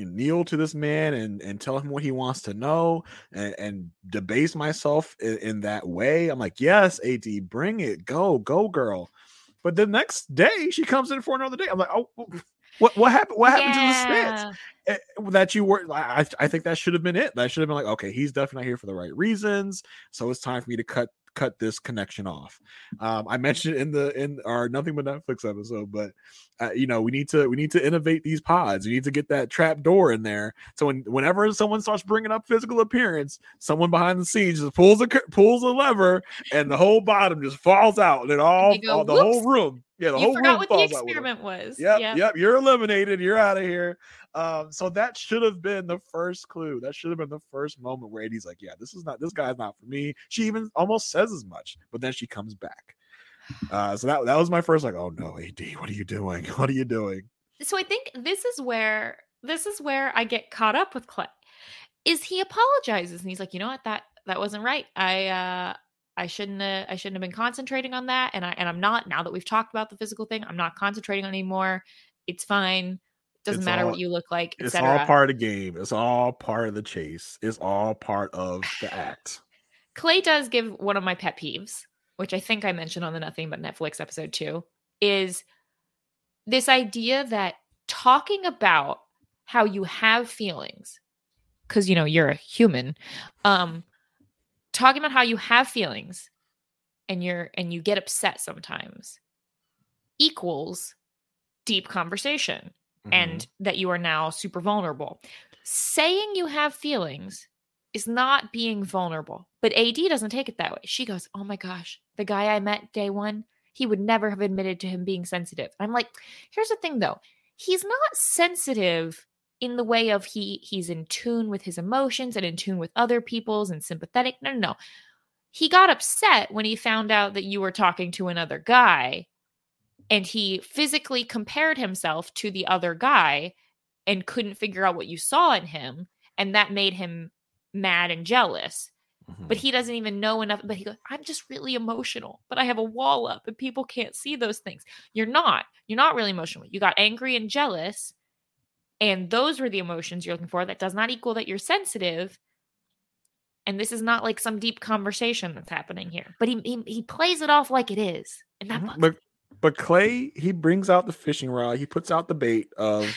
Speaker 2: kneel to this man and and tell him what he wants to know and, and debase myself in, in that way. I'm like, yes, AD, bring it, go, go, girl. But the next day she comes in for another day. I'm like, oh, what what happened? What happened to the stance? Eh, that you were I, I- I think that should have been it that should have been like okay he's definitely not here for the right reasons so it's time for me to cut cut this connection off. Um i mentioned in the in our nothing but netflix episode but uh, you know we need to we need to innovate these pods. We need to get that trap door in there. So when whenever someone starts bringing up physical appearance someone behind the scenes just pulls a pulls a lever and the whole bottom just falls out and it all,
Speaker 1: go,
Speaker 2: all- the whole room yeah the
Speaker 1: you
Speaker 2: whole
Speaker 1: forgot what the experiment was.
Speaker 2: Yep,
Speaker 1: Yeah.
Speaker 2: yep, you're eliminated. You're out of here. Um, so that should have been the first clue. That should have been the first moment where AD's like, "Yeah, this is not. This guy's not for me." She even almost says as much, but then she comes back. Uh, so that that was my first like, "Oh no, AD, what are you doing? What are you doing?"
Speaker 1: so I think this is where this is where I get caught up with Clay. Is he apologizes and he's like, you know what, that that wasn't right. I uh I shouldn't have I shouldn't have been concentrating on that. And I and I'm not now that we've talked about the physical thing, I'm not concentrating on it anymore. It's fine. Doesn't
Speaker 2: It's
Speaker 1: matter
Speaker 2: all-
Speaker 1: what you look like,
Speaker 2: It's all part of the game. It's all part of the chase. It's all part of the act.
Speaker 1: Clay does give one of my pet peeves, which I think I mentioned on the Nothing But Netflix episode 2 is this idea that talking about how you have feelings, because you know you're a human, um, talking about how you have feelings and you're and you get upset sometimes equals deep conversation
Speaker 2: Mhm.
Speaker 1: and that you are now super vulnerable. Saying you have feelings is not being vulnerable. But AD doesn't take it that way. She goes, Oh my gosh, the guy I met day one, he would never have admitted to him being sensitive. I'm like, here's the thing though. He's not sensitive in the way of he he's in tune with his emotions and in tune with other people's and sympathetic. No, no, no. He got upset when he found out that you were talking to another guy and he physically compared himself to the other guy and couldn't figure out what you saw in him and that made him mad and jealous
Speaker 2: Mhm.
Speaker 1: but he doesn't even know enough but he goes i'm just really emotional but i have a wall up and people can't see those things you're not you're not really emotional you got angry and jealous and those were the emotions you're looking for that does not equal that you're sensitive and this is not like some deep conversation that's happening here but he he, he plays it off like it is and that
Speaker 2: Mhm. but but Clay he brings out the fishing rod. He puts out the bait of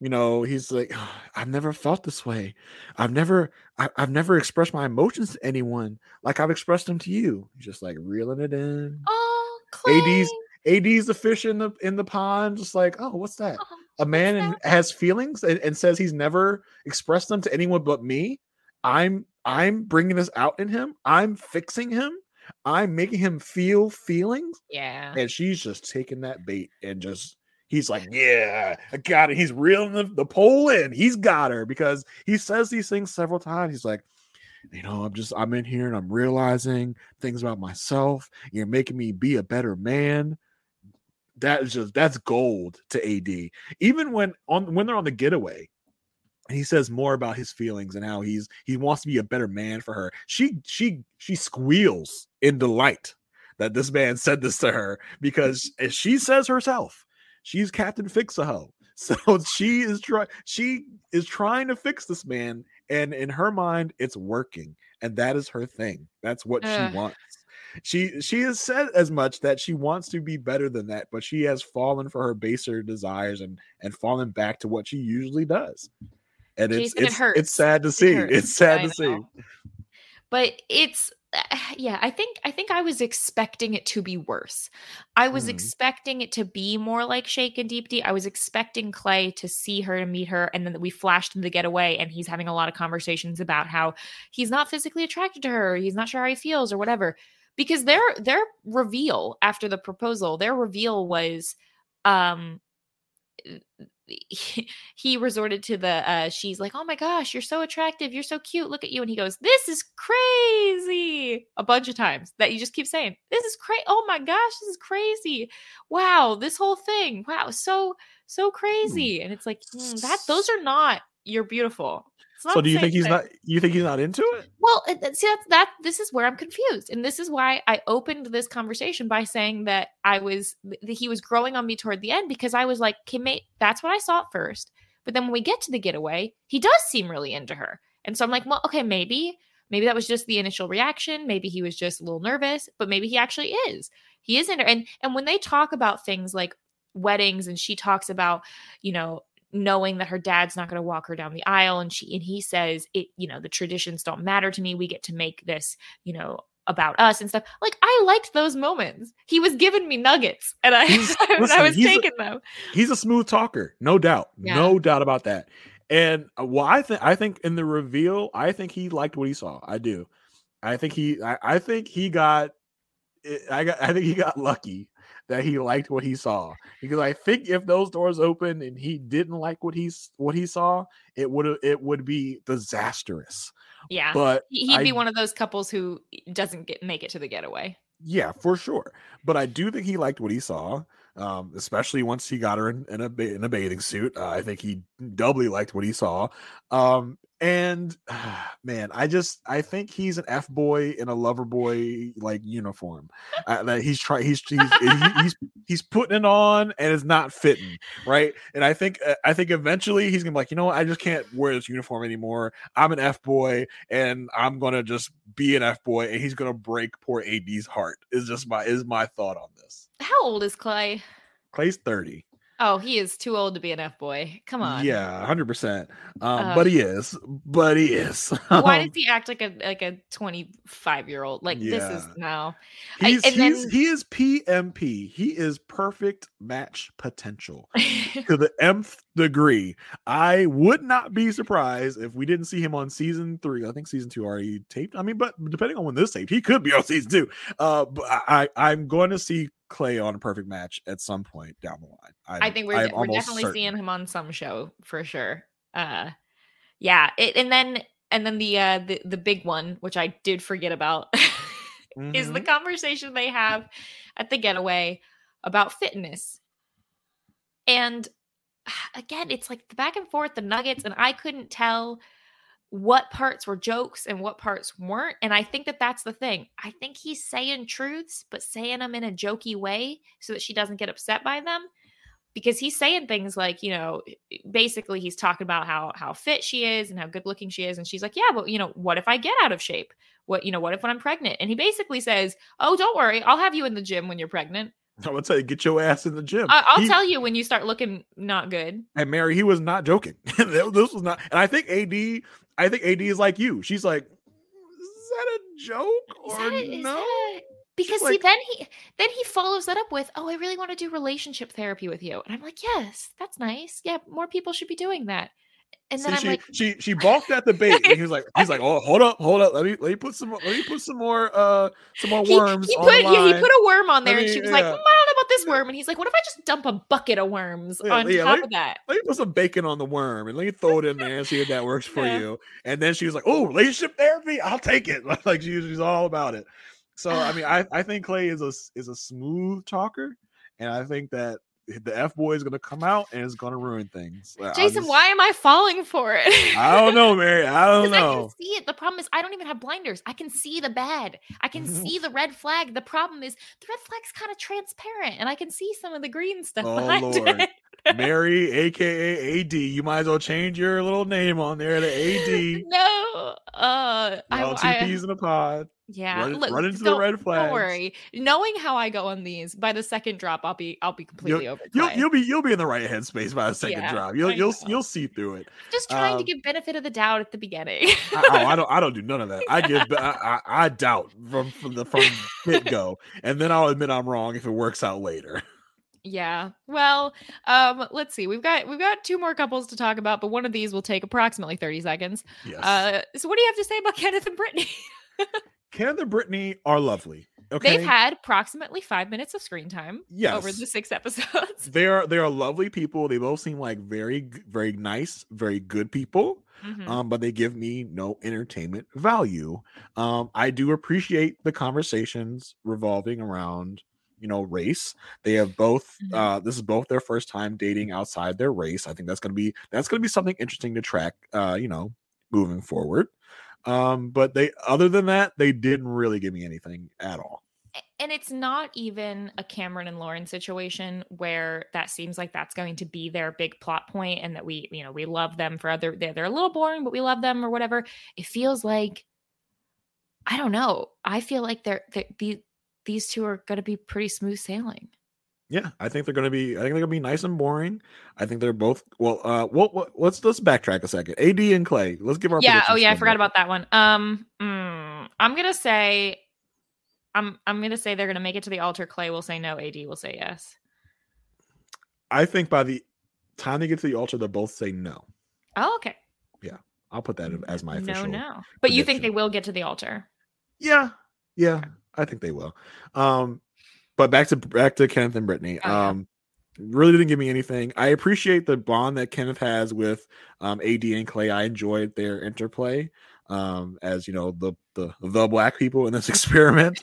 Speaker 2: you know he's like "Oh, I've never felt this way. I've never I, I've never expressed my emotions to anyone like I've expressed them to you. He's just like reeling it in.
Speaker 1: oh Clay.
Speaker 2: AD's AD's the fish in the in the pond, just like oh what's that?
Speaker 1: Oh,
Speaker 2: A man and has feelings and, and says he's never expressed them to anyone but me. I'm I'm bringing this out in him. I'm fixing him. I'm making him feel feelings.
Speaker 1: Yeah.
Speaker 2: And she's just taking that bait and just he's like yeah i got it. He's reeling the, the pole in. He's got her because he says these things several times. He's like you know i'm just i'm in here and i'm realizing things about myself. You're making me be a better man that is just that's gold to AD even when on when they're on the getaway and he says more about his feelings and how he's he wants to be a better man for her. She she she squeals in delight that this man said this to her because as she says herself, she's Captain Fix-a-Ho. So she is trying she is trying to fix this man, and in her mind, it's working, and that is her thing. That's what she wants. She she has said as much that she wants to be better than that, but she has fallen for her baser desires and and fallen back to what she usually does. And it's
Speaker 1: Jason, it
Speaker 2: it's,
Speaker 1: hurts.
Speaker 2: it's sad to see.
Speaker 1: hurts.
Speaker 2: It's sad
Speaker 1: I
Speaker 2: to see.
Speaker 1: But it's yeah, I think I think I was expecting it to be worse. I was
Speaker 2: Mhm.
Speaker 1: expecting it to be more like Shake and Deepti. I was expecting Clay to see her and meet her, and then we flashed him the getaway and he's having a lot of conversations about how he's not physically attracted to her, he's not sure how he feels or whatever. Because their their reveal after the proposal, their reveal was um he, he resorted to the uh she's like oh my gosh you're so attractive you're so cute look at you and he goes this is crazy a bunch of times that you just keep saying this is crazy oh my gosh this is crazy wow this whole thing wow so so crazy and it's like mm, that those are not you're beautiful
Speaker 2: So do you think he's
Speaker 1: thing.
Speaker 2: not you think he's not into it?
Speaker 1: Well, it- see that's that this is where I'm confused. And this is why I opened this conversation by saying that I was that he was growing on me toward the end because I was like, okay, mate, that's what I saw at first. But then when we get to the getaway, he does seem really into her. And so I'm like, well, okay, maybe maybe that was just the initial reaction, maybe he was just a little nervous, but maybe he actually is. He is into. And and when they talk about things like weddings and she talks about, you know, knowing that her dad's not going to walk her down the aisle and she and he says it you know the traditions don't matter to me we get to make this you know about us and stuff like i liked those moments he was giving me nuggets and i,
Speaker 2: listen,
Speaker 1: I was
Speaker 2: he's a-
Speaker 1: taking them
Speaker 2: He's a smooth talker, no doubt.
Speaker 1: Yeah.
Speaker 2: No doubt about that. And uh, well, I think I think in the reveal, I think he liked what he saw. I do. I think he I, I think he got I got I think he got lucky that he liked what he saw because I think if those doors opened and he didn't like what he's what he saw, it would it would be disastrous.
Speaker 1: yeah
Speaker 2: But
Speaker 1: He- he'd be
Speaker 2: I-
Speaker 1: one of those couples who doesn't get make it to the getaway
Speaker 2: Yeah, for sure. But I do think he liked what he saw, um, especially once he got her in, in a in a bathing suit. Uh, I think he doubly liked what he saw. Um, and man, I just I think he's an f boy in a lover boy like uniform. Uh, that he's trying. He's he's, he- he's he's putting it on and it's not fitting right. And I think uh, I think eventually he's gonna be like, you know what? I just can't wear this uniform anymore. I'm an f boy and I'm gonna just be an f boy, and he's gonna break poor AD's heart. Is just my is my thought on this.
Speaker 1: how old is clay
Speaker 2: Clay's thirty.
Speaker 1: Oh he is too old to be an f-boy come on
Speaker 2: Yeah, hundred percent. Um,
Speaker 1: Uh,
Speaker 2: but he is. But he is.
Speaker 1: why
Speaker 2: Um,
Speaker 1: does he act like a like a 25 year old like this is
Speaker 2: Yeah.
Speaker 1: no I-
Speaker 2: he's, he's
Speaker 1: then-
Speaker 2: he is PMP. He is perfect match potential to the nth degree. I would not be surprised if we didn't see him on season three. I think season two already taped. I mean, but depending on when this taped, he could be on season two. Uh, but I I'm going to see Clay on a perfect match at some point down the line. I'm,
Speaker 1: I think we're, we're definitely
Speaker 2: certain.
Speaker 1: seeing him on some show for sure. Uh, yeah, it, and then and then the uh the the big one, which I did forget about, is the
Speaker 2: Mhm.
Speaker 1: conversation they have at the getaway about fitness. And again, it's like the back and forth, the nuggets, and I couldn't tell what parts were jokes and what parts weren't. And I think that that's the thing. I think he's saying truths, but saying them in a jokey way so that she doesn't get upset by them. Because he's saying things like, you know, basically he's talking about how how fit she is and how good looking she is, and she's like, yeah, but you know, what if I get out of shape? What you know, what if when I'm pregnant? And he basically says, oh, don't worry, I'll have you in the gym when you're pregnant.
Speaker 2: I would say get your ass in the gym.
Speaker 1: I- I'll
Speaker 2: He-
Speaker 1: tell you when you start looking not good.
Speaker 2: And Mary, he was not joking. this was not. And I think AD, I think AD is like you. She's like, is that a joke or
Speaker 1: a-
Speaker 2: no?
Speaker 1: a- because see, then he then he follows that up with, "Oh, I really want to do relationship therapy with you," and I'm like, "Yes, that's nice. Yeah, more people should be doing that." And then
Speaker 2: See,
Speaker 1: I'm
Speaker 2: she,
Speaker 1: like,
Speaker 2: she she balked at the bait. And he was like, he's like, oh, hold up, hold up. Let me let me put some more- let me put some more uh some more worms.
Speaker 1: he
Speaker 2: on
Speaker 1: put yeah, he put a worm on there, and she was like,
Speaker 2: yeah.
Speaker 1: "Mm, "I don't know about this worm," and he's like, "What if I just dump a bucket of worms
Speaker 2: Yeah,
Speaker 1: on
Speaker 2: yeah,
Speaker 1: top
Speaker 2: let-
Speaker 1: of that?"
Speaker 2: let me put some bacon on the worm and let me throw it in there and see if that works for you. And then she was like, "Oh, relationship therapy, I'll take it." like she, she's all about it. So I mean, I, I think Clay is a is a smooth talker, and I think that the F boy is gonna come out and it's gonna ruin things. Like,
Speaker 1: Jason,
Speaker 2: just-
Speaker 1: why am I falling for it?
Speaker 2: I don't know, Mary. I don't
Speaker 1: 'Cause I
Speaker 2: know.
Speaker 1: can see it. The problem is I don't even have blinders. I can see the bad. I can see the red flag. The problem is the red flag's kind of transparent, and I can see some of the green stuff
Speaker 2: Oh,
Speaker 1: behind
Speaker 2: Lord.
Speaker 1: it.
Speaker 2: Mary, aka AD. You might as well change your little name on there to AD.
Speaker 1: No, uh, I,
Speaker 2: All two peas in a pod.
Speaker 1: yeah.
Speaker 2: run,
Speaker 1: look,
Speaker 2: run into the red flag.
Speaker 1: Don't worry. Knowing how I go on these, by the second drop, I'll be I'll be completely over.
Speaker 2: You'll, you'll be you'll be in the right headspace by the second
Speaker 1: Yeah,
Speaker 2: drop. You'll you'll you'll see through it.
Speaker 1: Just trying to
Speaker 2: um,
Speaker 1: give benefit of the doubt at the beginning.
Speaker 2: I, oh, I don't I don't do none of that. I give I, I, I doubt from from the from get go, and then I'll admit I'm wrong if it works out later.
Speaker 1: Yeah. Well, um, let's see. We've got we've got two more couples to talk about, but one of these will take approximately 30 seconds.
Speaker 2: Yes,
Speaker 1: Uh, so what do you have to say about Kenneth and Brittany?
Speaker 2: Kenneth and Brittany are lovely. Okay,
Speaker 1: They've had approximately five minutes of screen time
Speaker 2: yes.
Speaker 1: over the six episodes.
Speaker 2: they are they are lovely people. They both seem like very very nice, very good people.
Speaker 1: Mhm.
Speaker 2: um, but they give me no entertainment value. Um, I do appreciate the conversations revolving around, you know, race. They have both.
Speaker 1: Mhm.
Speaker 2: Uh, this is both their first time dating outside their race. I think that's gonna be that's gonna be something interesting to track. Uh, you know, moving forward. Um, but they other than that, they didn't really give me anything at all.
Speaker 1: And it's not even a Cameron and Lauren situation where that seems like that's going to be their big plot point and that we, you know, we love them for other they're, they're a little boring, but we love them or whatever. It feels like I don't know. I feel like they're, they the these two are going to be pretty smooth sailing.
Speaker 2: Yeah, I think they're gonna be. I think they're gonna be nice and boring. I think they're both. Well, uh, well, well, let's let's backtrack a second. AD and Clay. Let's give our
Speaker 1: yeah. Oh yeah, I forgot about that one. Um, mm, I'm gonna say, I'm I'm gonna say they're gonna make it to the altar. Clay will say no. AD will say yes.
Speaker 2: I think by the time they get to the altar, they'll both say no.
Speaker 1: Oh, okay.
Speaker 2: Yeah, I'll put that as my official.
Speaker 1: no, no. But you think they will get to the altar?
Speaker 2: Yeah, yeah, I think they will. Um, but back to back to Kenneth and Brittany.
Speaker 1: Oh, yeah.
Speaker 2: Um, really didn't give me anything. I appreciate the bond that Kenneth has with um AD and Clay. I enjoyed their interplay. Um, as you know, the the the black people in this experiment,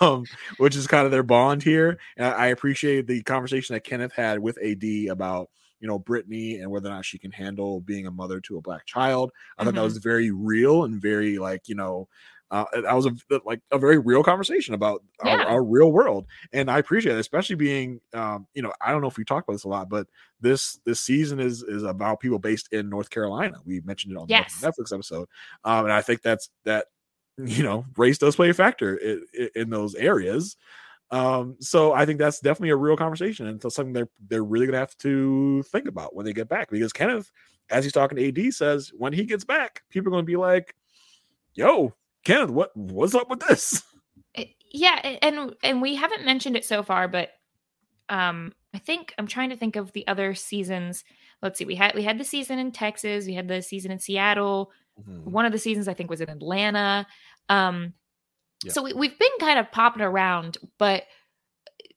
Speaker 2: um, which is kind of their bond here. And I, I appreciate the conversation that Kenneth had with AD about you know Brittany and whether or not she can handle being a mother to a black child. I thought that
Speaker 1: Mhm.
Speaker 2: was very real and very like you know uh, that was a like a very real conversation about our,
Speaker 1: Yeah.
Speaker 2: our real world, and I appreciate it, especially being, um, you know, I don't know if we talk about this a lot, but this this season is is about people based in North Carolina. We mentioned it on
Speaker 1: Yes.
Speaker 2: the Netflix episode, um, and I think that's that, you know, race does play a factor in, in those areas. Um, so I think that's definitely a real conversation, and it's something they're they're really gonna have to think about when they get back because Kenneth, as he's talking to AD, says when he gets back, people are gonna be like, "Yo, Kenneth, what what's up with this?"
Speaker 1: Eh, yeah and and we haven't mentioned it so far but um i think i'm trying to think of the other seasons let's see we had we had the season in texas we had the season in seattle one of the seasons i think was in atlanta um
Speaker 2: Yeah.
Speaker 1: so we, we've been kind of popping around but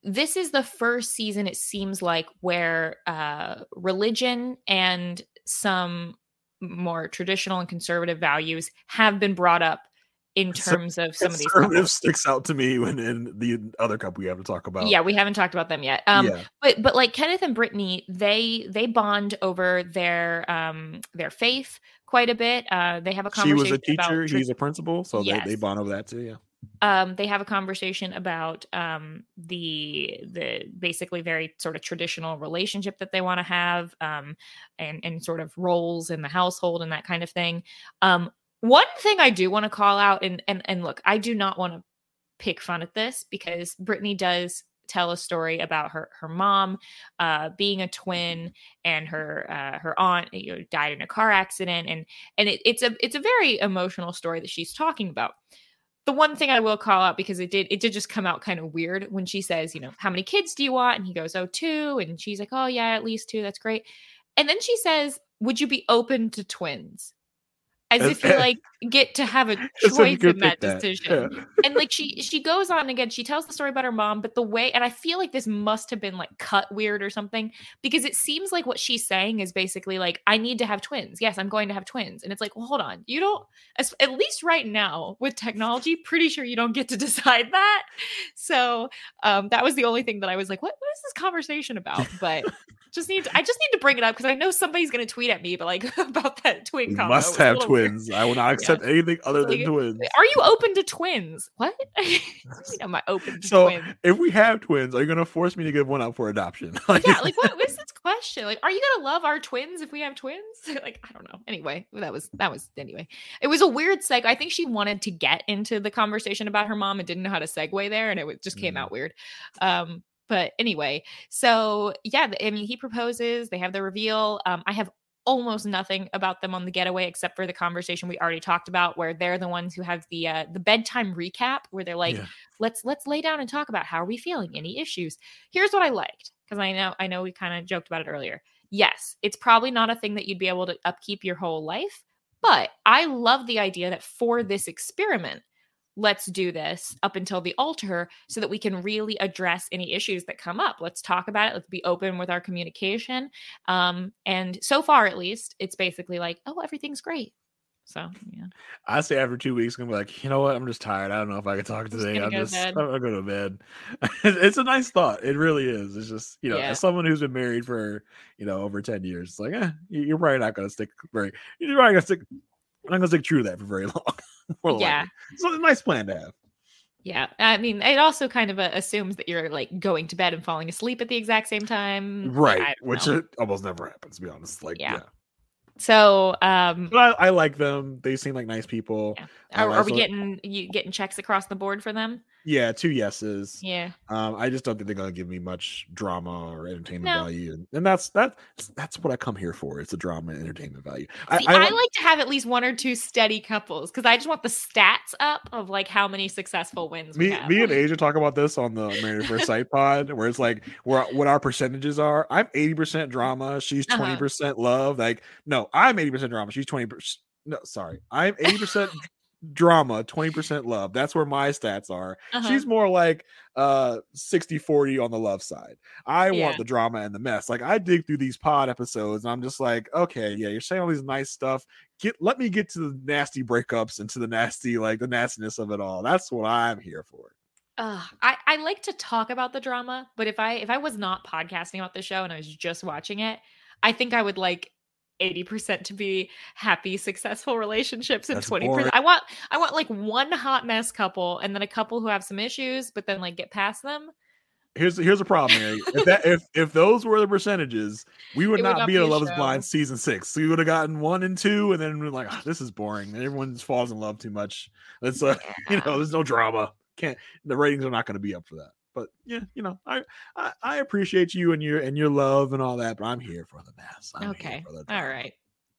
Speaker 1: this is the first season it seems like where uh religion and some more traditional and conservative values have been brought up in terms of some of these
Speaker 2: Conservative sticks out to me when in the other couple we have to talk about.
Speaker 1: yeah we haven't talked about them yet um
Speaker 2: yeah.
Speaker 1: but but like kenneth and brittany they they bond over their um their faith quite a bit uh they have a
Speaker 2: She
Speaker 1: conversation
Speaker 2: was a teacher.
Speaker 1: about
Speaker 2: He's a principal, so they, they bond over that too. Yeah.
Speaker 1: um they have a conversation about um the the basically very sort of traditional relationship that they want to have um and and sort of roles in the household and that kind of thing um one thing i do want to call out and and and look i do not want to pick fun at this because brittany does tell a story about her her mom uh being a twin and her uh her aunt you know died in a car accident and and it, it's a it's a very emotional story that she's talking about the one thing I will call out because it did it did just come out kind of weird when she says, you know, how many kids do you want? And he goes, oh, two. And she's like, oh yeah, at least two. That's great. And then she says, would you be open to twins? As- if you like get to have a
Speaker 2: As if you
Speaker 1: choice in that
Speaker 2: pick that.
Speaker 1: decision.
Speaker 2: Yeah.
Speaker 1: and like she she goes on again she tells the story about her mom but the way and i feel like this must have been like cut weird or something because it seems like what she's saying is basically like i need to have twins yes i'm going to have twins and it's like well hold on you don't as, at least right now with technology pretty sure you don't get to decide that so um that was the only thing that i was like what, what is this conversation about but just need to, i just need to bring it up because i know somebody's going to tweet at me but like about that twin combo.
Speaker 2: Must have
Speaker 1: little weird.
Speaker 2: twins. I will not accept anything other
Speaker 1: Like,
Speaker 2: than twins.
Speaker 1: Are you open to twins? What? Am I open to
Speaker 2: So
Speaker 1: twins?
Speaker 2: if we have twins, are you gonna force me to give one up for adoption? Like,
Speaker 1: Yeah, like what, is this question? Like, are you gonna love our twins if we have twins? Like, I don't know. Anyway, that was that was anyway. It was a weird seg. I think she wanted to get into the conversation about her mom and didn't know how to segue there, and it was- just came
Speaker 2: Mm.
Speaker 1: out weird. Um, but anyway, so yeah, I mean, he proposes. They have the reveal. Um, I have almost nothing about them on the getaway except for the conversation we already talked about, where they're the ones who have the uh, the bedtime recap, where they're like,
Speaker 2: Yeah.
Speaker 1: let's let's lay down and talk about how are we feeling? Any issues? Here's what i liked because i know i know we kind of joked about it earlier. Yes it's probably not a thing that you'd be able to upkeep your whole life but i love the idea that for this experiment let's do this up until the altar so that we can really address any issues that come up let's talk about it let's be open with our communication um and so far at least it's basically like oh everything's great so yeah
Speaker 2: I say after two weeks, I'm gonna be like, you know what? I'm just tired. I don't know if I can talk
Speaker 1: just
Speaker 2: today. I'm just,
Speaker 1: bed."
Speaker 2: I'm gonna go to bed. it's a nice thought. It really is. It's just, you know,
Speaker 1: Yeah.
Speaker 2: as someone who's been married for, you know, over 10 years, it's like, eh, you- you're probably not gonna stick very, you're probably gonna stick, I'm not gonna stick true to that for very long.
Speaker 1: Yeah
Speaker 2: likely. So it's a nice plan to have.
Speaker 1: Yeah, I mean, it also kind of uh, assumes that you're like going to bed and falling asleep at the exact same time,
Speaker 2: Right. Which it almost never happens, to be honest. Like,
Speaker 1: Yeah.
Speaker 2: yeah.
Speaker 1: so, um,
Speaker 2: I, I like them. They seem like nice people.
Speaker 1: Yeah. Are, are we getting you getting checks across the board for them?
Speaker 2: Yeah, two yeses.
Speaker 1: Yeah,
Speaker 2: Um, I just don't think they're gonna give me much drama or entertainment
Speaker 1: No.
Speaker 2: value, and, and that's that. That's what I come here for. It's a drama and entertainment value. I,
Speaker 1: See,
Speaker 2: I,
Speaker 1: I,
Speaker 2: like-
Speaker 1: like to have at least one or two steady couples because I just want the stats up of like how many successful wins we
Speaker 2: me,
Speaker 1: have.
Speaker 2: me and Asia talk about this on the Married First Sight pod, where it's like where what our percentages are. I'm 80 percent drama. She's
Speaker 1: Uh-huh.
Speaker 2: 20 percent love. Like no, I'm 80 percent drama. She's 20 percent. No, sorry, I'm 80 percent drama, 20 percent love. That's where my stats are.
Speaker 1: Uh-huh.
Speaker 2: She's more like uh 60 40 on the love side. I
Speaker 1: Yeah.
Speaker 2: want the drama and the mess. Like I dig through these pod episodes and I'm just like, okay, yeah, you're saying all these nice stuff. Get let me get to the nasty breakups and to the nasty, like the nastiness of it all. That's what I'm here for.
Speaker 1: Ugh, I, I like to talk about the drama, but if I if I was not podcasting about the show and I was just watching it, I think I would like 80% to be happy, successful relationships and
Speaker 2: That's
Speaker 1: 20%.
Speaker 2: boring.
Speaker 1: I want I want like one hot mess couple and then a couple who have some issues, but then like get past them.
Speaker 2: Here's here's a problem, Mary. If that if if those were the percentages, we would
Speaker 1: It would
Speaker 2: not
Speaker 1: not
Speaker 2: be
Speaker 1: be a
Speaker 2: Love Is. Blind season six. So We would have gotten one and two, and then we're like, "Ah, this is boring. Everyone just falls in love too much. It's uh, you know, there's no drama. Can't the ratings are not going to be up for that. But yeah, you know, I, I I appreciate you and your and your love and all that, but I'm here for the mess. I'm here
Speaker 1: Okay.
Speaker 2: for the
Speaker 1: All
Speaker 2: drama.
Speaker 1: right.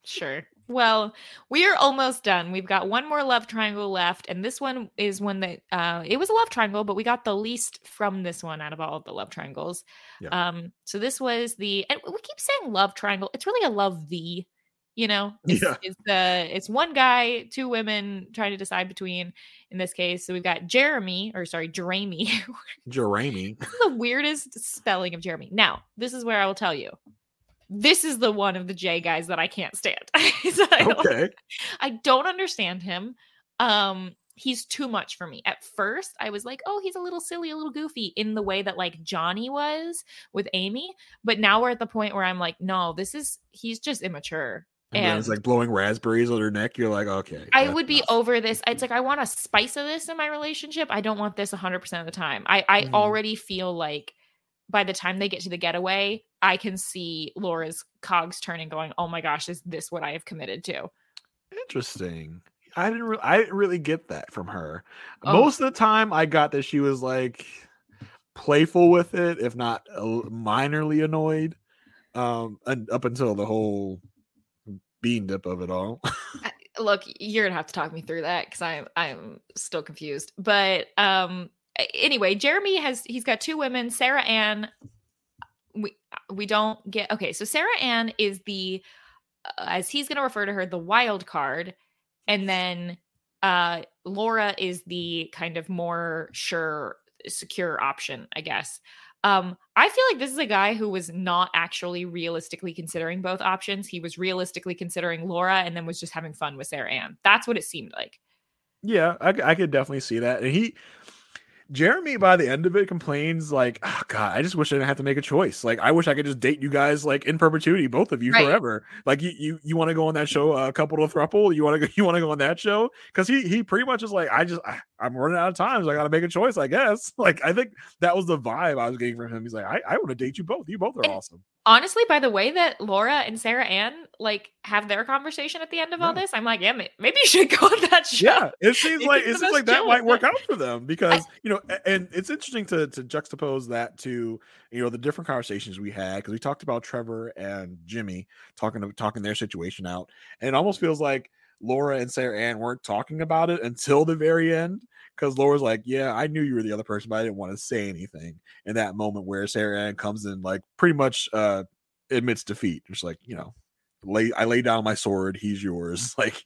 Speaker 1: Sure. Well, we are almost done. We've got one more love triangle left, and this one is one that uh it was a love triangle, but we got the least from this one out of all of the love triangles.
Speaker 2: Yeah.
Speaker 1: Um, so this was the and we keep saying love triangle. It's really a love V, you know. It's,
Speaker 2: Yeah.
Speaker 1: it's the it's one guy, two women trying to decide between in this case. So we've got Jeremy, or sorry, Jeremy.
Speaker 2: Jeremy.
Speaker 1: The weirdest spelling of Jeremy. Now, this is where I will tell you. This is the one of the J guys that I can't stand. So I, don't,
Speaker 2: Okay.
Speaker 1: I don't understand him. Um, he's too much for me. At first, I was like, oh, he's a little silly, a little goofy in the way that like Johnny was with Amy. But now we're at the point where I'm like, no, this is he's just immature.
Speaker 2: And, then it's like blowing raspberries on her neck. You're like, okay.
Speaker 1: I would be
Speaker 2: enough.
Speaker 1: over this. It's like I want a spice of this in my relationship. I don't want this 100% of the time. I I
Speaker 2: Mhm.
Speaker 1: already feel like by the time they get to the getaway, I can see Laura's cogs turning going, "Oh my gosh, is this what I have committed to?"
Speaker 2: Interesting. I didn't. Re- I didn't really get that from her.
Speaker 1: Oh.
Speaker 2: Most of the time, I got that she was like playful with it, if not minorly annoyed. Um, and up until the whole bean dip of it all.
Speaker 1: Look, you're to have to talk me through that cuz I'm I'm still confused. But um anyway, Jeremy has he's got two women, Sarah Ann we we don't get okay so sarah ann is the uh, as he's to refer to her the wild card and then uh Laura is the kind of more sure secure option, I guess. Um, I feel like this is a guy who was not actually realistically considering both options. He was realistically considering Laura and then was just having fun with Sarah Ann. That's what it seemed like.
Speaker 2: Yeah, I, I could definitely see that. And he, Jeremy, by the end of it, complains like, "Oh God, I just wish I didn't have to make a choice. Like, I wish I could just date you guys like in perpetuity, both of you
Speaker 1: Right.
Speaker 2: forever. Like, you you, you want to go on that show, uh, couple to thruple? You want to go? You want to go on that show? Because he he pretty much is like, I just I, I'm running out of time, so I got to make a choice, I guess. Like, I think that was the vibe I was getting from him. He's like, I I want to date you both. You both are
Speaker 1: And-
Speaker 2: awesome.
Speaker 1: Honestly, by the way that Laura and Sarah Ann like have their conversation at the end of all this, I'm like, yeah, may- maybe you should go on that show.
Speaker 2: Yeah, it seems like it seems like that might work out for them because you know, and it's interesting to to juxtapose that to you know the different conversations we had because we talked about Trevor and Jimmy talking talking their situation out, and it almost feels like Laura and Sarah Ann weren't talking about it until the very end because Laura's like, "Yeah, I knew you were the other person, but I didn't want to say anything." In that moment where Sarah Ann comes in, like pretty much uh admits defeat, just like you know lay I lay down my sword, he's yours. Like,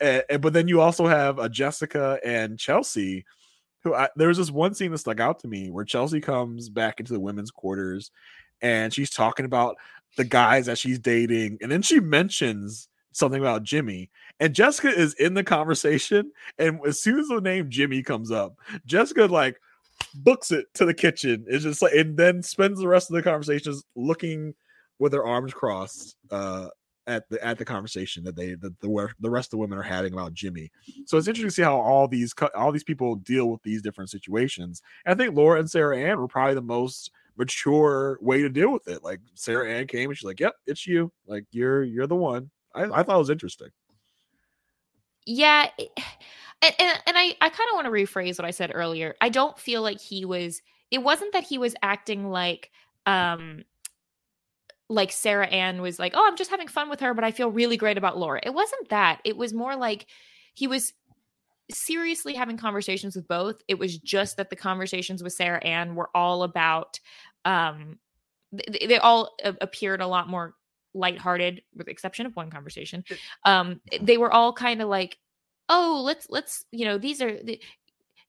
Speaker 2: and, and- but then you also have a Jessica and Chelsea, who I, there was this one scene that stuck out to me where Chelsea comes back into the women's quarters, and she's talking about the guys that she's dating, and then she mentions something about Jimmy, and Jessica is in the conversation, and as soon as the name Jimmy comes up, Jessica like books it to the kitchen. It's just like, and then spends the rest of the conversations looking with her arms crossed uh at the at the conversation that they that the the rest of the women are having about Jimmy. So it's interesting to see how all these all these people deal with these different situations. And I think Laura and Sarah Ann were probably the most mature way to deal with it. Like Sarah Ann came and she's like, "Yep, it's you. Like you're you're the one." I, I thought it was interesting.
Speaker 1: Yeah and, and, and i i kind of want to rephrase what i said earlier i don't feel like he was it wasn't that he was acting like um like sarah ann was like oh i'm just having fun with her but i feel really great about laura. It wasn't that it was more like he was seriously having conversations with both it was just that the conversations with sarah ann were all about um th- they all appeared a lot more lighthearted with the exception of one conversation um they were all kind of like oh let's let's you know these are the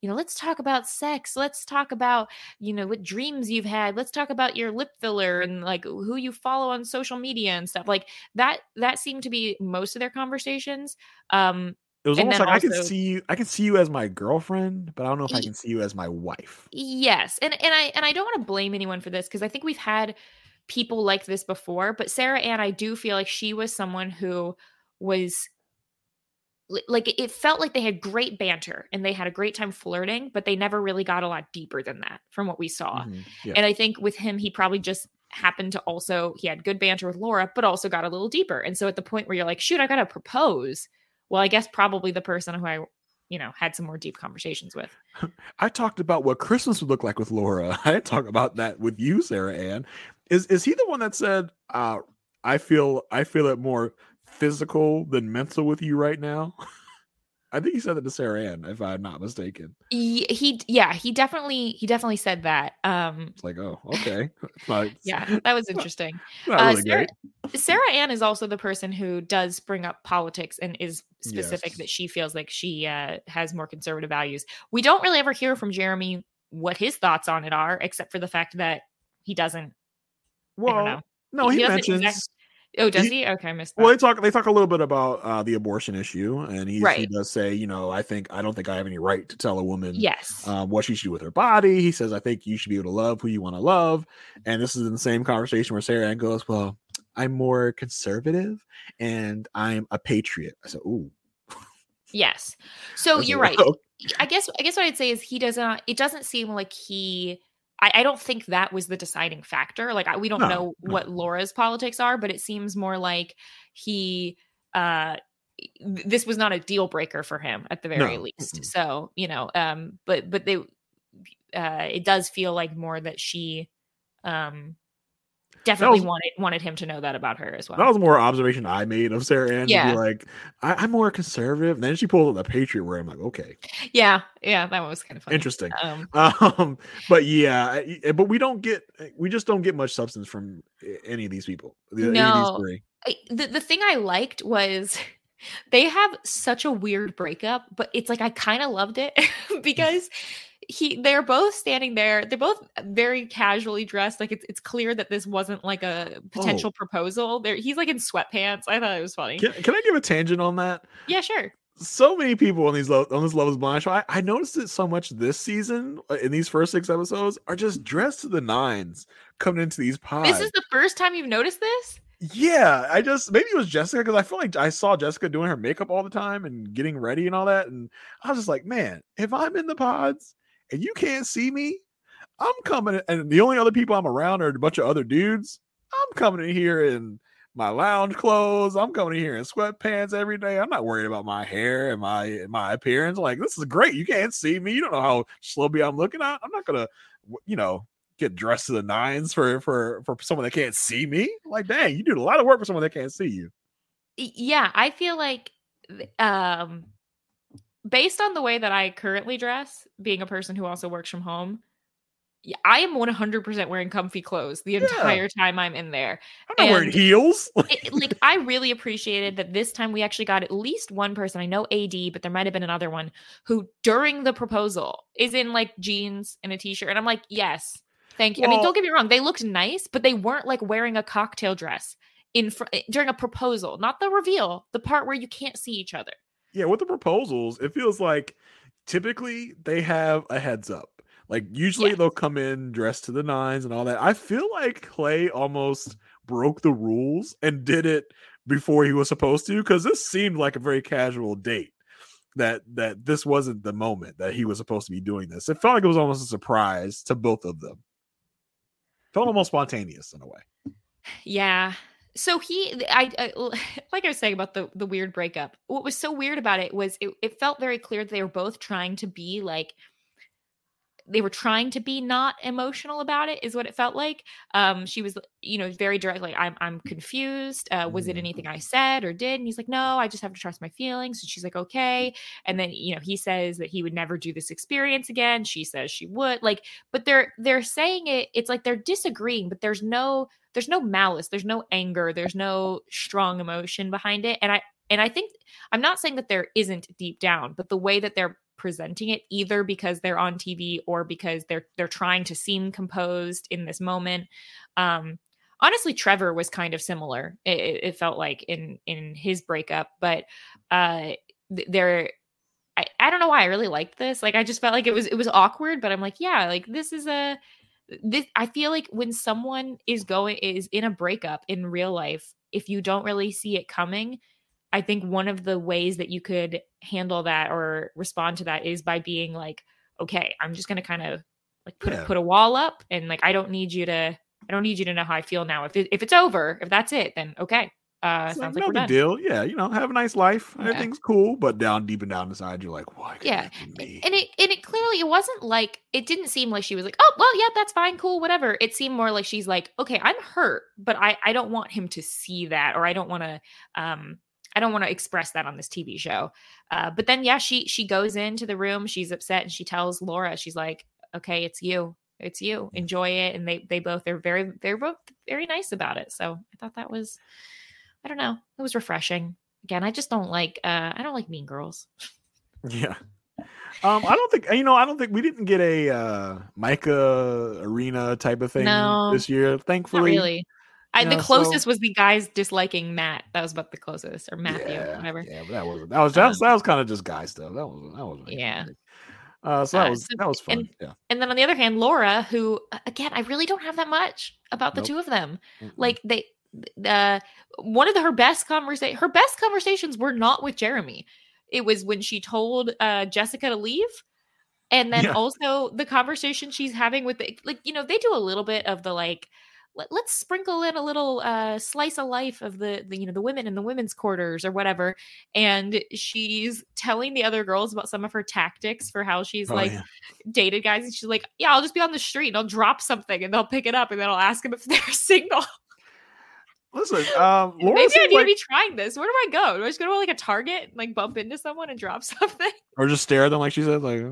Speaker 1: you know let's talk about sex let's talk about you know what dreams you've had let's talk about your lip filler and like who you follow on social media and stuff like that that seemed to be most of their conversations um
Speaker 2: It was almost like I can see you I can see you as my girlfriend, but I don't know if I can see you as my wife.
Speaker 1: Yes, and and I and I don't want to blame anyone for this because I think we've had people like this before, but Sarah Ann, I do feel like she was someone who was like it felt like they had great banter and they had a great time flirting, but they never really got a lot deeper than that from what we saw.
Speaker 2: Mhm, Yeah.
Speaker 1: And I think with him, he probably just happened to also he had good banter with Laura, but also got a little deeper. And so at the point where you're like, shoot, I gotta propose. Well, I guess probably the person who I, you know, had some more deep conversations with.
Speaker 2: I talked about what Christmas would look like with Laura. I talk about that with you, Sarah Ann. Is is he the one that said, uh, I feel I feel it more physical than mental with you right now? I think he said that to Sarah Ann, if I'm not mistaken.
Speaker 1: he, he yeah he definitely he definitely said that um
Speaker 2: It's like, oh, okay. It's
Speaker 1: yeah that was interesting uh,
Speaker 2: really
Speaker 1: sarah, sarah ann is also the person who does bring up politics and is specific
Speaker 2: Yes.
Speaker 1: that she feels like she uh, has more conservative values we don't really ever hear from jeremy what his thoughts on it are except for the fact that he doesn't i don't know
Speaker 2: Well, no, he,
Speaker 1: doesn't
Speaker 2: mentions.
Speaker 1: exact- oh does
Speaker 2: he-
Speaker 1: he, okay i missed that
Speaker 2: Well, they talk. They talk a little bit about uh, the abortion issue, and he, he does say, you know, I think I don't think I have any right to tell a woman
Speaker 1: yes
Speaker 2: um, what she should do with her body. He says, I think you should be able to love who you want to love. And this is in the same conversation where Sarah Ann goes, Well, I'm more conservative and I'm a patriot. I said, Ooh.
Speaker 1: yes so you're right I guess I guess what I'd say is he doesn't. It doesn't seem like he. I, I don't think that was the deciding factor. Like I, we don't
Speaker 2: No,
Speaker 1: know
Speaker 2: no.
Speaker 1: what Laura's politics are, but it seems more like he. uh This was not a deal breaker for him at the very
Speaker 2: No,
Speaker 1: least. So you know, um, but but they, uh, it does feel like more that she, um, definitely
Speaker 2: was-
Speaker 1: wanted wanted him to know that about her as well.
Speaker 2: That was more observation I made of Sarah Ann to
Speaker 1: Yeah.
Speaker 2: be like, I, I'm more conservative. And then she pulled up the patriot where I'm like, okay,
Speaker 1: yeah, yeah, that one was kind of funny.
Speaker 2: interesting.
Speaker 1: Um,
Speaker 2: Um, but yeah, I- but we don't get, we just don't get much substance from any of these people. the- any of
Speaker 1: No.
Speaker 2: these.
Speaker 1: I, the the thing I liked was they have such a weird breakup, but it's like I kind of loved it because he they're both standing there. They're both very casually dressed. Like it's it's clear that this wasn't like a potential
Speaker 2: Oh.
Speaker 1: proposal. There he's like in sweatpants. I thought it was funny.
Speaker 2: Can, can I give a tangent on that?
Speaker 1: Yeah, sure.
Speaker 2: so many people on these lo- on this Love Is Blind show. I, I noticed it so much this season uh, in these first six episodes are just dressed to the nines coming into these pods.
Speaker 1: This is the first time you've noticed this?
Speaker 2: yeah, I just maybe it was Jessica because I feel like I saw Jessica doing her makeup all the time and getting ready and all that, and I was just like, man, if I'm in the pods and you can't see me, I'm coming, and the only other people I'm around are a bunch of other dudes. I'm coming in here in my lounge clothes. I'm coming in here in sweatpants every day. I'm not worried about my hair and my my appearance. Like this is great. You can't see me. You don't know how schlubby I'm looking. I, I'm not gonna, you know, get dressed to the nines for for for someone that can't see me. Like, dang, you do a lot of work for someone that can't see you.
Speaker 1: Yeah, I feel like um based on the way that I currently dress, being a person who also works from home, I am 100% wearing comfy clothes the
Speaker 2: Yeah.
Speaker 1: entire time I'm in there.
Speaker 2: I'm not wearing heels.
Speaker 1: it, like I really appreciated that this time we actually got at least one person. I know AD, but there might have been another one who during the proposal is in like jeans and a t-shirt, and I'm like, yes, thank you. I mean, don't get me wrong, they looked nice, but they weren't like wearing a cocktail dress in fr- eh, during a proposal, not the reveal, the part where you can't see each other.
Speaker 2: Yeah, with the proposals, it feels like typically they have a heads up. Like usually
Speaker 1: Yes.
Speaker 2: they'll come in dressed to the nines and all that. I feel like Clay almost broke the rules and did it before he was supposed to because this seemed like a very casual date. That that this wasn't the moment that he was supposed to be doing this. It felt like it was almost a surprise to both of them. Felt mm. almost spontaneous in a way.
Speaker 1: Yeah. So he, I, I, like I was saying about the the weird breakup. What was so weird about it was it, it felt very clear that they were both trying to be like, they were trying to be not emotional about it. Is what it felt like. Um, she was, you know, very direct. Like, I'm, I'm confused. Uh, was it
Speaker 2: Mhm.
Speaker 1: anything I said or did? And he's like, no, I just have to trust my feelings. And she's like, okay. And then, you know, he says that he would never do this experience again. She says she would. Like, but they're they're saying it. It's like they're disagreeing, but there's no there's no malice there's no anger there's no strong emotion behind it and i and i think i'm not saying that there isn't deep down but the way that they're presenting it either because they're on tv or because they're they're trying to seem composed in this moment um honestly trevor was kind of similar it, it felt like in in his breakup but uh th- there I, I don't know why I really liked this. Like I just felt like it was it was awkward, but I'm like, yeah, like this is a this I feel like when someone is going is in a breakup in real life, if you don't really see it coming, I think one of the ways that you could handle that or respond to that is by being like, okay, I'm just gonna kind of like put
Speaker 2: Yeah.
Speaker 1: a, put a wall up and like I don't need you to I don't need you to know how I feel now. If it, if it's over, if that's it, then okay. Uh,
Speaker 2: like,
Speaker 1: sounds like
Speaker 2: no big
Speaker 1: done.
Speaker 2: deal. Yeah, you know, have a nice life.
Speaker 1: Yeah.
Speaker 2: Everything's cool, but down deep and down inside, you're like, why?
Speaker 1: Yeah,
Speaker 2: can't it be me?
Speaker 1: and it and it clearly it wasn't like it didn't seem like she was like oh well yeah that's fine cool whatever it seemed more like she's like okay i'm hurt but i i don't want him to see that or i don't want to um i don't want to express that on this tv show uh but then yeah she she goes into the room she's upset and she tells laura she's like okay it's you it's you enjoy it and they they both they're very they're both very nice about it so i thought that was i don't know it was refreshing again i just don't like uh i don't like mean girls
Speaker 2: Yeah. Um, I don't think you know. I don't think we didn't get a uh, Micah Irina type of thing
Speaker 1: No,
Speaker 2: this year. Thankfully,
Speaker 1: really. I, the
Speaker 2: so-
Speaker 1: closest was the guys disliking Matt. That was about the closest, or Matthew,
Speaker 2: Yeah,
Speaker 1: whatever.
Speaker 2: yeah, but that was that was that was, that was kind of just guy stuff. That was that was
Speaker 1: Yeah.
Speaker 2: Uh, so that
Speaker 1: Uh,
Speaker 2: was
Speaker 1: so-
Speaker 2: that was fun.
Speaker 1: and-
Speaker 2: yeah.
Speaker 1: And then on the other hand, Laura, who uh, again, I really don't have that much about the
Speaker 2: Nope.
Speaker 1: two of them.
Speaker 2: Mm-mm.
Speaker 1: Like they, uh, one of the, her best conversation, her best conversations were not with Jeremy. It was when she told uh, Jessica to leave. And then
Speaker 2: Yeah.
Speaker 1: also the conversation she's having with the, like, you know, they do a little bit of the like, let, let's sprinkle in a little uh, slice of life of the, the, you know, the women in the women's quarters or whatever. And she's telling the other girls about some of her tactics for how she's
Speaker 2: Oh,
Speaker 1: like
Speaker 2: yeah.
Speaker 1: dated guys. And she's like, yeah, I'll just be on the street and I'll drop something and they'll pick it up and then I'll ask them if they're single.
Speaker 2: Listen, um, Laura
Speaker 1: Maybe I need
Speaker 2: like,
Speaker 1: to be trying this. Where do I go? Do I just go to like a Target and like bump into someone and drop something?
Speaker 2: or just stare at them like she said, like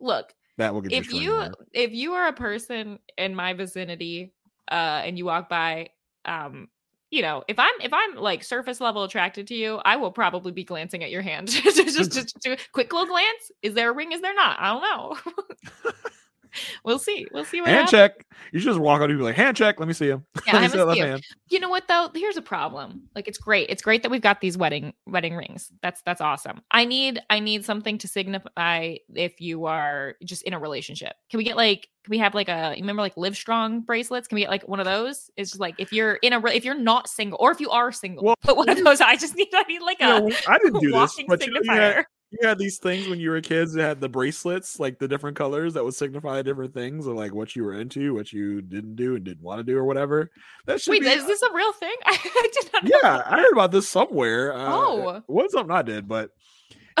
Speaker 1: Look,
Speaker 2: that will get
Speaker 1: if
Speaker 2: you.
Speaker 1: you if you are a person in my vicinity uh and you walk by um you know, if I'm if I'm like surface level attracted to you, I will probably be glancing at your hand. just just, just, quick little glance. Is there a ring? Is there not? I don't know. we'll see. We'll see what
Speaker 2: hand
Speaker 1: happens.
Speaker 2: check. You should just walk on and be like, hand check. Let me see him.
Speaker 1: Yeah, I
Speaker 2: see that
Speaker 1: haven't
Speaker 2: left
Speaker 1: seen him.
Speaker 2: hand.
Speaker 1: You know what though? Here's a problem. Like it's great. It's great that we've got these wedding wedding rings. That's that's awesome. I need I need something to signify if you are just in a relationship. Can we get like can we have like a you remember like live strong bracelets? Can we get like one of those? It's just like if you're in a if you're not single or if you are single,
Speaker 2: Well,
Speaker 1: put one of those. I just need I need like
Speaker 2: You know, I didn't do this, but you, you
Speaker 1: signifier.
Speaker 2: You had these things when you were kids that had the bracelets, like the different colors that would signify different things, or like what you were into, what you didn't do and didn't want to do, or whatever. That should
Speaker 1: Wait,
Speaker 2: be.
Speaker 1: is this a real thing? I did not know.
Speaker 2: yeah, I heard about this somewhere. Uh,
Speaker 1: Oh.
Speaker 2: it wasn't something I did, but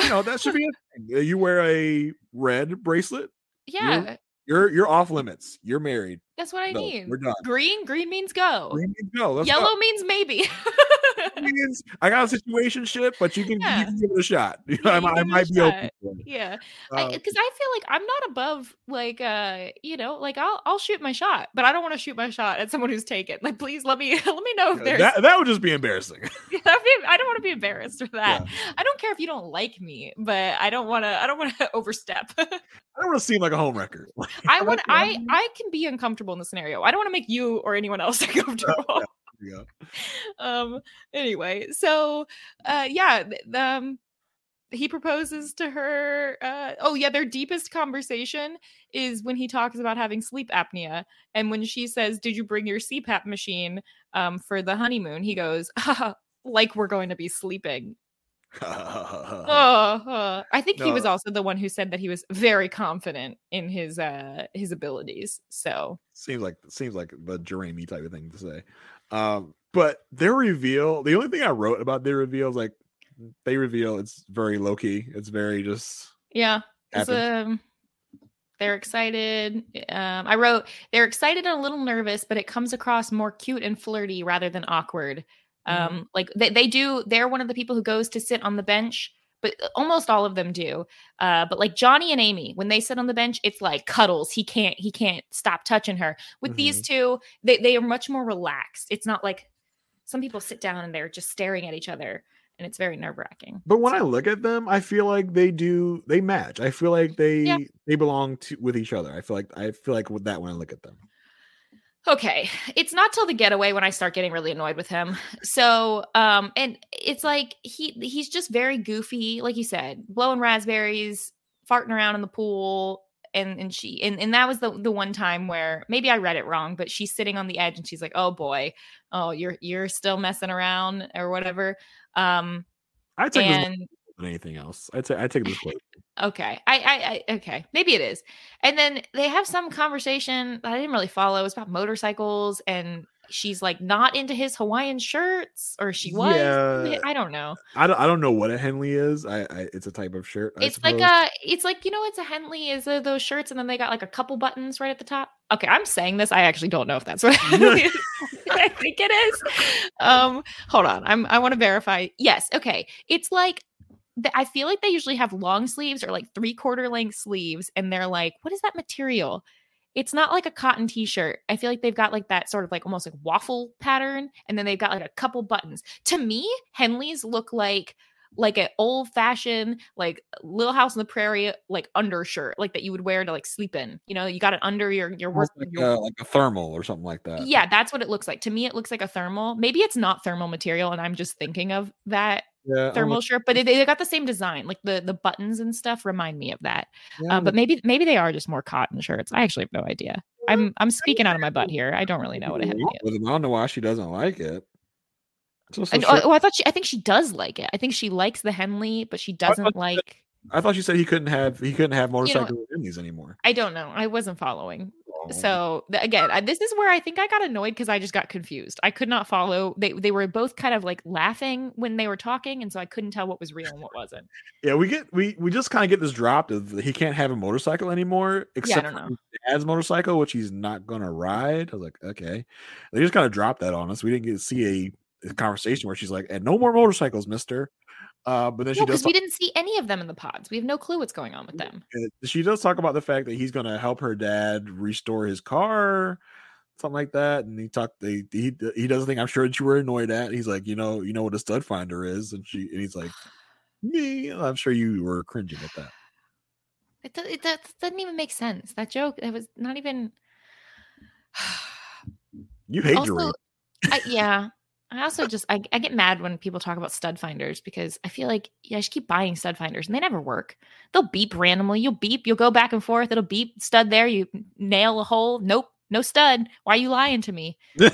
Speaker 2: you know that should be a thing. You wear a red bracelet.
Speaker 1: Yeah,
Speaker 2: You're you're off limits. You're married.
Speaker 1: That's what I
Speaker 2: No,
Speaker 1: need.
Speaker 2: we're done.
Speaker 1: Green, green means go.
Speaker 2: Green means go. Let's
Speaker 1: Yellow
Speaker 2: go.
Speaker 1: means maybe.
Speaker 2: means I got a situation ship, but you can,
Speaker 1: Yeah.
Speaker 2: you can give it a shot.
Speaker 1: Yeah,
Speaker 2: I,
Speaker 1: you
Speaker 2: I might be open.
Speaker 1: shot.
Speaker 2: it.
Speaker 1: yeah.
Speaker 2: Uh,
Speaker 1: because I, feel like I'm not above like uh you know like I'll I'll shoot my shot, but I don't want to shoot my shot at someone who's taken. Like please let me let me know if there's
Speaker 2: that, that would just be embarrassing.
Speaker 1: be- I don't want to be embarrassed for that. I don't care if you don't like me, but I don't want to I don't want to overstep.
Speaker 2: I don't want to seem like a home homewrecker.
Speaker 1: I want I I can be uncomfortable in the scenario. I don't want to make you or anyone else uncomfortable.
Speaker 2: You go.
Speaker 1: um anyway so uh yeah um he proposes to her uh oh yeah their deepest conversation is when he talks about having sleep apnea and when she says did you bring your cpap machine um for the honeymoon he goes "Haha, like we're going to be sleeping oh, uh, i think he was also the one who said that he was very confident in his uh his abilities so
Speaker 2: seems like seems like the Jeremy type of thing to say. Um, but their reveal, the only thing I wrote about their reveal is like they reveal it's very low key. It's very just
Speaker 1: Yeah. Um, they're excited. Um, I wrote they're excited and a little nervous, but it comes across more cute and flirty rather than awkward.
Speaker 2: Mhm.
Speaker 1: Um, like they, they do, they're one of the people who goes to sit on the bench, but almost all of them do. Uh, but like Johnny and Amy, when they sit on the bench, it's like cuddles. He can't, he can't stop touching her. With these two, they, they are much more relaxed. It's not like some people sit down and they're just staring at each other and it's very nerve wracking.
Speaker 2: But when I look at them, I feel like they do they match. I feel like they
Speaker 1: Yeah.
Speaker 2: they belong to with each other. I feel like I feel like with that when I look at them.
Speaker 1: Okay it's not till the getaway when i start getting really annoyed with him. So um and it's like he he's just very goofy like you said blowing raspberries farting around in the pool and and she and, and that was the the one time where maybe i read it wrong but she's sitting on the edge and she's like oh boy. Oh you're you're still messing around or whatever. Um
Speaker 2: I take this
Speaker 1: and
Speaker 2: than anything else. I take I take this place.
Speaker 1: Okay. I, I, I, okay. Maybe it is. And then they have some conversation that I didn't really follow. It's about motorcycles and she's like not into his Hawaiian shirts or she was.
Speaker 2: Yeah.
Speaker 1: I don't know.
Speaker 2: I don't I don't know what a Henley is. I, I it's a type of shirt. I
Speaker 1: it's like a it's like you know it's a Henley is uh, those shirts and then they got like a couple buttons right at the top. Okay, I'm saying this. I actually don't know if that's what I think it is. Um, hold on. I'm I want to verify. Yes. Okay. It's like I feel like they usually have long sleeves or like three quarter length sleeves, and they're like, what is that material? It's not like a cotton t-shirt. I feel like they've got like that sort of like almost like waffle pattern, and then they've got like a couple buttons. To me, Henleys look like like an old fashioned like Little House on the Prairie like undershirt, like that you would wear to like sleep in. You know, you got it under your your work.
Speaker 2: Like,
Speaker 1: your-
Speaker 2: a, like a thermal or something like that.
Speaker 1: yeah, that's what it looks like. To me, it looks like a thermal. Maybe it's not thermal material, and I'm just thinking of that
Speaker 2: yeah.
Speaker 1: Thermal
Speaker 2: like,
Speaker 1: shirt. But it, they got the same design, like the the buttons and stuff remind me of that.
Speaker 2: yeah,
Speaker 1: Uh, but maybe maybe they are just more cotton shirts. I actually have no idea. I'm I'm speaking out of my butt here. I don't really know what a Henley
Speaker 2: wrong
Speaker 1: is.
Speaker 2: it. I don't know why she doesn't like it. It's just a
Speaker 1: I, oh, I thought she. I think she does like it. I think she likes the Henley, but she doesn't like.
Speaker 2: I thought she said he couldn't have he couldn't have motorcycle Henleys anymore.
Speaker 1: I don't know. I wasn't following. So again, I, this is where I think I got annoyed because I just got confused. I could not follow. They they were both kind of like laughing when they were talking, and so I couldn't tell what was real and what wasn't.
Speaker 2: Yeah, we get we we just kind of get this dropped of he can't have a motorcycle anymore except his dad's motorcycle, which he's not gonna ride. I was like, okay. They just kind of dropped that on us. We didn't get to see a, a conversation where she's like, and no more motorcycles, Mister. Uh, but then she does
Speaker 1: because we didn't see any of them in the pods. We have no clue what's going on with them.
Speaker 2: She does talk about the fact that he's going to help her dad restore his car something like that. And he talked. They, he he does a thing. I'm sure that you were annoyed at. He's like, you know, you know what a stud finder is, and she and he's like, me. I'm sure you were cringing at that.
Speaker 1: It, do- it, that doesn't even make sense. That joke, it was not even.
Speaker 2: You hate
Speaker 1: also. I, yeah. I also just I, I get mad when people talk about stud finders because I feel like yeah, I should keep buying stud finders and they never work. They'll beep randomly. You'll beep. You'll go back and forth. It'll beep stud there. You nail a hole. Nope, no stud. Why are you lying to me?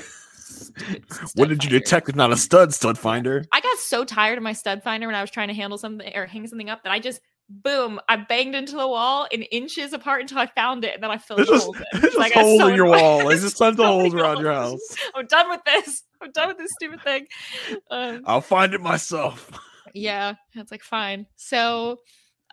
Speaker 1: Stupid
Speaker 2: What did you detect if not a stud stud finder?
Speaker 1: I got so tired of my stud finder when I was trying to handle something or hang something up that I just boom, I banged into the wall in inches apart until I found it and then I filled
Speaker 2: just,
Speaker 1: holes in.
Speaker 2: just
Speaker 1: like, I
Speaker 2: holes in your wall. There's just tons of holes around your house.
Speaker 1: I'm done with this. I'm done with this stupid thing. Um,
Speaker 2: I'll find it myself.
Speaker 1: yeah, it's like fine. So,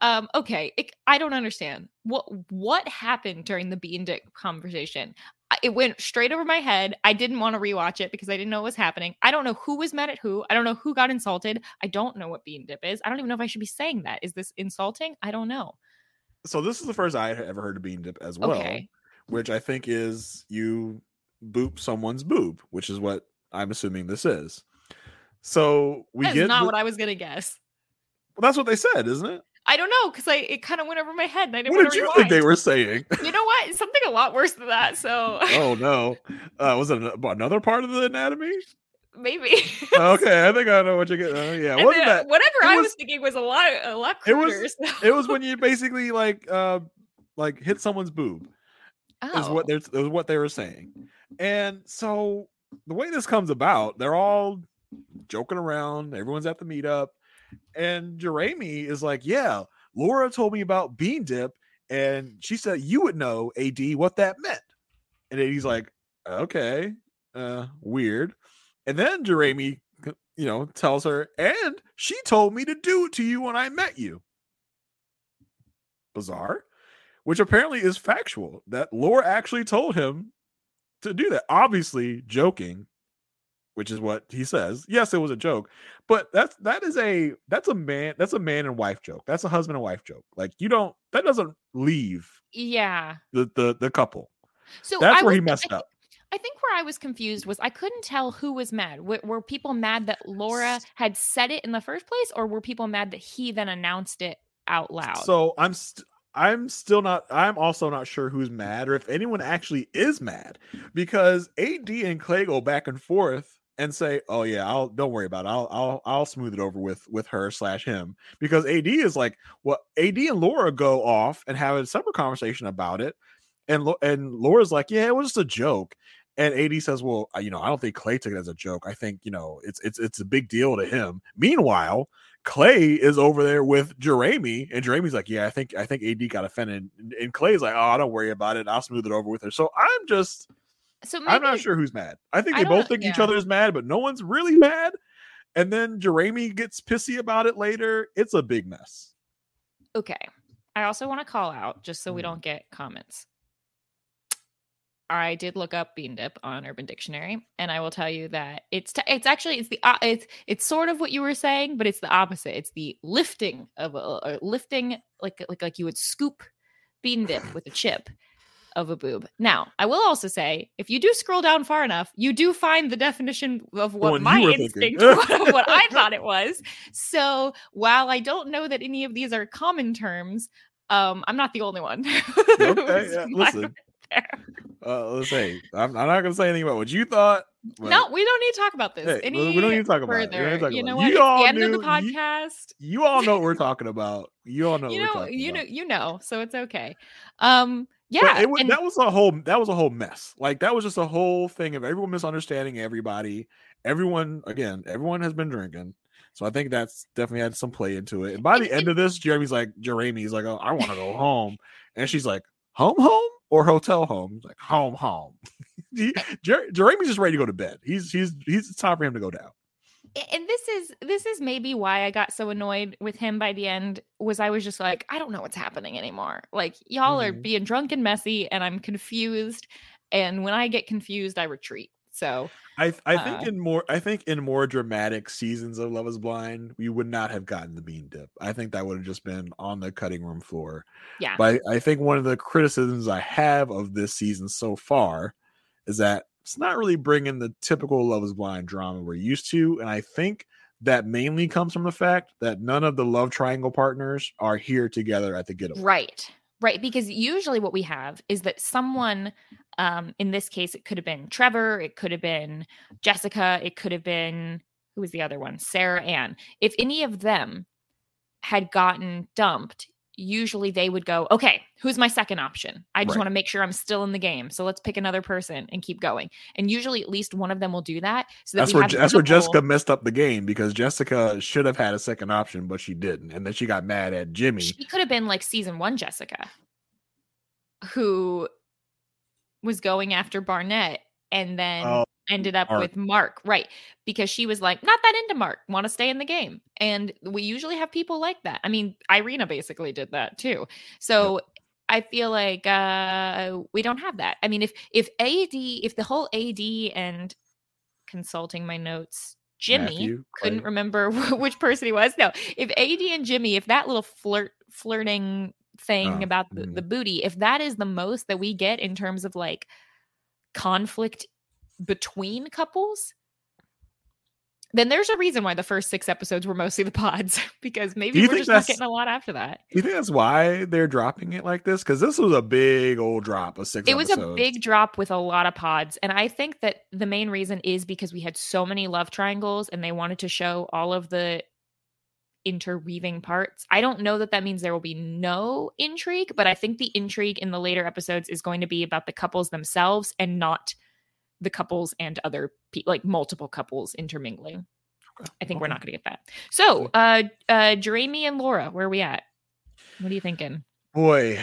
Speaker 1: um, okay, it, I don't understand what what happened during the bean dip conversation. It went straight over my head. I didn't want to rewatch it because I didn't know what was happening. I don't know who was mad at who. I don't know who got insulted. I don't know what bean dip is. I don't even know if I should be saying that. Is this insulting? I don't know.
Speaker 2: So this is the first I had ever heard of bean dip as well,
Speaker 1: Okay.
Speaker 2: which I think is you boop someone's boob, which is what I'm assuming this is. So we
Speaker 1: That's
Speaker 2: get
Speaker 1: not
Speaker 2: the-
Speaker 1: what I was gonna guess.
Speaker 2: well, that's what they said, isn't it?
Speaker 1: I don't know because I it kind of went over my head and I didn't
Speaker 2: What did you think they were saying?
Speaker 1: You know what? Something a lot worse than that. So
Speaker 2: oh no, uh, was it another part of the anatomy?
Speaker 1: maybe.
Speaker 2: Okay, I think I know what you're getting. Uh, yeah, wasn't
Speaker 1: then
Speaker 2: that?
Speaker 1: whatever I
Speaker 2: was-
Speaker 1: was thinking was a lot a lot
Speaker 2: It was-
Speaker 1: so-
Speaker 2: It was when you basically like uh like hit someone's boob. Oh. is
Speaker 1: oh.
Speaker 2: what they're is what they were saying. And so the way this comes about, they're all joking around, everyone's at the meetup, and Jeremy is like, Yeah, Laura told me about bean dip, and she said you would know AD what that meant. And AD's like, Okay, uh, weird. And then Jeremy, you know, tells her, and she told me to do it to you when I met you. Bizarre which apparently is factual that Laura actually told him to do that. Obviously, joking, which is what he says. Yes, it was a joke, but that's that is a that's a man that's a man and wife joke. That's a husband and wife joke. Like you don't that doesn't leave
Speaker 1: yeah.
Speaker 2: the the, the couple.
Speaker 1: So
Speaker 2: That's
Speaker 1: I
Speaker 2: where he messed
Speaker 1: I,
Speaker 2: up.
Speaker 1: I think where I was confused was I couldn't tell who was mad. W- were people mad that Laura had said it in the first place, or were people mad that he then announced it out loud?
Speaker 2: So I'm st- I'm still not I'm also not sure who's mad or if anyone actually is mad because AD and Clay go back and forth and say, "Oh yeah, I'll don't worry about it. I'll I'll I'll smooth it over with with her slash him." Because AD is like, well, AD and Laura go off and have a separate conversation about it, and and Laura's like, "Yeah, it was just a joke." And AD says, "Well, I- you know, I don't think Clay took it as a joke. I think you know, it's it's it's a big deal to him." Meanwhile, Clay is over there with Jeremy, and Jeremy's like, "Yeah, I think I think AD got offended," and, and Clay's like, "Oh, don't worry about it. I'll smooth it over with her." So I'm just,
Speaker 1: so maybe,
Speaker 2: I'm not sure who's mad. I think they
Speaker 1: don't-
Speaker 2: both think each
Speaker 1: yeah.
Speaker 2: other is mad, but no one's really mad. And then Jeremy gets pissy about it later. It's a big mess.
Speaker 1: Okay. I also want to call out just so we
Speaker 2: Mm.
Speaker 1: don't get comments. I did look up bean dip on Urban Dictionary, and I will tell you that it's t- it's actually it's the o- it's it's sort of what you were saying, but it's the opposite. It's the lifting of a lifting like like like you would scoop bean dip with a chip of a boob. Now, I will also say, if you do scroll down far enough, you do find the definition of what my
Speaker 2: you
Speaker 1: instinct what I thought it was. So while I don't know that any of these are common terms, um, I'm not the only one.
Speaker 2: Okay, yeah, listen. Uh, let's say I'm, I'm not gonna say anything about what you thought.
Speaker 1: No, we don't need to talk about this.
Speaker 2: Hey,
Speaker 1: Any
Speaker 2: we- don't need to talk about it. We don't need to
Speaker 1: further.
Speaker 2: talk
Speaker 1: You know
Speaker 2: it.
Speaker 1: what?
Speaker 2: You all
Speaker 1: the end of the podcast.
Speaker 2: You all know what we're talking about. You all know.
Speaker 1: You,
Speaker 2: what we're
Speaker 1: know,
Speaker 2: talking
Speaker 1: you
Speaker 2: about.
Speaker 1: know, you know. So it's okay. Um, yeah,
Speaker 2: it was,
Speaker 1: and-
Speaker 2: that was a whole that was a whole mess. Like that was just a whole thing of everyone misunderstanding everybody. Everyone again, everyone has been drinking. So I think that's definitely had some play into it. And by the end of this, Jeremy's like, Jeremy's like, oh, I want to go home. And she's like, home, home or hotel home? He's like, home, home. Jer- Jeremy's just ready to go to bed. He's he's he's it's time for him to go down.
Speaker 1: And this is this is maybe why I got so annoyed with him by the end was I was just like I don't know what's happening anymore. Like y'all are
Speaker 2: Mhm.
Speaker 1: being drunk and messy and I'm confused and when I get confused I retreat. So
Speaker 2: I I think
Speaker 1: Uh,
Speaker 2: in more I think in more dramatic seasons of Love Is Blind, we would not have gotten the bean dip. I think that would have just been on the cutting room floor.
Speaker 1: yeah.
Speaker 2: But I, I think one of the criticisms I have of this season so far is that it's not really bringing the typical Love is Blind drama we're used to. And I think that mainly comes from the fact that none of the love triangle partners are here together at the getaway.
Speaker 1: Right. Right. Because usually what we have is that someone, um, in this case, it could have been Trevor, it could have been Jessica, it could have been who was the other one? Sarah Ann. If any of them had gotten dumped, usually they would go, okay, who's my second option? I just
Speaker 2: Right.
Speaker 1: want to make sure I'm still in the game. So let's pick another person and keep going. And usually at least one of them will do that. So that
Speaker 2: That's where that's where Jessica messed up the game because Jessica should have had a second option, but she didn't, and then she got mad at Jimmy.
Speaker 1: She could have been like season one Jessica, who was going after Barnett and then
Speaker 2: Oh,
Speaker 1: ended up
Speaker 2: Mark.
Speaker 1: with Mark, right? Because she was like, not that into Mark, want to stay in the game. And we usually have people like that. I mean, Irina basically did that too. So I feel like uh we don't have that. I mean, if if AD, if the whole AD and consulting my notes, Jimmy
Speaker 2: Matthew,
Speaker 1: couldn't remember which person he was. No, if AD and Jimmy, if that little flirt flirting thing
Speaker 2: Oh,
Speaker 1: about the,
Speaker 2: mhm.
Speaker 1: the booty, if that is the most that we get in terms of like conflict between couples, then there's a reason why the first six episodes were mostly the pods because maybe we're just not getting a lot after that.
Speaker 2: You think that's why they're dropping it like this? Because this was a big old drop of six.
Speaker 1: It was a big drop with a lot of pods. And I think that the main reason is because we had so many love triangles and they wanted to show all of the interweaving parts. I don't know that that means there will be no intrigue, but I think the intrigue in the later episodes is going to be about the couples themselves and not the couples and other people, like multiple couples intermingling.
Speaker 2: Okay,
Speaker 1: I think we're not going to get that. So, uh, uh, Jeremy and Laura, where are we at? What are you thinking?
Speaker 2: Boy,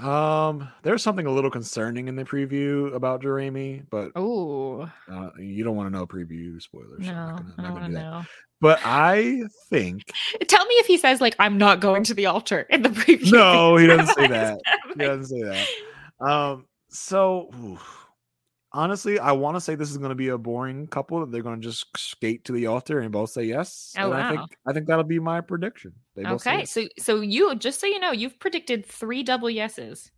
Speaker 2: um, there's something a little concerning in the preview about Jeremy, but
Speaker 1: Oh,
Speaker 2: uh, you don't want to know preview spoilers. so I'm
Speaker 1: no,
Speaker 2: not gonna-
Speaker 1: don't
Speaker 2: that. But I think
Speaker 1: Tell me if he says like I'm not going to the altar in the preview.
Speaker 2: no, he doesn't say that. He doesn't say that. Um, so oof. Honestly, I want to say this is going to be a boring couple. that They're going to just skate to the altar and both say yes.
Speaker 1: Oh,
Speaker 2: and I think I think that'll be my prediction. They
Speaker 1: Okay, so so you just so you know, you've predicted three double yeses.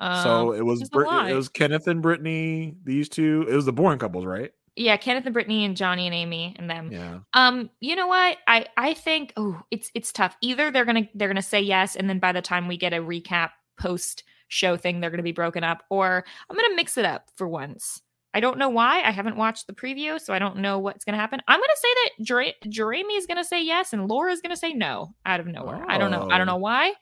Speaker 2: So
Speaker 1: Um,
Speaker 2: it was Brit- it was Kenneth and Brittany. These two. It was the boring couples, right?
Speaker 1: yeah, Kenneth and Brittany and Johnny and Amy and them.
Speaker 2: Yeah.
Speaker 1: Um, you know what? I I think oh, it's it's tough. Either they're gonna they're gonna say yes, and then by the time we get a recap post show thing, they're gonna be broken up, or I'm gonna mix it up for once. I don't know why. I haven't watched the preview, so I don't know what's gonna happen. I'm gonna say that Jer- Jeremy is gonna say yes, and Laura is gonna say no out of nowhere. I don't know. I don't
Speaker 2: Oh.
Speaker 1: know why,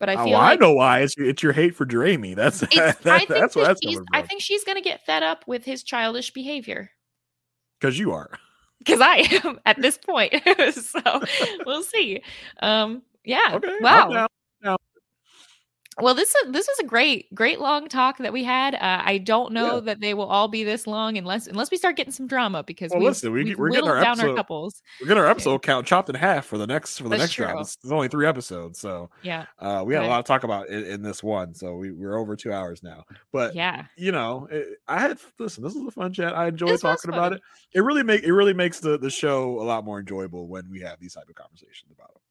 Speaker 1: but I
Speaker 2: oh,
Speaker 1: feel
Speaker 2: I know why. It's it's your hate for Jeremy. That's that,
Speaker 1: I think
Speaker 2: that's what
Speaker 1: that
Speaker 2: that's
Speaker 1: she's, I think she's gonna get fed up with his childish behavior.
Speaker 2: Because you are.
Speaker 1: because I am at this point. so we'll see. Um, yeah.
Speaker 2: Okay.
Speaker 1: Wow. Well, this is this is a great, great long talk that we had. Uh, I don't know
Speaker 2: Yeah.
Speaker 1: that they will all be this long unless unless we start getting some drama because
Speaker 2: Well,
Speaker 1: we've,
Speaker 2: listen, we- we're getting our
Speaker 1: down our
Speaker 2: episode-
Speaker 1: couples.
Speaker 2: We get our episode count chopped in half for the next for the
Speaker 1: That's
Speaker 2: next drop.
Speaker 1: true.
Speaker 2: It's, there's only three episodes, so
Speaker 1: Yeah.
Speaker 2: uh, we had a lot to talk about in, in this one. So we, we're over two hours now. But
Speaker 1: Yeah.
Speaker 2: you know, it, I had listen. This was a fun chat. I enjoyed
Speaker 1: This
Speaker 2: talking about it. It really make it really makes the the show a lot more enjoyable when we have these type of conversations about it.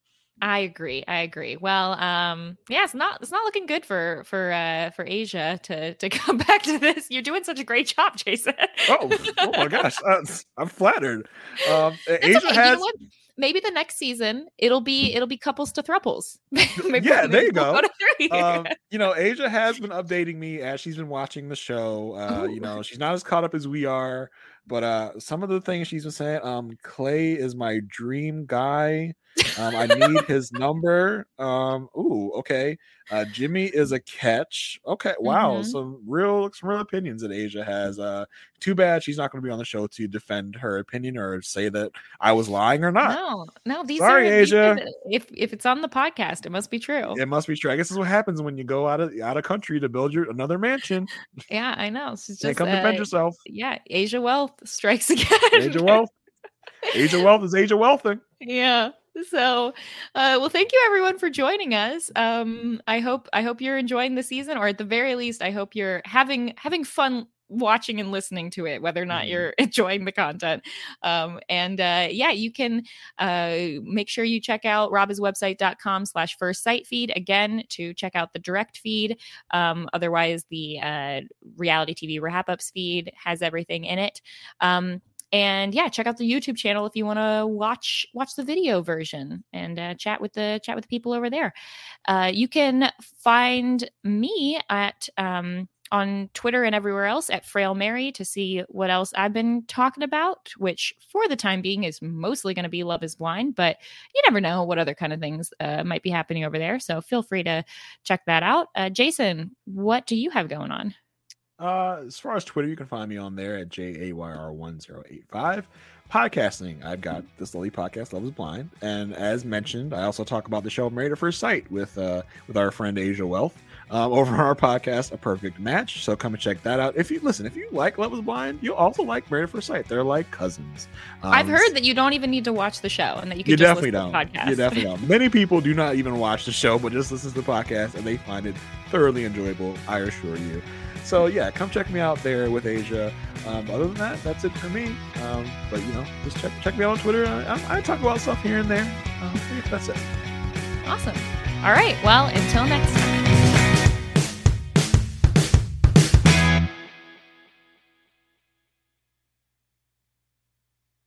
Speaker 1: I agree. I agree. Well, um, yeah, it's not it's not looking good for for uh for Asia to to come back to this. You're doing such a great job, Jason.
Speaker 2: Oh, oh my gosh, uh, I'm flattered. Um,
Speaker 1: That's
Speaker 2: Asia
Speaker 1: okay. You
Speaker 2: has
Speaker 1: know what? Maybe the next season it'll be it'll be couples to thruples. maybe,
Speaker 2: Yeah, there you
Speaker 1: we'll
Speaker 2: go. um, you know, Asia has been updating me as she's been watching the show. Uh, you know, she's not as caught up as we are, but uh, some of the things she's been saying, um, Clay is my dream guy. Um, I need his number. Um, ooh, okay. Uh, Jimmy is a catch. Okay, wow,
Speaker 1: Mhm.
Speaker 2: some real some real opinions that Asia has. Uh, too bad she's not going to be on the show to defend her opinion or say that I was lying or not.
Speaker 1: no, no, these
Speaker 2: Sorry,
Speaker 1: are
Speaker 2: Asia.
Speaker 1: if if it's on the podcast, it must be true.
Speaker 2: It must be true. I guess this is what happens when you go out of out of country to build your another mansion.
Speaker 1: Yeah, I know. She's
Speaker 2: Can't
Speaker 1: just
Speaker 2: come defend
Speaker 1: uh,
Speaker 2: yourself.
Speaker 1: yeah, Asia wealth strikes again.
Speaker 2: Asia wealth. Asia wealth is Asia wealthing.
Speaker 1: yeah so uh well thank you everyone for joining us um i hope i hope you're enjoying the season or at the very least i hope you're having having fun watching and listening to it, whether or not
Speaker 2: Mhm.
Speaker 1: you're enjoying the content. Um, and uh, yeah, you can uh, make sure you check out robhasawebsite.com slash first site feed again to check out the direct feed. Um, otherwise, the uh, reality TV RHAP-Ups feed has everything in it. And yeah, check out the YouTube channel if you want to watch watch the video version and uh, chat with the chat with the people over there. Uh, you can find me at um, on Twitter and everywhere else at Frail Mary to see what else I've been talking about, which for the time being is mostly going to be Love is Blind, but you never know what other kind of things uh, might be happening over there. So feel free to check that out. Uh, Jason, what do you have going on?
Speaker 2: Uh, as far as Twitter, you can find me on there at JAYR1085. Podcasting, I've got this lovely podcast, Love is Blind. And as mentioned, I also talk about the show Married at First Sight with uh with our friend Asia Wealth um, over on our podcast, A Perfect Match. So come and check that out. If you listen, if you like Love is Blind, you'll also like Married at First Sight. They're like cousins.
Speaker 1: I've
Speaker 2: Um,
Speaker 1: heard that you don't even need to watch the show and that you can
Speaker 2: you
Speaker 1: just
Speaker 2: definitely
Speaker 1: listen
Speaker 2: don't.
Speaker 1: to the podcast.
Speaker 2: You definitely don't. Many people do not even watch the show, but just listen to the podcast and they find it thoroughly enjoyable. I assure you. So yeah, come check me out there with Asia. Um, other than that, that's it for me. Um, but you know, just check check me out on Twitter. I, I, talk about stuff here and there. Um, that's it.
Speaker 1: Awesome. All right. Well, until next time.